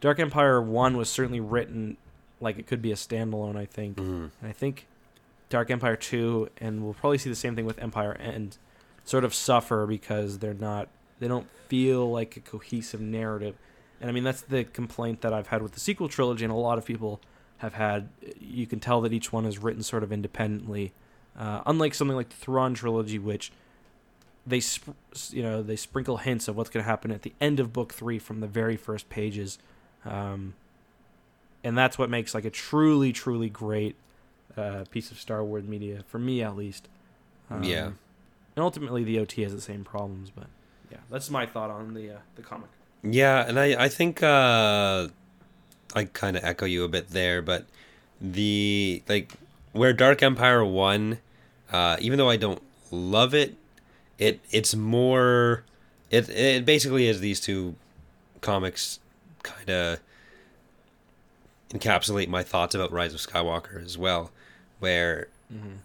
Dark Empire 1 was certainly written like it could be a standalone, I think. Mhm. And I think Dark Empire 2, and we'll probably see the same thing with Empire End, sort of suffer because they're not, they don't feel like a cohesive narrative. And I mean, that's the complaint that I've had with the sequel trilogy, and a lot of people have had. You can tell that each one is written sort of independently. Uh, unlike something like the Thrawn trilogy, which they, sp- you know, they sprinkle hints of what's going to happen at the end of book three from the very first pages. Um, and that's what makes like a truly, truly great uh, piece of Star Wars media for me, at least. Um, Yeah. And ultimately, the OT has the same problems, but yeah, that's my thought on the uh, the comic. Yeah, and I I think uh, I kind of echo you a bit there, but the like where Dark Empire one, uh, even though I don't love it, it it's more it it basically is these two comics kind of encapsulate my thoughts about Rise of Skywalker as well, where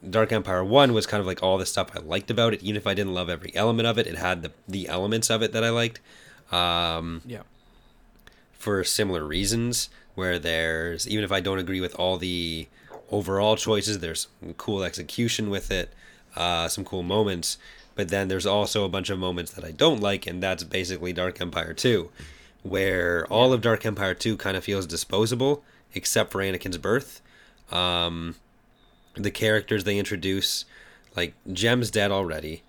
Dark Empire One was kind of like all the stuff I liked about it, even if I didn't love every element of it. It had the the elements of it that I liked. Um, Yeah. for similar reasons where there's even if I don't agree with all the overall choices there's some cool execution with it uh, some cool moments but then there's also a bunch of moments that I don't like and that's basically Dark Empire 2 where all of Dark Empire 2 kind of feels disposable except for Anakin's birth. Um, the characters they introduce like Jem's dead already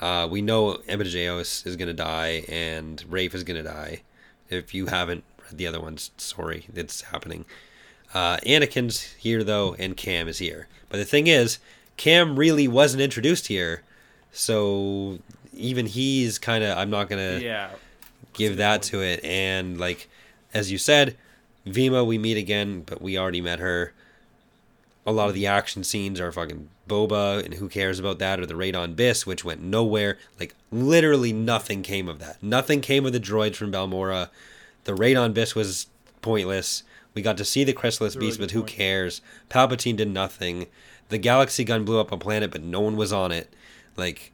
uh, we know Empatojayos is gonna die and Rayf is gonna die if you haven't read the other ones, sorry, it's happening. Uh, Anakin's here though, and Kam is here. But the thing is, Kam really wasn't introduced here, so even he's kind of. I'm not gonna Yeah. give that to it. And like, as you said, Vima we meet again, but we already met her. A lot of the action scenes are fucking Boba, and who cares about that? Or the raid on Byss, which went nowhere. Like literally nothing came of that. Nothing came of the droids from Balmorra. The raid on Byss was pointless. We got to see the Chrysalis That's really Beast, but who point. cares? Palpatine did nothing. The galaxy gun blew up a planet, but no one was on it. Like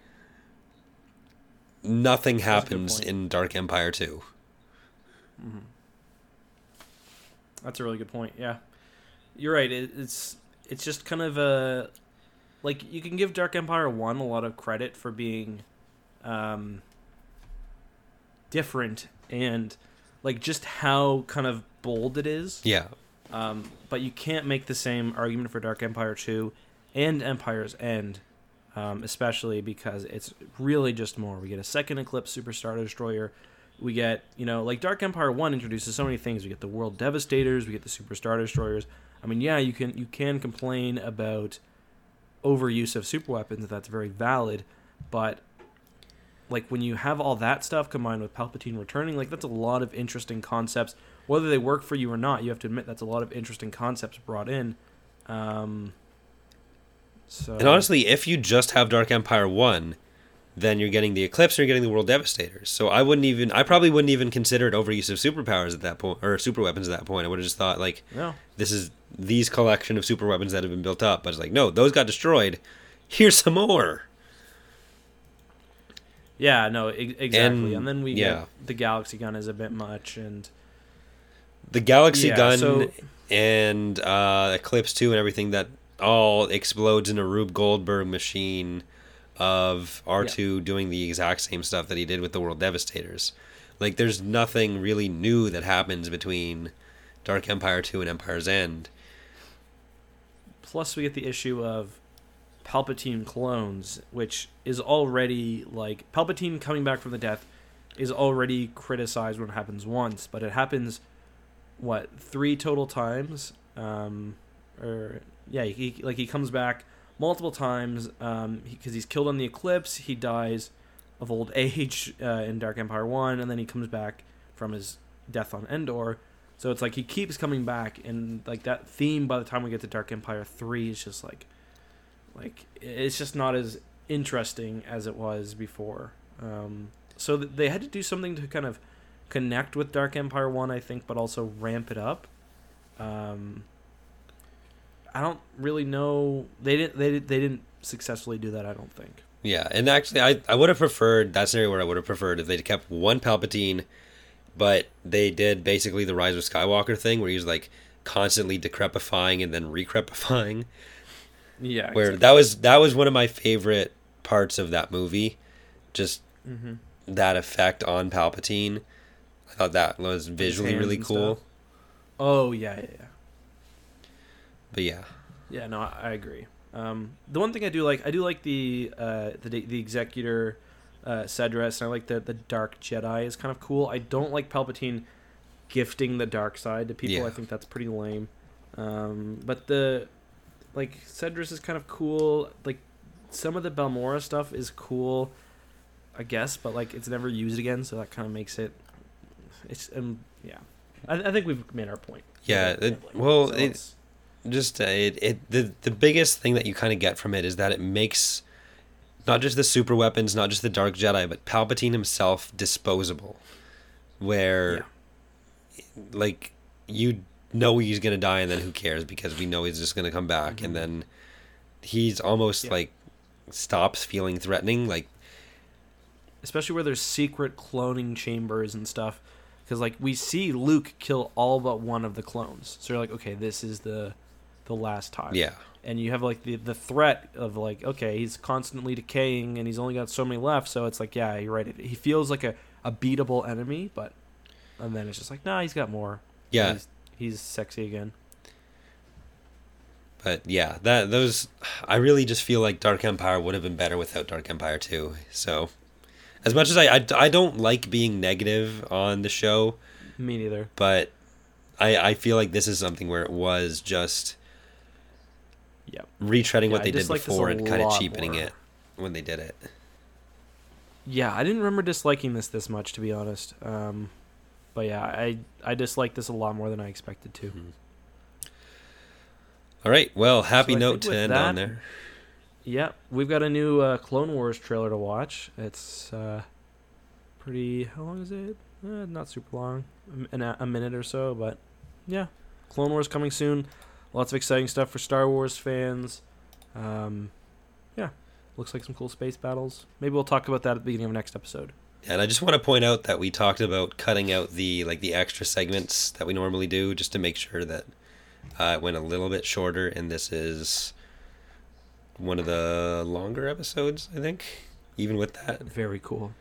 nothing happens in Dark Empire 2. Mm-hmm. That's a really good point. Yeah, you're right. It, it's it's just kind of a like you can give Dark Empire one a lot of credit for being um, different and like just how kind of bold it is. Yeah. Um, but you can't make the same argument for Dark Empire 2 and Empire's End, um, especially because it's really just more. We get a second Eclipse Super Star Destroyer. We get, you know, like Dark Empire 1 introduces so many things. We get the World Devastators, we get the Super Star Destroyers. I mean, yeah, you can you can complain about overuse of super weapons, that's very valid, but like when you have all that stuff combined with Palpatine returning, like that's a lot of interesting concepts. Whether they work for you or not, you have to admit that's a lot of interesting concepts brought in. Um, so And honestly, if you just have Dark Empire 1, then you're getting the Eclipse and you're getting the World Devastators. So I wouldn't even, I probably wouldn't even consider it overuse of superpowers at that point, or super weapons at that point. I would have just thought, like, no, this is these collection of super weapons that have been built up. But it's like, no, those got destroyed. Here's some more. yeah, no, e- exactly. And, And- then we yeah. get the Galaxy Gun is a bit much, and The Galaxy Yeah, Gun so- and uh, Eclipse 2 and everything that all explodes in a Rube Goldberg machine of R2 doing the exact same stuff that he did with the World Devastators. Like, there's nothing really new that happens between Dark Empire 2 and Empire's End. plus we get the issue of Palpatine clones, which is already like Palpatine coming back from the death is already criticized when it happens once, but it happens what three total times, um, or yeah, he like he comes back multiple times um because he's killed on the eclipse. He dies of old age uh, in Dark Empire One, and then he comes back from his death on Endor. So it's like he keeps coming back, and like that theme by the time we get to Dark Empire three is just like, like it's just not as interesting as it was before. Um, so th- they had to do something to kind of connect with Dark Empire one, I think, but also ramp it up. Um, I don't really know. They didn't. They they didn't successfully do that. I don't think. Yeah, and actually, I, I would have preferred that's that scenario where I would have preferred if they'd kept one Palpatine, but they did basically the Rise of Skywalker thing where he's like constantly decrepifying and then recrepifying. Yeah. Where that was that was one of my favorite parts of that movie, just hmm that effect on Palpatine. I thought that was visually really cool. stuff. Oh yeah, yeah, yeah. But yeah, Yeah, no, I, I agree. Um, the one thing I do like, I do like the uh, the the executor uh, Sedriss, and I like the the Dark Jedi is kind of cool. I don't like Palpatine gifting the dark side to people. Yeah. I think that's pretty lame. Um, but the like Sedriss is kind of cool. Like some of the Balmorra stuff is cool, I guess, but like it's never used again, so that kind of makes it. It's um yeah, I, I think we've made our point. Yeah, it- well, So it- it's- just uh, it, it the the biggest thing that you kind of get from it is that it makes not just the super weapons, not just the Dark Jedi, but Palpatine himself disposable. Where, like, you know he's gonna die, and then who cares because we know he's just gonna come back, Mhm. and then he's almost Yeah. like stops feeling threatening. Like, especially where there's secret cloning chambers and stuff because like we see luke kill all but one of the clones so you're like okay this is the the last time. Yeah, and you have like the the threat of like okay he's constantly decaying and he's only got so many left so it's like yeah you're right. He feels like a, a beatable enemy but and then it's just like nah he's got more. Yeah. he's, he's sexy again. But yeah, that those I really just feel like Dark Empire would have been better without Dark Empire 2. So. As much as I, I I don't like being negative on the show, me neither. but I I feel like this is something where it was just yeah retreading Yeah, what I they did before and kind of cheapening more. it when they did it. Yeah, I didn't remember disliking this this much to be honest. Um, but yeah, I I dislike this a lot more than I expected to. All right, well, happy So note to end that- on there. Yeah, we've got a new uh, Clone Wars trailer to watch. It's uh, pretty. How long is it? Uh, not super long, a, a minute or so. But yeah, Clone Wars coming soon. Lots of exciting stuff for Star Wars fans. Um, yeah, looks like some cool space battles. Maybe we'll talk about that at the beginning of next episode. And I just want to point out that we talked about cutting out the like the extra segments that we normally do just to make sure that uh, it went a little bit shorter and this is one of the longer episodes, I think. Even with that. Very cool.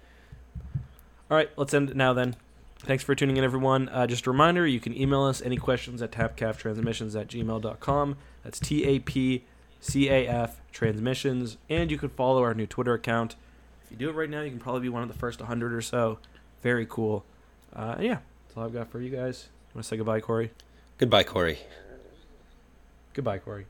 All right, let's end it now then. Thanks for tuning in, everyone. Uh, just a reminder you can email us any questions at tapcaftransmissions at gmail.com. That's T A P C A F transmissions. And you can follow our new Twitter account. If you do it right now, you can probably be one of the first 100 or so. Very cool. Uh, yeah, that's all I've got for you guys. Want to say goodbye, Corey? Goodbye, Corey. Goodbye, Corey.